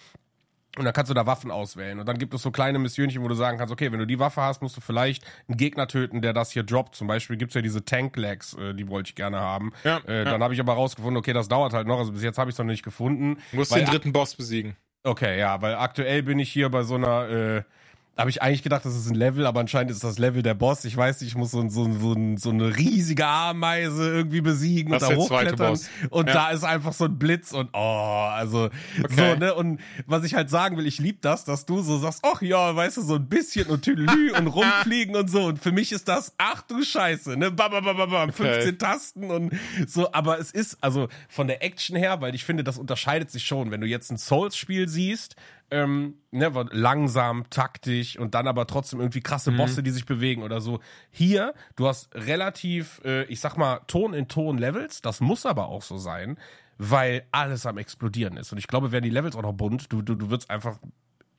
Und dann kannst du da Waffen auswählen. Und dann gibt es so kleine Missionchen, wo du sagen kannst, okay, wenn du die Waffe hast, musst du vielleicht einen Gegner töten, der das hier droppt. Zum Beispiel gibt's ja diese Tank-Legs, äh, die wollte ich gerne haben. Ja, äh, ja. Dann habe ich aber rausgefunden, okay, das dauert halt noch. Also bis jetzt habe ich es noch nicht gefunden. Du musst den dritten Boss besiegen. Okay, ja, weil aktuell bin ich hier bei so einer, äh, habe ich eigentlich gedacht, das ist ein Level, aber anscheinend ist das Level der Boss. Ich weiß nicht, ich muss so, so, so, so eine riesige Ameise irgendwie besiegen Das und da hochklettern. Und Ja. da ist einfach so ein Blitz und oh, also Okay. so, ne? Und was ich halt sagen will, ich lieb das, dass du so sagst, ach ja, weißt du, so ein bisschen und Tüdelü und rumfliegen und so. Und für mich ist das, ach du Scheiße, ne? Bam, bam, bam, bam, bam, 15 Tasten und so, aber es ist, also von der Action her, weil ich finde, das unterscheidet sich schon. Wenn du jetzt ein Souls-Spiel siehst, ähm, ne, langsam, taktisch und dann aber trotzdem irgendwie krasse Bosse, die sich bewegen oder so. Hier, du hast relativ, äh, ich sag mal, Ton in Ton Levels, das muss aber auch so sein, weil alles am explodieren ist. Und ich glaube, werden die Levels auch noch bunt, du, du, du wirst einfach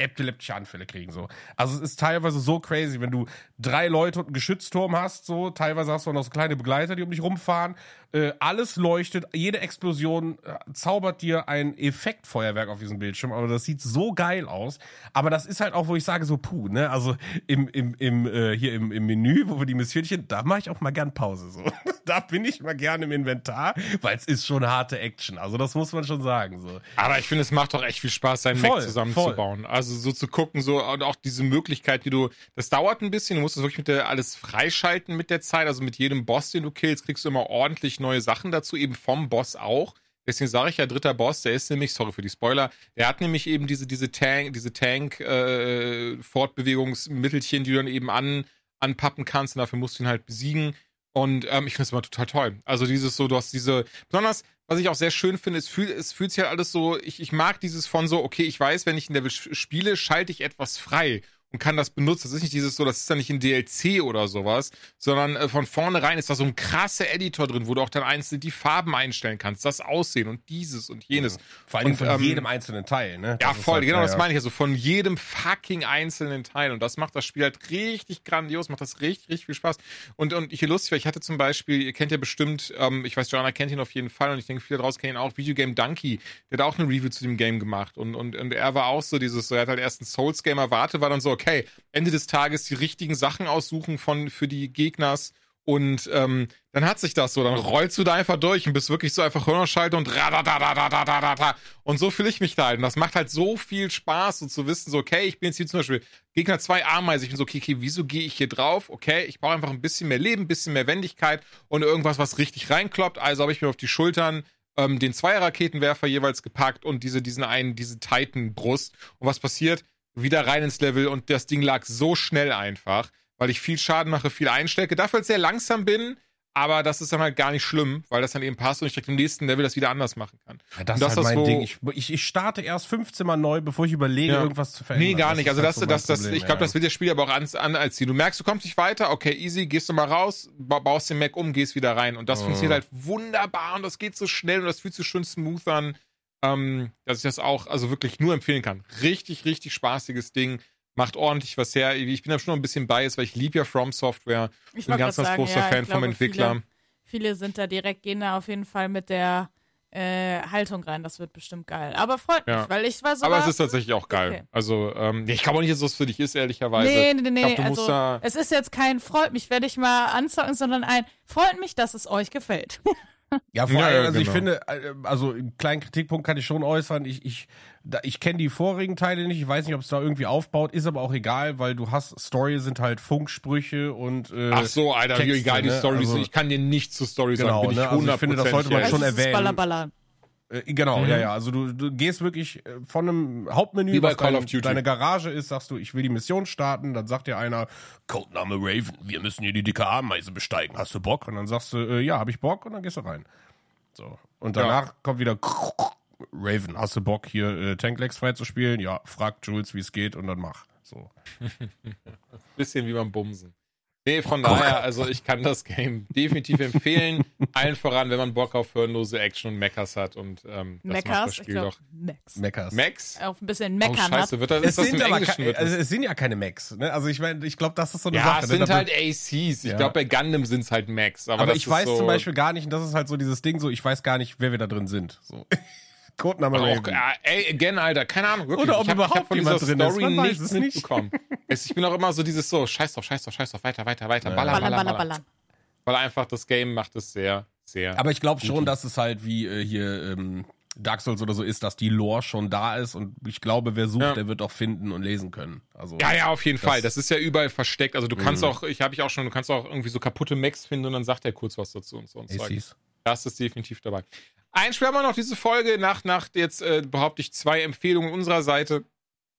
epileptische Anfälle kriegen so. Also es ist teilweise so crazy, wenn du drei Leute und einen Geschützturm hast, so teilweise hast du auch noch so kleine Begleiter, die um dich rumfahren. Äh, alles leuchtet, jede Explosion äh, zaubert dir ein Effektfeuerwerk auf diesem Bildschirm, aber das sieht so geil aus. Aber das ist halt auch, wo ich sage so puh, ne? Also im im im äh, hier im, im Menü, wo wir die Missionchen, da mache ich auch mal gern Pause so. da bin ich mal gerne im Inventar, weil es ist schon harte Action. Also das muss man schon sagen so. Aber ich finde, es macht doch echt viel Spaß, seinen Voll, Mac zusammenzubauen. Also so zu gucken, so und auch diese Möglichkeit, wie du, das dauert ein bisschen, du musst das wirklich mit der alles freischalten mit der Zeit. Also mit jedem Boss, den du killst, kriegst du immer ordentlich neue Sachen dazu, eben vom Boss auch. Deswegen sage ich ja, dritter Boss, der ist nämlich, sorry für die Spoiler, der hat nämlich eben diese, diese Tank, diese Tank, äh, die du dann eben an, anpappen kannst und dafür musst du ihn halt besiegen. Und ähm, ich finde es immer total toll. Also dieses so, du hast diese, besonders, was ich auch sehr schön finde, es fühlt, es fühlt sich halt alles so, ich, ich mag dieses von so, okay, ich weiß, wenn ich ein Level spiele, schalte ich etwas frei und kann das benutzen. Das ist nicht dieses so, das ist dann nicht ein DLC oder sowas, sondern äh, von vornherein ist da so ein krasser Editor drin, wo du auch dann einzeln die Farben einstellen kannst, das Aussehen und dieses und jenes. Vor allem Und, von ähm, jedem einzelnen Teil, ne? Ja, Das ist voll, halt, genau, ja, das ja. meine ich. Also von jedem fucking einzelnen Teil. Und das macht das Spiel halt richtig grandios, macht das richtig, richtig viel Spaß. Und, und hier lustig, weil ich hatte zum Beispiel, ihr kennt ja bestimmt, ähm, ich weiß, Joanna kennt ihn auf jeden Fall und ich denke, viele draußen kennen ihn auch, Videogame Donkey, der hat auch eine Review zu dem Game gemacht. Und, und, und er war auch so dieses, so, er hat halt erst einen Souls-Game erwartet, war dann so, okay, okay, Ende des Tages die richtigen Sachen aussuchen von, für die Gegners und ähm, dann hat sich das so, dann rollst du da einfach durch und bist wirklich so einfach Hörnerschalter und radadadadadadada. Und so fühle ich mich da halt. Und das macht halt so viel Spaß und zu wissen, so, okay, ich bin jetzt hier zum Beispiel Gegner 2 Ameise. Ich bin so, okay, okay wieso gehe ich hier drauf? Okay, ich brauche einfach ein bisschen mehr Leben, ein bisschen mehr Wendigkeit und irgendwas, was richtig reinkloppt. Also habe ich mir auf die Schultern ähm, den zwei Raketenwerfer jeweils gepackt und diese, diesen einen, diese Titan-Brust. Und was passiert? Wieder rein ins Level und das Ding lag so schnell einfach, weil ich viel Schaden mache, viel einstecke. Dafür sehr langsam bin, aber das ist dann halt gar nicht schlimm, weil das dann eben passt und ich direkt im nächsten Level das wieder anders machen kann. Ja, das, das ist halt ist mein Ding. Ich, ich, ich starte erst 15 Mal neu, bevor ich überlege, Ja. irgendwas zu verändern. Nee, gar nicht. Also halt das, das, das, Problem, ich glaube, ja. das wird das Spiel aber auch an, an als. Du merkst, du kommst nicht weiter, okay, easy, gehst du mal raus, ba- baust den Mac um, gehst wieder rein. Und das Oh. funktioniert halt wunderbar und das geht so schnell und das fühlt sich schön smooth an, ähm, dass ich das auch also wirklich nur empfehlen kann. Richtig, richtig spaßiges Ding. Macht ordentlich was her. Ich bin da schon noch ein bisschen biased, weil ich liebe ja From Software. Ich Bin ganz, ganz sagen, großer ja, Fan vom Entwickler. Viele, viele sind da direkt, gehen da auf jeden Fall mit der äh, Haltung rein. Das wird bestimmt geil. Aber freut Ja. mich, weil ich war so. Aber es ist tatsächlich auch geil. Okay. Also, ähm, ich glaube auch nicht, dass das für dich ist, ehrlicherweise. Nee, nee, nee, glaub, also da- es ist jetzt kein freut mich, werde ich mal anzocken, sondern ein freut mich, dass es euch gefällt. Ja, vor Ja, allem, ja, also ich genau. finde, äh, also einen kleinen Kritikpunkt kann ich schon äußern. Ich, ich, da- ich kenne die vorigen Teile nicht. Ich weiß nicht, ob es da irgendwie aufbaut. Ist aber auch egal, weil du hast, Story sind halt Funksprüche und äh, Ach so, Alter, wie Texte, egal die ne? Story Also- ist. Ich kann dir nichts zur Story Genau, sagen. Bin ne? ich Also ich finde, das sollte man schon erwähnen. Äh, genau, Mhm. ja, ja. Also du, du gehst wirklich äh, von einem Hauptmenü, was Call dein, of Duty. deine Garage ist, sagst du, ich will die Mission starten, dann sagt dir einer, Codename Raven, wir müssen hier die dicke Ameise besteigen, hast du Bock? Und dann sagst du, äh, ja, habe ich Bock und dann gehst du rein. So. Und danach kommt wieder Raven, hast du Bock hier äh, Tanklex freizuspielen? Ja, frag Jules, wie es geht und dann mach. So. Bisschen wie beim Bumsen. Nee, von daher, also ich kann das Game definitiv empfehlen. Allen voran, wenn man Bock auf hirnlose Action und Mechas hat. Und ähm, das macht das Meckers, ich Spiel glaube, doch. Max. Meckers. Max? Auf ein bisschen Oh, meckern hat. scheiße, wird das, Es ist das sind, im Englischen? Wird also das? es sind ja keine Macs. Ne? Also ich meine, ich glaube, das ist so eine Ja, Sache. es ne? sind halt ACs. Ich Ja. glaube, bei Gundam sind es halt Max. Aber, Aber das ich ist weiß so, zum Beispiel gar nicht, und das ist halt so dieses Ding, so ich weiß gar nicht, wer wir da drin sind. So. Codename Auch, Raven. ja, ey, again, Alter, keine Ahnung, wirklich. Oder ob ich hab, ich überhaupt hab von jemand dieser drin ist, Story man weiß nichts es nicht. mitbekommen. es, ich bin auch immer so dieses so, scheiß drauf, scheiß drauf, scheiß drauf, weiter, weiter, weiter, baller, Baller, baller, baller, baller. baller. Weil einfach das Game macht es sehr, sehr. Aber ich glaube schon, dass es halt wie äh, hier ähm, Dark Souls oder so ist, dass die Lore schon da ist und ich glaube, wer sucht, Ja. der wird auch finden und lesen können. Also Ja, ja, auf jeden Das- Fall. Das ist ja überall versteckt. Also du kannst Mhm. auch, ich habe ich auch schon, du kannst auch irgendwie so kaputte Macs finden und dann sagt er kurz was dazu und so und. ACs. Das ist definitiv dabei. Ein Spiel haben wir noch diese Folge nach, nach jetzt äh, behaupte ich zwei Empfehlungen unserer Seite.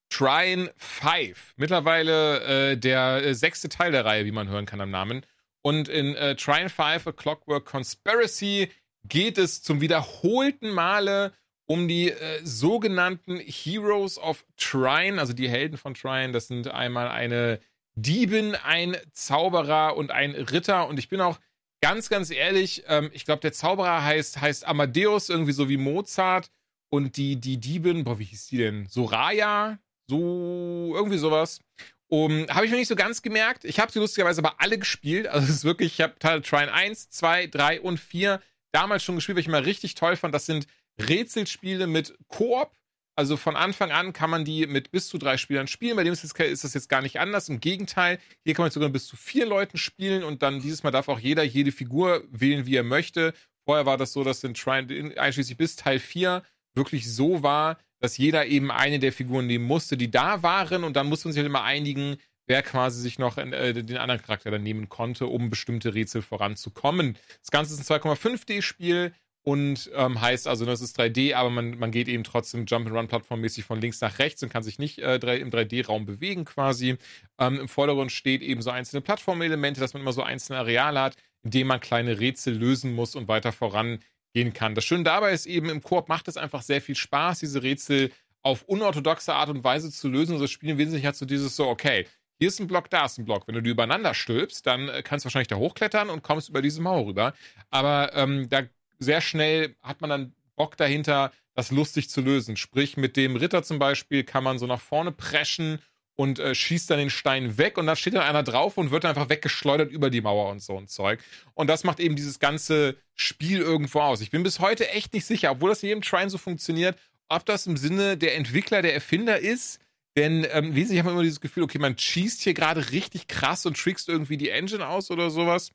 Trine 5. Mittlerweile äh, der äh, sechste Teil der Reihe, wie man hören kann am Namen. Und in äh, Trine 5, A Clockwork Conspiracy, geht es zum wiederholten Male um die äh, sogenannten Heroes of Trine, also die Helden von Trine. Das sind einmal eine Diebin, ein Zauberer und ein Ritter. Und ich bin auch ganz, ganz ehrlich, ähm, ich glaube, der Zauberer heißt, heißt Amadeus, irgendwie so wie Mozart. Und die, die Diebin, boah, wie hieß die denn? Soraya? So, irgendwie sowas. Um, habe ich noch nicht so ganz gemerkt. Ich habe sie lustigerweise aber alle gespielt. Also es ist wirklich, ich habe Teil Trine 1, 2, 3 und 4 damals schon gespielt, weil ich mal richtig toll fand. Das sind Rätselspiele mit Koop. Also von Anfang an kann man die mit bis zu drei Spielern spielen. Bei dem ist, das jetzt gar nicht anders. Im Gegenteil, hier kann man sogar bis zu vier Leuten spielen und dann dieses Mal darf auch jeder jede Figur wählen, wie er möchte. Vorher war das so, dass in Trine einschließlich bis Teil 4 wirklich so war, dass jeder eben eine der Figuren nehmen musste, die da waren und dann musste man sich halt immer einigen, wer quasi sich noch äh, den anderen Charakter dann nehmen konnte, um bestimmte Rätsel voranzukommen. Das Ganze ist ein 2,5D-Spiel und ähm, heißt also, das ist 3D, aber man, man geht eben trotzdem Jump-and-Run-Plattformmäßig von links nach rechts und kann sich nicht äh, im 3D-Raum bewegen quasi. Ähm, Im Vordergrund steht eben so einzelne Plattformelemente, dass man immer so einzelne Areale hat, in denen man kleine Rätsel lösen muss und weiter vorangehen kann. Das Schöne dabei ist eben, im Koop macht es einfach sehr viel Spaß, diese Rätsel auf unorthodoxe Art und Weise zu lösen. Also das Spiel wesentlich hat so dieses so, okay, hier ist ein Block, da ist ein Block. Wenn du die übereinander stülpst, dann äh, kannst du wahrscheinlich da hochklettern und kommst über diese Mauer rüber. Aber ähm, da sehr schnell hat man dann Bock dahinter, das lustig zu lösen. Sprich, mit dem Ritter zum Beispiel kann man so nach vorne preschen und äh, schießt dann den Stein weg und dann steht dann einer drauf und wird dann einfach weggeschleudert über die Mauer und so ein Zeug. Und das macht eben dieses ganze Spiel irgendwo aus. Ich bin bis heute echt nicht sicher, obwohl das in jedem Trine so funktioniert, ob das im Sinne der Entwickler, der Erfinder ist. Denn ähm, wesentlich hat man immer dieses Gefühl, okay, man schießt hier gerade richtig krass und trickst irgendwie die Engine aus oder sowas.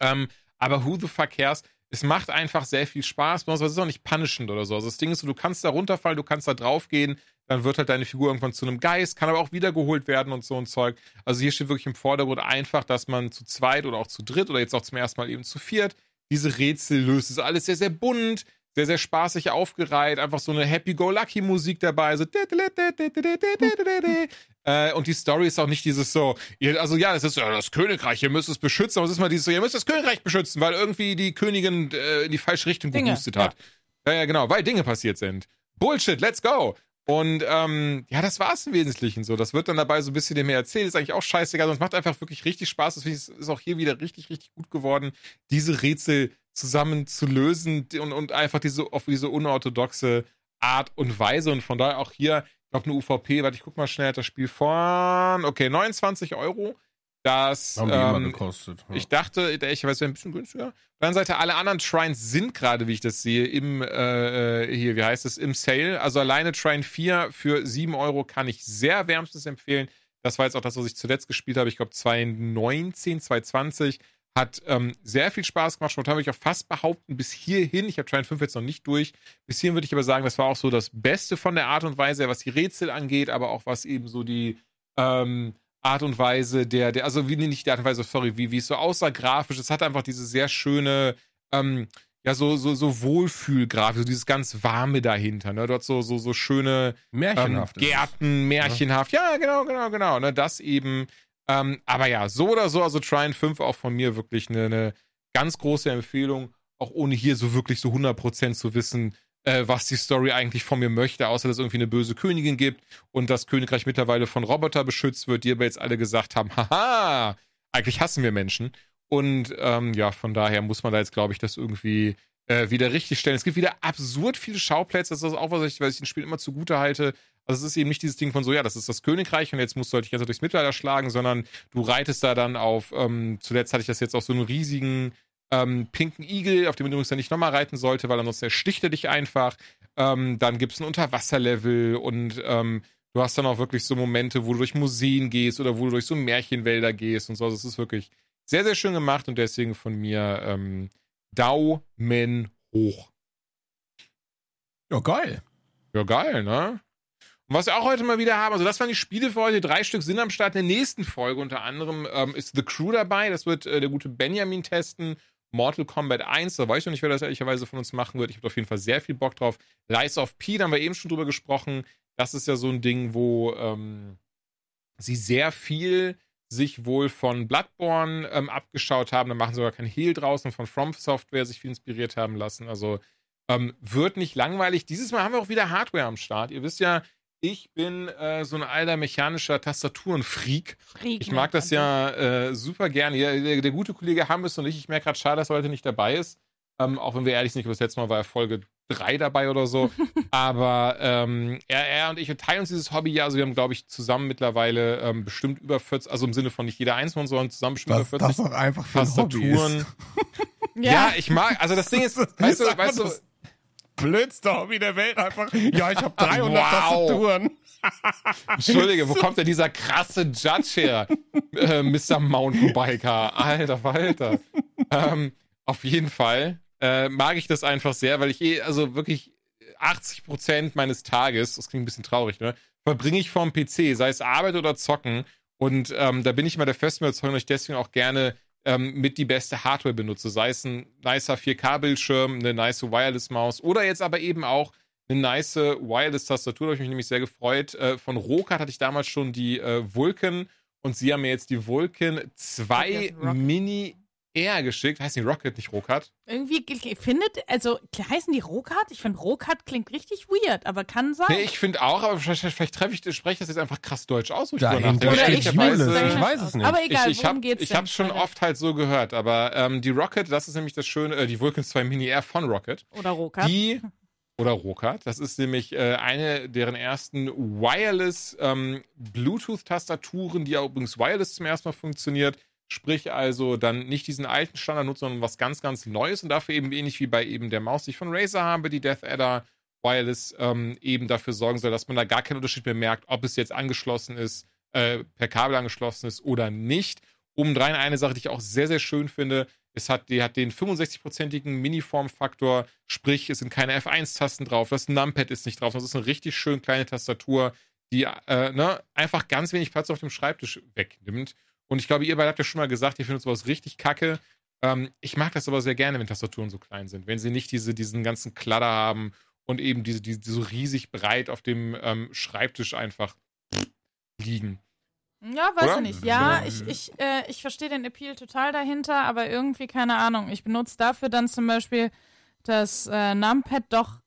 Ähm, aber who the fuck cares? Es macht einfach sehr viel Spaß, besonders es ist auch nicht punishend oder so. Also das Ding ist so, du kannst da runterfallen, du kannst da draufgehen, dann wird halt deine Figur irgendwann zu einem Geist, kann aber auch wiedergeholt werden und so ein Zeug. Also hier steht wirklich im Vordergrund einfach, dass man zu zweit oder auch zu dritt oder jetzt auch zum ersten Mal eben zu viert diese Rätsel löst. Es ist alles sehr, sehr bunt, sehr, sehr spaßig aufgereiht, einfach so eine Happy-Go-Lucky-Musik dabei, so Äh, und die Story ist auch nicht dieses so, ihr, also ja, es ist ja das Königreich, ihr müsst es beschützen, aber es ist mal dieses so, ihr müsst das Königreich beschützen, weil irgendwie die Königin äh, in die falsche Richtung Dinge, geboostet hat. Ja. ja, genau, weil Dinge passiert sind. Bullshit, let's go. Und ähm, ja, das war's im Wesentlichen so. Das wird dann dabei so ein bisschen mehr erzählt, ist eigentlich auch scheißegal, sonst macht einfach wirklich richtig Spaß. Das ist auch hier wieder richtig, richtig gut geworden, diese Rätsel zusammen zu lösen und, und einfach diese, auf diese unorthodoxe Art und Weise. Und von daher auch hier, glaube, eine UVP, warte, ich guck mal schnell, das Spiel von, okay, 29 Euro. Das Haben die ähm, immer gekostet. Ja. ich dachte, ich weiß, wäre ein bisschen günstiger. Auf der anderen Seite, alle anderen Shrines sind gerade, wie ich das sehe, im, äh, hier, wie heißt es, im Sale. Also alleine Shrine 4 für 7 Euro kann ich sehr wärmstens empfehlen. Das war jetzt auch das, was ich zuletzt gespielt habe. Ich glaube, 2019, 2020. Hat ähm, sehr viel Spaß gemacht. Spontan würde ich auch fast behaupten, bis hierhin, ich habe Shrine 5 jetzt noch nicht durch, bis hierhin würde ich aber sagen, das war auch so das Beste von der Art und Weise, was die Rätsel angeht, aber auch was eben so die, ähm, Art und Weise der, der, also wie nicht die Art und Weise, sorry, wie, wie es so aussah grafisch. Es hat einfach diese sehr schöne, ähm, ja, so, so, so Wohlfühlgrafik, so dieses ganz Warme dahinter, ne? Dort so, so, so schöne ähm, Märchenhaft. Gärten, märchenhaft. Ja, genau, genau, genau. Ne? Das eben. Ähm, aber ja, so oder so, also Trine 5 auch von mir wirklich eine, eine ganz große Empfehlung, auch ohne hier so wirklich so 100% zu wissen, äh, was die Story eigentlich von mir möchte, außer dass es irgendwie eine böse Königin gibt und das Königreich mittlerweile von Roboter beschützt wird, die aber jetzt alle gesagt haben, haha, eigentlich hassen wir Menschen. Und ähm, ja, von daher muss man da jetzt, glaube ich, das irgendwie äh, wieder richtig stellen. Es gibt wieder absurd viele Schauplätze, das ist auch, was ich, was ich den Spiel immer zugute halte. Also es ist eben nicht dieses Ding von so, ja, das ist das Königreich und jetzt musst du halt dich jetzt durchs Mittelalter schlagen, sondern du reitest da dann auf, ähm, zuletzt hatte ich das jetzt auf so einen riesigen ähm, pinken Igel, auf dem man übrigens dann nicht nochmal reiten sollte, weil ansonsten ersticht er dich einfach. Ähm, dann gibt es ein Unterwasserlevel und ähm, du hast dann auch wirklich so Momente, wo du durch Museen gehst oder wo du durch so Märchenwälder gehst und so. Also es ist wirklich sehr, sehr schön gemacht und deswegen von mir ähm, Daumen hoch. Ja, geil. Ja, geil, ne? Und was wir auch heute mal wieder haben, also das waren die Spiele für heute. Drei Stück sind am Start. In der nächsten Folge unter anderem ähm, ist The Crew dabei. Das wird äh, der gute Benjamin testen. Mortal Kombat 1, da weiß ich noch nicht, wer das ehrlicherweise von uns machen wird. Ich habe auf jeden Fall sehr viel Bock drauf. Lies of P, da haben wir eben schon drüber gesprochen. Das ist ja so ein Ding, wo ähm, sie sehr viel sich wohl von Bloodborne ähm, abgeschaut haben. Da machen sie sogar kein Heal draußen von From Software sich viel inspiriert haben lassen. Also ähm, wird nicht langweilig. Dieses Mal haben wir auch wieder Hardware am Start. Ihr wisst ja, ich bin äh, so ein alter mechanischer Tastaturenfreak. Freak, Ich mag das ja äh, super gerne. Ja, der, der gute Kollege Hammes und ich, ich merke gerade schade, dass er heute nicht dabei ist. Ähm, auch wenn wir ehrlich sind, das letzte Mal war er Folge 3 dabei oder so. Aber ähm, er, er und ich teilen uns dieses Hobby ja. Also wir haben, glaube ich, zusammen mittlerweile ähm, bestimmt über 40, also im Sinne von nicht jeder einzelne, sondern zusammen bestimmt Was über das 40 doch einfach für ein Hobby Tastaturen. ist. Ja. ich mag, also das Ding ist, Das weißt du, ist weißt du, das blödste Hobby der Welt einfach. Ja, ich habe 300 Wow. Tastaturen. Entschuldige, wo kommt denn dieser krasse Judge her? äh, Mr. Mountainbiker. Alter Falter. ähm, auf jeden Fall äh, mag ich das einfach sehr, weil ich eh, also wirklich 80 Prozent meines Tages, das klingt ein bisschen traurig, ne, verbringe ich vorm PC, sei es Arbeit oder Zocken. Und ähm, da bin ich immer der festen Überzeugung, dass ich deswegen auch gerne ähm, mit die beste Hardware benutze. Sei es ein nicer 4K-Bildschirm, eine nice Wireless-Maus oder jetzt aber eben auch eine nice Wireless-Tastatur. Da habe ich mich nämlich sehr gefreut. Äh, von Rokat hatte ich damals schon die äh, Vulcan und sie haben mir jetzt die Vulcan 2 Rocket, Rocket. Mini R geschickt. Heißt die Rocket, nicht Rokat? Irgendwie ge- ge- findet, also heißen die Rokat? Ich finde Rokat klingt richtig weird, aber kann sein. Nee, ich finde auch, aber vielleicht, vielleicht treffe ich, spreche ich das jetzt einfach krass deutsch aus. ich. Oder ich Jules, spreche ich weiß es nicht. Aber egal, ich, ich worum hab, geht's Ich habe schon Alter? oft halt so gehört, aber ähm, die Rocket, das ist nämlich das Schöne, äh, die Vulcan 2 Mini R von Rocket, Oder Rokat. die oder Rokat, das ist nämlich äh, eine deren ersten Wireless ähm, Bluetooth-Tastaturen, die ja übrigens wireless zum ersten Mal funktioniert. Sprich also dann nicht diesen alten Standard nutzt, sondern was ganz, ganz Neues und dafür eben ähnlich wie bei eben der Maus, die ich von Razer habe, die Death Adder Wireless ähm, eben dafür sorgen soll, dass man da gar keinen Unterschied mehr merkt, ob es jetzt angeschlossen ist, äh, per Kabel angeschlossen ist oder nicht. Obendrein eine Sache, die ich auch sehr, sehr schön finde, es hat, die hat den 65-prozentigen Mini-Form-Faktor, sprich, es sind keine F1-Tasten drauf, das Numpad ist nicht drauf, das ist eine richtig schön kleine Tastatur, die äh, ne, einfach ganz wenig Platz auf dem Schreibtisch wegnimmt. Und ich glaube, ihr beide habt ja schon mal gesagt, ihr findet sowas richtig kacke. Ähm, ich mag das aber sehr gerne, wenn Tastaturen so klein sind, wenn sie nicht diese, diesen ganzen Kladder haben und eben diese, diese, so riesig breit auf dem ähm, Schreibtisch einfach liegen. Ja, weiß Oder? ich nicht. Ja, ich, ich, äh, ich verstehe den Appeal total dahinter, aber irgendwie, keine Ahnung. Ich benutze dafür dann zum Beispiel das äh, Numpad doch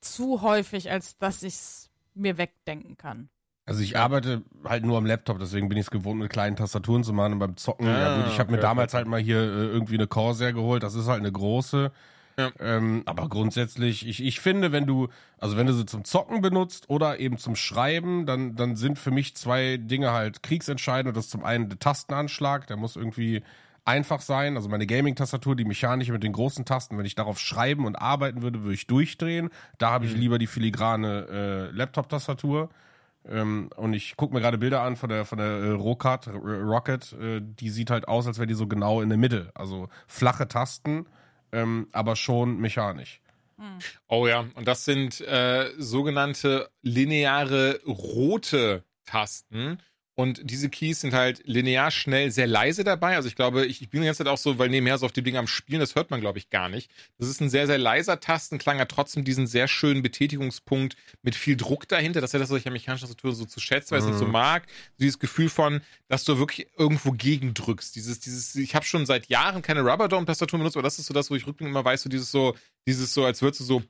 zu häufig, als dass ich es mir wegdenken kann. Also ich arbeite halt nur am Laptop, deswegen bin ich es gewohnt, mit kleinen Tastaturen zu machen und beim Zocken, ja Ah, gut, ich habe mir okay, damals okay. halt mal hier äh, irgendwie eine Corsair geholt, das ist halt eine große. Ja. Ähm, aber grundsätzlich, ich, ich finde, wenn du, also wenn du sie zum Zocken benutzt oder eben zum Schreiben, dann, dann sind für mich zwei Dinge halt kriegsentscheidend. Und das ist zum einen der Tastenanschlag, der muss irgendwie einfach sein. Also meine Gaming-Tastatur, die mechanische mit den großen Tasten, wenn ich darauf schreiben und arbeiten würde, würde ich durchdrehen. Da habe ich lieber die filigrane äh, Laptop-Tastatur. Ähm, und ich gucke mir gerade Bilder an von der von der äh, Rokat, Rocket. Äh, die sieht halt aus, als wäre die so genau in der Mitte. Also flache Tasten, ähm, aber schon mechanisch. Oh ja, und das sind äh, sogenannte lineare rote Tasten. Und diese Keys sind halt linear schnell sehr leise dabei. Also ich glaube, ich, ich bin die ganze Zeit auch so, weil nebenher so auf die Dinge am Spielen, das hört man, glaube ich, gar nicht. Das ist ein sehr, sehr leiser Tastenklang, hat trotzdem diesen sehr schönen Betätigungspunkt mit viel Druck dahinter. Das ist ja das, was ich an mechanischer Tastatur so zu schätzen, weil ich es nicht so mag. Dieses Gefühl von, dass du wirklich irgendwo gegendrückst. Dieses, dieses, ich habe schon seit Jahren keine Rubberdome-Tastatur benutzt, aber das ist so das, wo ich rückblickend immer weiß, so dieses so, dieses so, als würdest du so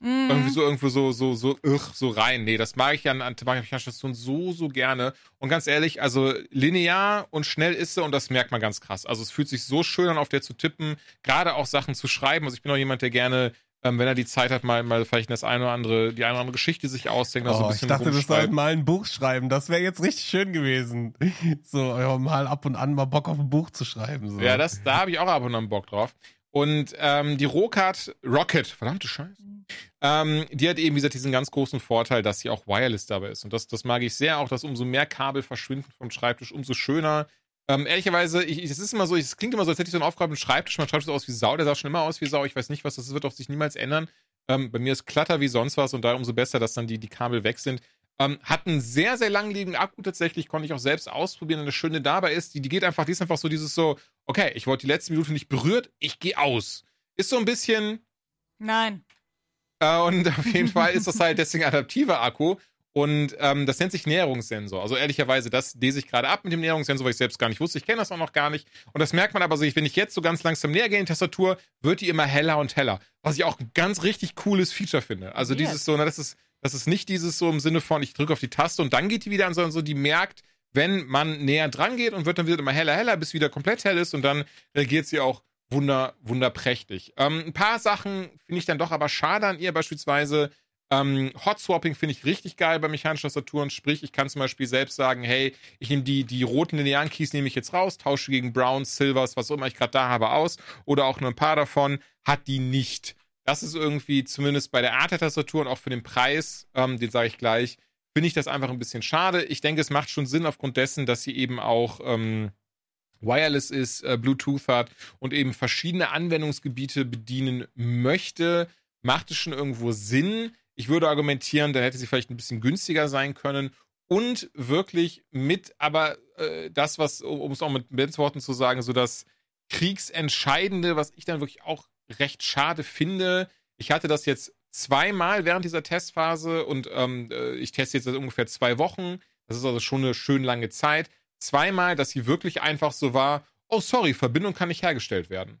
Mhm. irgendwie so irgendwo so so so ugh, so rein. Nee, das mag ich an an Stationen so so gerne und ganz ehrlich, also linear und schnell ist sie und das merkt man ganz krass. Also es fühlt sich so schön an auf der zu tippen, gerade auch Sachen zu schreiben. Also ich bin auch jemand, der gerne ähm, wenn er die Zeit hat, mal, mal vielleicht das eine oder andere, die eine oder andere Geschichte sich ausdenkt, also ein Oh, ich bisschen dachte, du sollst rumschreibt. mal ein Buch schreiben. Das wäre jetzt richtig schön gewesen. So, ja, mal ab und an mal Bock auf ein Buch zu schreiben. So. Ja, das, da habe ich auch ab und an Bock drauf. Und ähm, die Rokat Rocket, verdammte Scheiße, ähm, die hat eben, wie gesagt, diesen ganz großen Vorteil, dass sie auch wireless dabei ist. Und das, das mag ich sehr, auch dass umso mehr Kabel verschwinden vom Schreibtisch, umso schöner. Ähm, ehrlicherweise, ich, es ist immer so, es klingt immer so, als hätte ich so einen aufgeräumten Schreibtisch. Mein Schreibtisch sieht aus wie Sau, der sah schon immer aus wie Sau. Ich weiß nicht, was das ist, wird auch sich niemals ändern. Ähm, bei mir ist Klatter wie sonst was und daher umso besser, dass dann die, die Kabel weg sind. Ähm, hat einen sehr, sehr langlebenden Akku tatsächlich, konnte ich auch selbst ausprobieren. Und das Schöne dabei ist, die, die geht einfach, die ist einfach so dieses so, okay, ich wurde die letzte Minute nicht berührt, ich gehe aus. Ist so ein bisschen, Nein. äh, und auf jeden Fall ist das halt deswegen adaptiver Akku. Und ähm, das nennt sich Näherungssensor. Also ehrlicherweise, das lese ich gerade ab mit dem Näherungssensor, weil ich selbst gar nicht wusste. Ich kenne das auch noch gar nicht. Und das merkt man aber so, wenn ich jetzt so ganz langsam näher gehe in die Tastatur, wird die immer heller und heller. Was ich auch ein ganz richtig cooles Feature finde. Also Weird. dieses so, na, das ist, das ist nicht dieses so im Sinne von, ich drücke auf die Taste und dann geht die wieder an, sondern so, die merkt, wenn man näher dran geht und wird dann wieder immer heller, heller, bis wieder komplett hell ist und dann reagiert sie auch wunder, wunderprächtig. Ähm, ein paar Sachen finde ich dann doch aber schade an ihr, beispielsweise ähm, Hot Swapping finde ich richtig geil bei mechanischen Tastaturen. Sprich, ich kann zum Beispiel selbst sagen, hey, ich nehme die, die roten linearen Keys nehme ich jetzt raus, tausche gegen Browns, Silvers, was auch immer ich gerade da habe, aus. Oder auch nur ein paar davon, hat die nicht. Das ist irgendwie, zumindest bei der Art der Tastatur und auch für den Preis, ähm, den sage ich gleich, finde ich das einfach ein bisschen schade. Ich denke, es macht schon Sinn aufgrund dessen, dass sie eben auch ähm, wireless ist, äh, Bluetooth hat und eben verschiedene Anwendungsgebiete bedienen möchte, macht es schon irgendwo Sinn. Ich würde argumentieren, da hätte sie vielleicht ein bisschen günstiger sein können und wirklich mit, aber äh, das, was, um es auch mit Worten zu sagen, so das Kriegsentscheidende, was ich dann wirklich auch recht schade finde. Ich hatte das jetzt zweimal während dieser Testphase und ähm, äh, ich teste jetzt seit ungefähr zwei Wochen. Das ist also schon eine schön lange Zeit. Zweimal, dass sie wirklich einfach so war, oh sorry, Verbindung kann nicht hergestellt werden.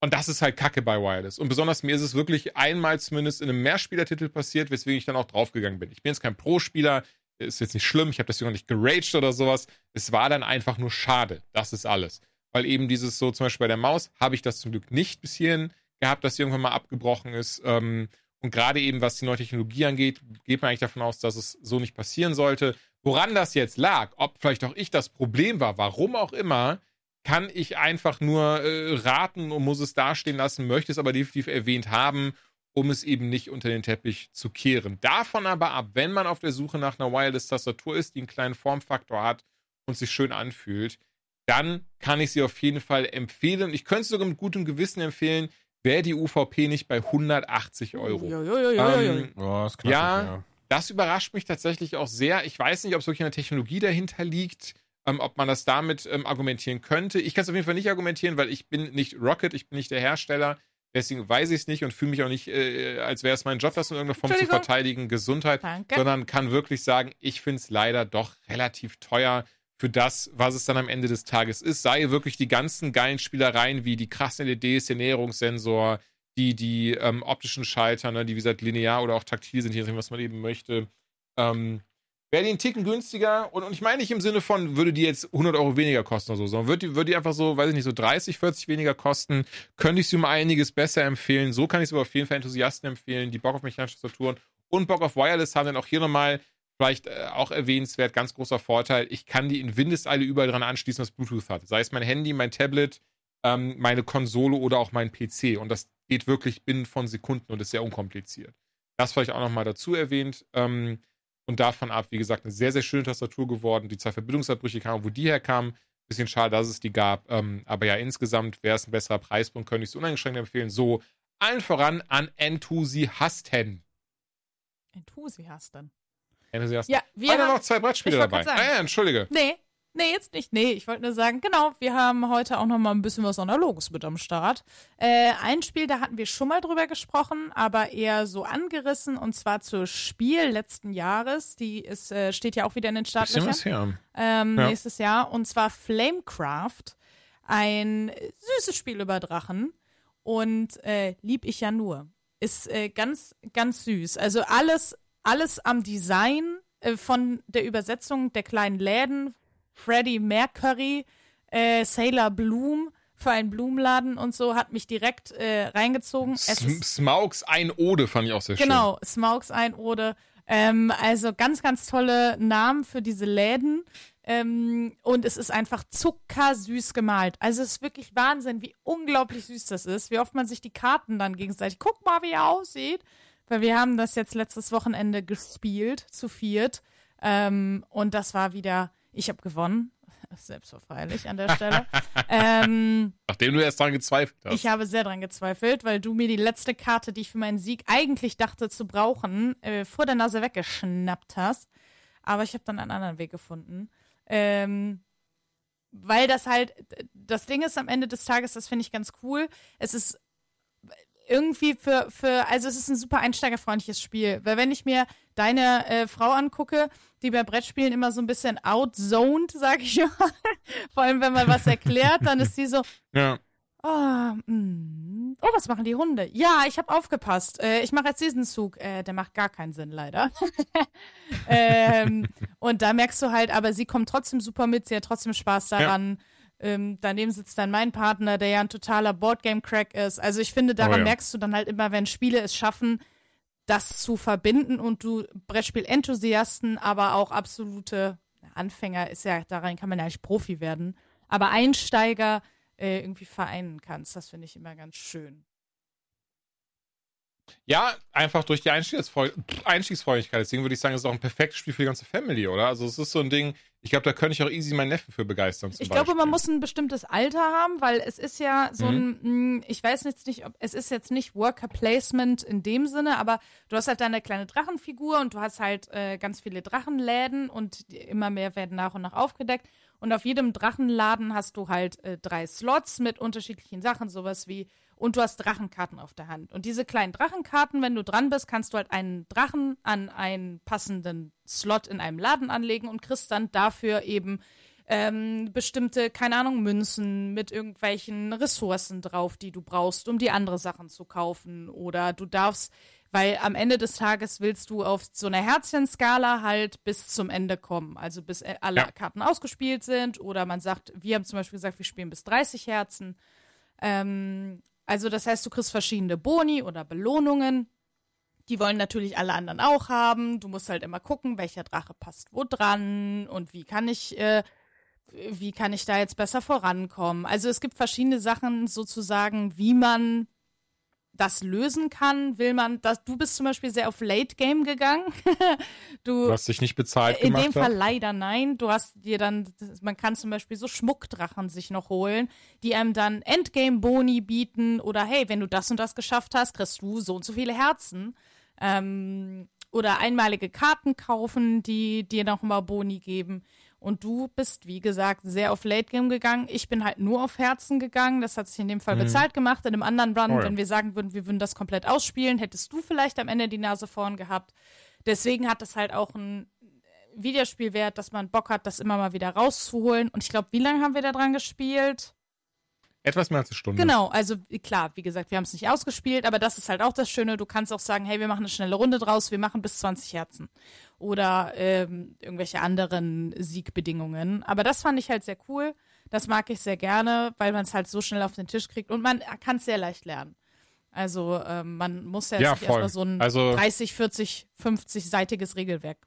Und das ist halt Kacke bei Wireless. Und besonders mir ist es wirklich einmal zumindest in einem Mehrspielertitel passiert, weswegen ich dann auch draufgegangen bin. Ich bin jetzt kein Pro-Spieler, ist jetzt nicht schlimm, ich habe deswegen auch nicht geraged oder sowas. Es war dann einfach nur schade. Das ist alles. Weil eben dieses so, zum Beispiel bei der Maus, habe ich das zum Glück nicht bis hierhin gehabt, dass sie irgendwann mal abgebrochen ist. Ähm, und gerade eben, was die neue Technologie angeht, geht man eigentlich davon aus, dass es so nicht passieren sollte. Woran das jetzt lag, ob vielleicht auch ich das Problem war, warum auch immer, kann ich einfach nur äh, raten und muss es dastehen lassen, möchte es aber definitiv erwähnt haben, um es eben nicht unter den Teppich zu kehren. Davon aber ab, wenn man auf der Suche nach einer Wireless-Tastatur ist, die einen kleinen Formfaktor hat und sich schön anfühlt, dann kann ich sie auf jeden Fall empfehlen. Ich könnte es sogar mit gutem Gewissen empfehlen, wäre die UVP nicht bei 180 Euro. Jo, jo, jo, jo, jo, jo. Ähm, Oh, ist knackig, Ja. ja. das überrascht mich tatsächlich auch sehr. Ich weiß nicht, ob es wirklich eine Technologie dahinter liegt, ähm, ob man das damit ähm, argumentieren könnte. Ich kann es auf jeden Fall nicht argumentieren, weil ich bin nicht Rocket, ich bin nicht der Hersteller. Deswegen weiß ich es nicht und fühle mich auch nicht, äh, als wäre es mein Job, das in irgendeiner Form zu verteidigen, Gesundheit, Danke. sondern kann wirklich sagen, ich finde es leider doch relativ teuer für das, was es dann am Ende des Tages ist. Sei wirklich die ganzen geilen Spielereien wie die krassen LEDs, der Näherungssensor, die, die ähm, optischen Schalter, ne, die wie gesagt linear oder auch taktil sind, je nachdem, was man eben möchte. Ähm, Wäre die einen Ticken günstiger und, und ich meine nicht im Sinne von, würde die jetzt 100 Euro weniger kosten oder so, sondern würde die, würde die einfach so, weiß ich nicht, so 30, 40 weniger kosten, könnte ich sie um einiges besser empfehlen. So kann ich sie aber auf jeden Fall Enthusiasten empfehlen, die Bock auf mechanische Tastaturen und Bock auf Wireless haben, dann auch hier nochmal vielleicht äh, auch erwähnenswert, ganz großer Vorteil, ich kann die in Windeseile überall dran anschließen, was Bluetooth hat. Sei es mein Handy, mein Tablet, ähm, meine Konsole oder auch mein PC. Und das geht wirklich binnen von Sekunden und ist sehr unkompliziert. Das vielleicht auch nochmal dazu erwähnt. Ähm, und davon ab, wie gesagt, eine sehr, sehr schöne Tastatur geworden. Die zwei Verbindungsabbrüche kamen, wo die herkamen. Bisschen schade, dass es die gab. Ähm, aber ja, insgesamt wäre es ein besserer Preispunkt, könnte ich es uneingeschränkt empfehlen. So, allen voran an Enthusiasten. Enthusiasten. Enthusiasten. Ja, wir haben, noch zwei Brettspiele dabei. Ah ja, entschuldige. Nee, nee, jetzt nicht. Nee, ich wollte nur sagen, genau, wir haben heute auch noch mal ein bisschen was Analoges mit am Start. Äh, ein Spiel, da hatten wir schon mal drüber gesprochen, aber eher so angerissen und zwar zur Spiel letzten Jahres. Die ist, äh, steht ja auch wieder in den Startlöchern. was her. ähm, Ja. nächstes Jahr. Und zwar Flamecraft. Ein süßes Spiel über Drachen. Und äh, lieb ich ja nur. Ist äh, ganz, ganz süß. Also alles, alles am Design äh, von der Übersetzung der kleinen Läden. Freddie Mercury, äh, Sailor Bloom für einen Blumenladen und so hat mich direkt äh, reingezogen. Es Smaugs ein Ode fand ich auch sehr schön. Genau, Smaugs Einode. Ähm, also ganz, ganz tolle Namen für diese Läden. Ähm, und es ist einfach zuckersüß gemalt. Also es ist wirklich Wahnsinn, wie unglaublich süß das ist. Wie oft man sich die Karten dann gegenseitig, guck mal, wie er aussieht. Weil wir haben das jetzt letztes Wochenende gespielt, zu viert. Ähm, und das war wieder, ich habe gewonnen. Selbstverfreilich an der Stelle. ähm, Nachdem du erst dran gezweifelt hast. ich habe sehr dran gezweifelt, weil du mir die letzte Karte, die ich für meinen Sieg eigentlich dachte zu brauchen, äh, vor der Nase weggeschnappt hast. Aber ich habe dann einen anderen Weg gefunden. Ähm, weil das halt, das Ding ist am Ende des Tages, das finde ich ganz cool. Es ist irgendwie für, für, also es ist ein super einsteigerfreundliches Spiel. Weil wenn ich mir deine äh, Frau angucke, die bei Brettspielen immer so ein bisschen outzoned, sag ich mal. Vor allem, wenn man was erklärt, dann ist sie so, ja. Oh, mm. oh, was machen die Hunde? Ja, ich habe aufgepasst. Äh, ich mache jetzt diesen Zug. Äh, der macht gar keinen Sinn, leider. ähm, und da merkst du halt, aber sie kommt trotzdem super mit, sie hat trotzdem Spaß daran. Ähm, daneben sitzt dann mein Partner, der ja ein totaler Boardgame-Crack ist. Also ich finde, daran Oh ja. merkst du dann halt immer, wenn Spiele es schaffen, das zu verbinden und du Brettspiel-Enthusiasten, aber auch absolute Anfänger ist ja, daran kann man ja nicht Profi werden, aber Einsteiger äh, irgendwie vereinen kannst. Das finde ich immer ganz schön. Ja, einfach durch die Einstiegsfreu Einstiegsfreudigkeit. Deswegen würde ich sagen, es ist auch ein perfektes Spiel für die ganze Family, oder? Also es ist so ein Ding, ich glaube, da könnte ich auch easy meinen Neffen für begeistern. Zum Ich glaube, man Beispiel. muss ein bestimmtes Alter haben, weil es ist ja so ein, mh, ich weiß jetzt nicht, ob es ist jetzt nicht Worker Placement in dem Sinne, aber du hast halt deine kleine Drachenfigur und du hast halt äh, ganz viele Drachenläden und immer mehr werden nach und nach aufgedeckt. Und auf jedem Drachenladen hast du halt äh, drei Slots mit unterschiedlichen Sachen, sowas wie, und du hast Drachenkarten auf der Hand. Und diese kleinen Drachenkarten, wenn du dran bist, kannst du halt einen Drachen an einen passenden Slot in einem Laden anlegen und kriegst dann dafür eben ähm, bestimmte, keine Ahnung, Münzen mit irgendwelchen Ressourcen drauf, die du brauchst, um die andere Sachen zu kaufen. Oder du darfst, weil am Ende des Tages willst du auf so einer Herzchenskala halt bis zum Ende kommen. Also bis äh, alle Ja. Karten ausgespielt sind. Oder man sagt, wir haben zum Beispiel gesagt, wir spielen bis 30 Herzen. Ähm, also das heißt, du kriegst verschiedene Boni oder Belohnungen. Die wollen natürlich alle anderen auch haben. Du musst halt immer gucken, welcher Drache passt wo dran und wie kann ich, äh, wie kann ich da jetzt besser vorankommen. Also es gibt verschiedene Sachen sozusagen, wie man das lösen kann. Will man, das, du bist zum Beispiel sehr auf Late Game gegangen. du, Was dich nicht bezahlt in gemacht dem Fall hat. leider nein. Du hast dir dann, man kann zum Beispiel so Schmuckdrachen sich noch holen, die einem dann Endgame-Boni bieten oder hey, wenn du das und das geschafft hast, kriegst du so und so viele Herzen. Ähm, oder einmalige Karten kaufen, die dir nochmal Boni geben. Und du bist, wie gesagt, sehr auf Late Game gegangen. Ich bin halt nur auf Herzen gegangen. Das hat sich in dem Fall Mhm. bezahlt gemacht. In einem anderen Run, Oh ja. wenn wir sagen würden, wir würden das komplett ausspielen, hättest du vielleicht am Ende die Nase vorn gehabt. Deswegen hat das halt auch einen Videospielwert, dass man Bock hat, das immer mal wieder rauszuholen. Und ich glaube, wie lange haben wir da dran gespielt? Etwas mehr als eine Stunde. Genau, also klar, wie gesagt, wir haben es nicht ausgespielt, aber das ist halt auch das Schöne. Du kannst auch sagen, hey, wir machen eine schnelle Runde draus, wir machen bis 20 Herzen. Oder ähm, irgendwelche anderen Siegbedingungen. Aber das fand ich halt sehr cool. Das mag ich sehr gerne, weil man es halt so schnell auf den Tisch kriegt und man kann es sehr leicht lernen. Also ähm, man muss ja Ja, erstmal so ein Also- 30, 40, 50-seitiges Regelwerk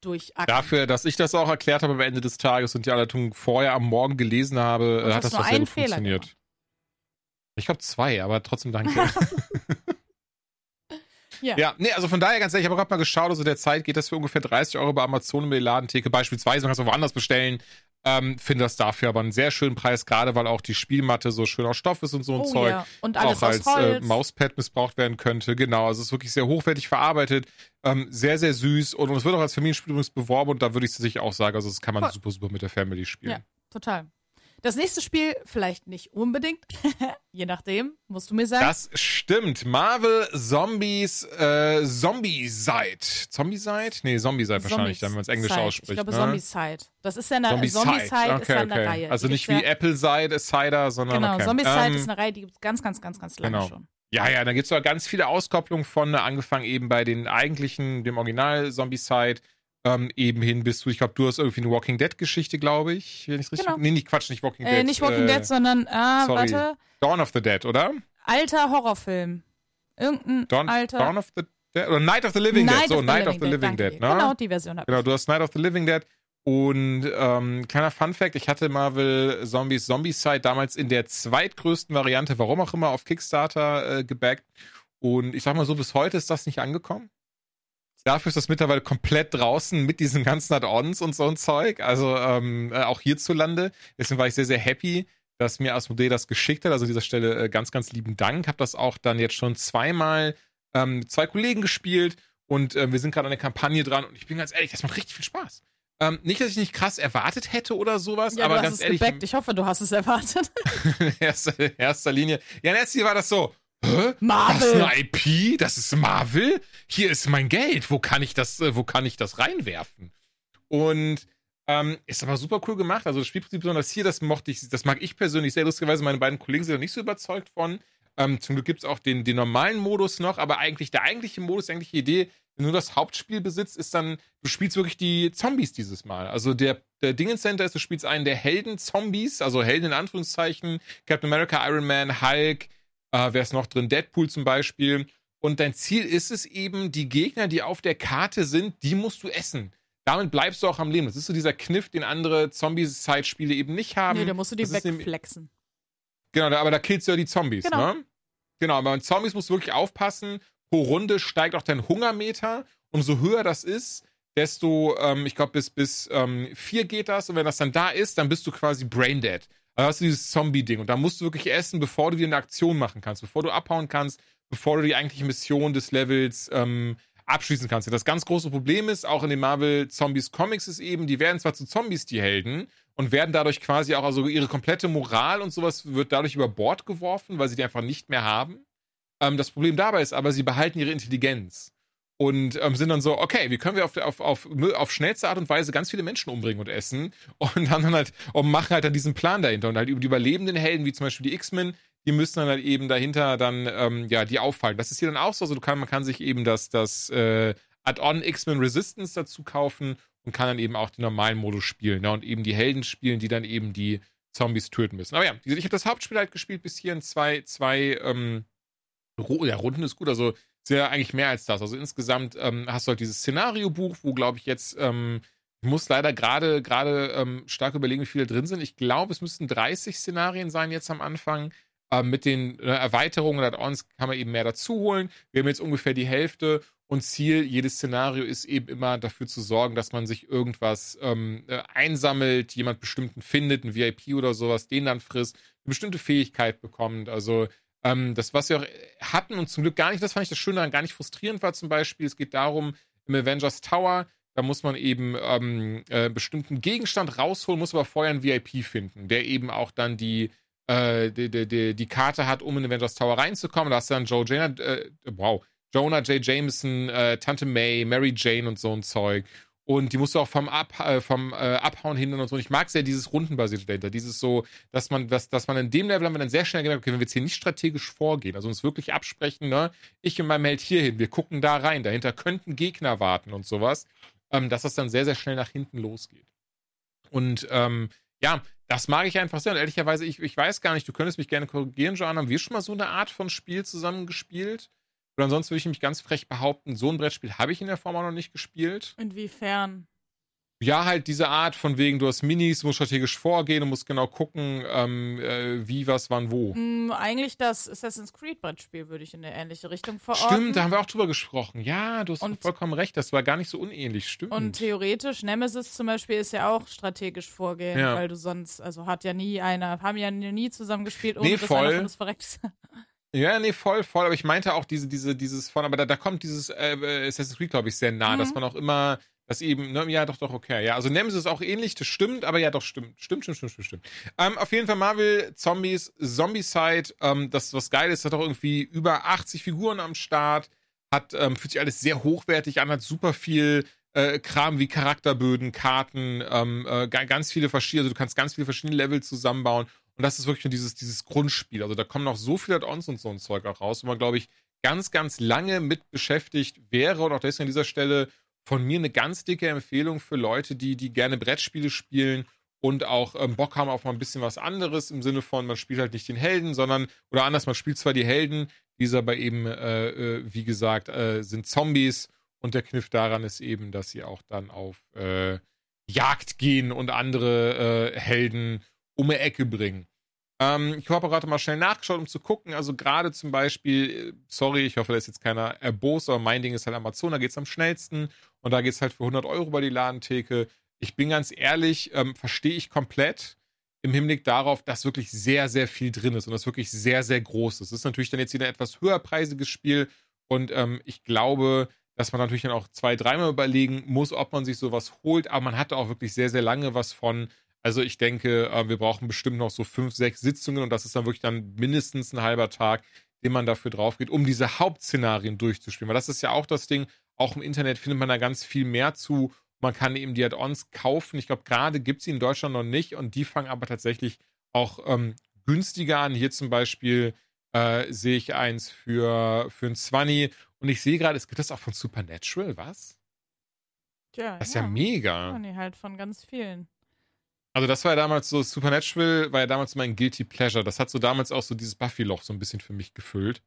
durchackern. Dafür, dass ich das auch erklärt habe am Ende des Tages und die Anleitung vorher am Morgen gelesen habe, Und hat das doch sehr gut Fehler funktioniert. gemacht. Ich glaube zwei, aber trotzdem danke. Ja. ja, nee, also von daher ganz ehrlich, ich habe gerade mal geschaut, also derzeit geht das für ungefähr 30 Euro bei Amazon in der Ladentheke beispielsweise, man kann es auch woanders bestellen. Ähm, Finde das dafür aber einen sehr schönen Preis, gerade weil auch die Spielmatte so schön aus Stoff ist und so ein Oh Zeug. ja, und alles auch als äh. Mauspad missbraucht werden könnte. Genau, also es ist wirklich sehr hochwertig verarbeitet, ähm, sehr, sehr süß und, und es wird auch als Familienspiel übrigens beworben und da würde ich sicherlich auch sagen, also das kann man Voll. super, super mit der Family spielen. Ja, total. Das nächste Spiel vielleicht nicht unbedingt, je nachdem, musst du mir sagen. Das stimmt. Marvel Zombies, äh, Zombie-Side. Zombie-Side? Nee, Zombie-Side wahrscheinlich, dann, wenn man es Englisch Zombicide. ausspricht. Ich glaube, ne? Zombicide. Das ist ja eine. Zombicide ist okay, ja eine okay. Reihe. Also nicht wie Apple-Side, Cider, sondern Genau, okay. Zombicide Ähm, ist eine Reihe, die gibt es ganz, ganz, ganz, ganz lange Genau. schon. Ja, ja, da gibt's auch ganz viele Auskopplungen von, angefangen eben bei den eigentlichen, dem Original Zombie-Side, ähm, eben hin bis zu, ich glaube, du hast irgendwie eine Walking Dead-Geschichte, glaube ich, wenn ich richtig. Genau. Nee, nicht Quatsch, nicht Walking Äh, Dead. nicht Walking äh, Dead, sondern, ah, sorry. warte, Dawn of the Dead, oder? alter Horrorfilm. Irgendein Dawn, alter. Dawn of the Dead? Oder Night of the Living Dead. So, Night of the Living Dead, dir. ne? Genau, die Version habe Genau, du hast Night of the Living Dead. Und ähm, kleiner Fun Fact, ich hatte Marvel Zombies Zombicide damals in der zweitgrößten Variante, warum auch immer, auf Kickstarter äh, gebackt. Und ich sag mal so, bis heute ist das nicht angekommen. Dafür ist das mittlerweile komplett draußen mit diesen ganzen Add-ons und so ein Zeug. Also ähm, äh, auch hierzulande. Deswegen war ich sehr, sehr happy, dass mir Asmodee das geschickt hat. Also an dieser Stelle äh, ganz, ganz lieben Dank. Hab das auch dann jetzt schon zweimal ähm, mit zwei Kollegen gespielt und äh, wir sind gerade an der Kampagne dran und ich bin ganz ehrlich, das macht richtig viel Spaß. Ähm, nicht, dass ich nicht krass erwartet hätte oder sowas, Ja, aber du hast ganz es ehrlich, gebackt. Ich hoffe, du hast es erwartet. in erster, in erster Linie. Ja, in erster Linie war das so, hä? Marvel. Das ist eine IP? Das ist Marvel? Hier ist mein Geld. Wo kann ich das, äh, wo kann ich das reinwerfen? Und ähm, ist aber super cool gemacht. Also das Spielprinzip besonders hier, das mochte ich, das mag ich persönlich sehr lustigerweise. Meine beiden Kollegen sind da nicht so überzeugt von. Ähm, zum Glück gibt es auch den, den normalen Modus noch, aber eigentlich der eigentliche Modus, die eigentliche Idee, wenn du das Hauptspiel besitzt, ist dann, du spielst wirklich die Zombies dieses Mal. Also der, der Dingens Center ist, du spielst einen der Helden-Zombies, also Helden in Anführungszeichen, Captain America, Iron Man, Hulk, äh, wer ist noch drin, Deadpool zum Beispiel. Und dein Ziel ist es eben, die Gegner, die auf der Karte sind, die musst du essen. Damit bleibst du auch am Leben. Das ist so dieser Kniff, den andere Zombie-Side-Spiele eben nicht haben. nee, da musst du die Das wegflexen. Genau, aber da killst du ja die Zombies, Genau. ne? Genau, aber bei Zombies musst du wirklich aufpassen. Pro Runde steigt auch dein Hungermeter. Umso höher das ist, desto, ähm, ich glaube, bis, bis ähm, vier geht das. Und wenn das dann da ist, dann bist du quasi braindead. Also hast du dieses Zombie-Ding. Und da musst du wirklich essen, bevor du dir eine Aktion machen kannst, bevor du abhauen kannst, bevor du die eigentliche Mission des Levels ähm, abschließen kannst. Das ganz große Problem ist, auch in den Marvel Zombies Comics ist eben, die werden zwar zu Zombies, die Helden, und werden dadurch quasi auch, also ihre komplette Moral und sowas wird dadurch über Bord geworfen, weil sie die einfach nicht mehr haben. Ähm, das Problem dabei ist aber, sie behalten ihre Intelligenz. Und ähm, sind dann so, okay, wie können wir auf, auf, auf, auf schnellste Art und Weise ganz viele Menschen umbringen und essen? Und dann halt, und machen halt dann diesen Plan dahinter. Und halt über die überlebenden Helden, wie zum Beispiel die X-Men, die müssen dann halt eben dahinter dann, ähm, ja, die auffallen. Das ist hier dann auch so, also du kann, man kann sich eben das, das äh, Add-on X-Men Resistance dazu kaufen und kann dann eben auch den normalen Modus spielen. Ne? Und eben die Helden spielen, die dann eben die Zombies töten müssen. Aber ja, ich habe das Hauptspiel halt gespielt bis hier in zwei, zwei, ähm, ja, Runden ist gut, also sehr eigentlich mehr als das. Also insgesamt ähm, hast du halt dieses Szenariobuch, wo glaube ich jetzt, ähm, ich muss leider gerade gerade ähm, stark überlegen, wie viele drin sind. Ich glaube, es müssten 30 Szenarien sein jetzt am Anfang. Ähm, mit den äh, Erweiterungen und Add-ons kann man eben mehr dazu holen. Wir haben jetzt ungefähr die Hälfte und Ziel jedes Szenario ist eben immer dafür zu sorgen, dass man sich irgendwas ähm, äh, einsammelt, jemand bestimmten findet, ein VIP oder sowas, den dann frisst, eine bestimmte Fähigkeit bekommt. Also ähm, das, was wir auch hatten und zum Glück gar nicht, das fand ich das Schöne daran, gar nicht frustrierend war zum Beispiel. Es geht darum, im Avengers Tower, Da muss man eben ähm, äh, bestimmten Gegenstand rausholen, muss aber vorher einen VIP finden, der eben auch dann die, äh, die, die, die, Karte hat, um in Avengers Tower reinzukommen. Da hast du dann Joe Jenner, äh, wow, Jonah J. Jameson, äh, Tante May, Mary Jane und so ein Zeug. Und die musst du auch vom, Ab, äh, vom äh, Abhauen hindern und so. Und ich mag sehr dieses rundenbasierte dahinter. Dieses so, dass man, dass, dass man in dem Level haben wir dann sehr schnell gemerkt, okay, wenn wir jetzt hier nicht strategisch vorgehen, also uns wirklich absprechen, ne, ich und mein Held hier hin, wir gucken da rein, dahinter könnten Gegner warten und sowas, ähm, dass das dann sehr, sehr schnell nach hinten losgeht. Und ähm, ja, das mag ich einfach sehr. Und ehrlicherweise, ich, ich weiß gar nicht, du könntest mich gerne korrigieren, Joanne. Haben wir schon mal so eine Art von Spiel zusammen gespielt? Und ansonsten würde ich mich ganz frech behaupten, so ein Brettspiel habe ich in der Form auch noch nicht gespielt. Inwiefern? Ja, halt diese Art von wegen, du hast Minis, musst strategisch vorgehen und musst genau gucken, ähm, äh, wie, was, wann, wo. Mm, eigentlich das Assassin's Creed Brettspiel würde ich in eine ähnliche Richtung verorten. Stimmt, da haben wir auch drüber gesprochen. Ja, du hast Und- vollkommen recht, das war gar nicht so unähnlich, stimmt. Und theoretisch, Nemesis zum Beispiel ist ja auch strategisch vorgehen, Ja. weil du sonst, also hat ja nie einer, haben ja nie zusammen gespielt, ohne Nee, dass voll. einer von uns verreckt. Ja, nee, voll, voll. Aber ich meinte auch diese, diese, dieses von, aber da, da kommt dieses äh, äh, Assassin's Creed, glaube ich, sehr nah, Mhm. dass man auch immer, das eben, ne, ja, doch, doch, okay. Ja, also Nemesis ist auch ähnlich, das stimmt, aber ja, doch, stimmt. Stimmt, stimmt, stimmt, stimmt, stimmt. Ähm, auf jeden Fall Marvel, Zombies, Zombicide, ähm, das, was geil ist, hat auch irgendwie über 80 Figuren am Start, hat, ähm, fühlt sich alles sehr hochwertig an, hat super viel äh, Kram wie Charakterböden, Karten, ähm, äh, ga- ganz viele verschiedene, also du kannst ganz viele verschiedene Level zusammenbauen. Und das ist wirklich nur dieses, dieses Grundspiel. Also da kommen noch so viele Add-ons und so ein Zeug auch raus, wo man, glaube ich, ganz, ganz lange mit beschäftigt wäre. Und auch deswegen an dieser Stelle von mir eine ganz dicke Empfehlung für Leute, die, die gerne Brettspiele spielen und auch ähm, Bock haben auf mal ein bisschen was anderes im Sinne von, man spielt halt nicht den Helden, sondern, oder anders, man spielt zwar die Helden, diese aber eben, äh, äh, wie gesagt, äh, sind Zombies und der Kniff daran ist eben, dass sie auch dann auf äh, Jagd gehen und andere äh, Helden um die Ecke bringen. Ähm, ich habe gerade mal schnell nachgeschaut, um zu gucken. Also gerade zum Beispiel, äh, sorry, ich hoffe, da ist jetzt keiner erbost, aber mein Ding ist halt Amazon, da geht es am schnellsten und da geht es halt für 100 Euro bei die Ladentheke. Ich bin ganz ehrlich, ähm, verstehe ich komplett im Hinblick darauf, dass wirklich sehr, sehr viel drin ist und das wirklich sehr, sehr groß ist. Das ist natürlich dann jetzt wieder ein etwas höherpreisiges Spiel und ähm, ich glaube, dass man natürlich dann auch zwei, dreimal überlegen muss, ob man sich sowas holt, aber man hatte auch wirklich sehr, sehr lange was von. Also ich denke, äh, wir brauchen bestimmt noch so fünf, sechs Sitzungen und das ist dann wirklich dann mindestens ein halber Tag, den man dafür drauf geht, um diese Hauptszenarien durchzuspielen. Weil das ist ja auch das Ding, auch im Internet findet man da ganz viel mehr zu. Man kann eben die Add-ons kaufen. Ich glaube, gerade gibt es sie in Deutschland noch nicht und die fangen aber tatsächlich auch ähm, günstiger an. Hier zum Beispiel äh, sehe ich eins für, für ein 20 und ich sehe gerade, es gibt das auch von Supernatural, was? Tja, Das ist ja, mega. Ja, nee, halt von ganz vielen. Also das war ja damals so, Supernatural war ja damals mein Guilty Pleasure. Das hat so damals auch so dieses Buffy-Loch so ein bisschen für mich gefüllt.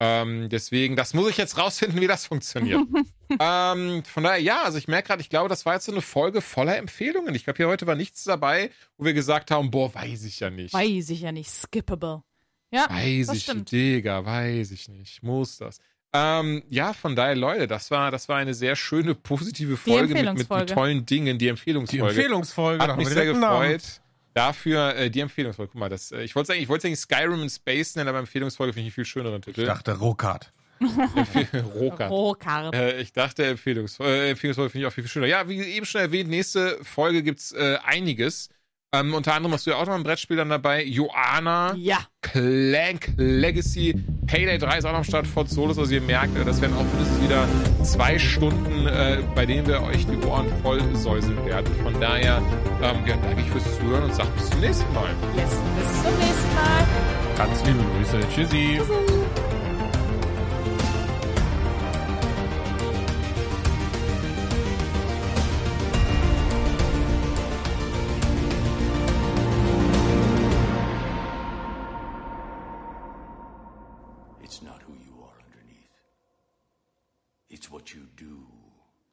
Ähm, deswegen, das muss ich jetzt rausfinden, wie das funktioniert. ähm, von daher, ja, also ich merke gerade, ich glaube, das war jetzt so eine Folge voller Empfehlungen. Ich glaube, hier heute war nichts dabei, wo wir gesagt haben, boah, weiß ich ja nicht. Weiß ich ja nicht. Skippable. Ja, Weiß ich stimmt. nicht, Digga, weiß ich nicht. Muss das. Ähm, ja, von daher, Leute, das war, das war eine sehr schöne, positive Folge mit, mit, mit Empfehlungsfolge. tollen Dingen. Die Die Empfehlungsfolge. Empfehlungsfolge. da Hat mich sehr einen Namen. gefreut. Dafür äh, die Empfehlungsfolge. Guck mal, das, äh, ich wollte eigentlich, ich wollte eigentlich Skyrim in Space nennen, aber Empfehlungsfolge finde ich einen viel schöneren Ich Titel. dachte Rokart. Roka. Rohkart. Äh, ich dachte, Empfehlungsfolge, äh, Empfehlungsfolge finde ich auch viel, viel schöner. Ja, wie eben schon erwähnt, nächste Folge gibt's äh, einiges. Ähm, unter anderem hast du ja auch noch ein Brettspiel dann dabei. Joana, Ja. Clank Legacy, Payday 3 ist auch noch am Start, Fort Solus. Also ihr merkt, äh, das werden auch mindestens wieder zwei Stunden, äh, bei denen wir euch die Ohren voll säuseln werden. Von daher, ähm, ja, danke ich fürs Zuhören und sag bis zum nächsten Mal. Yes. Bis zum nächsten Mal. Ganz liebe Grüße. Tschüssi. It's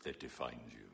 that defines you.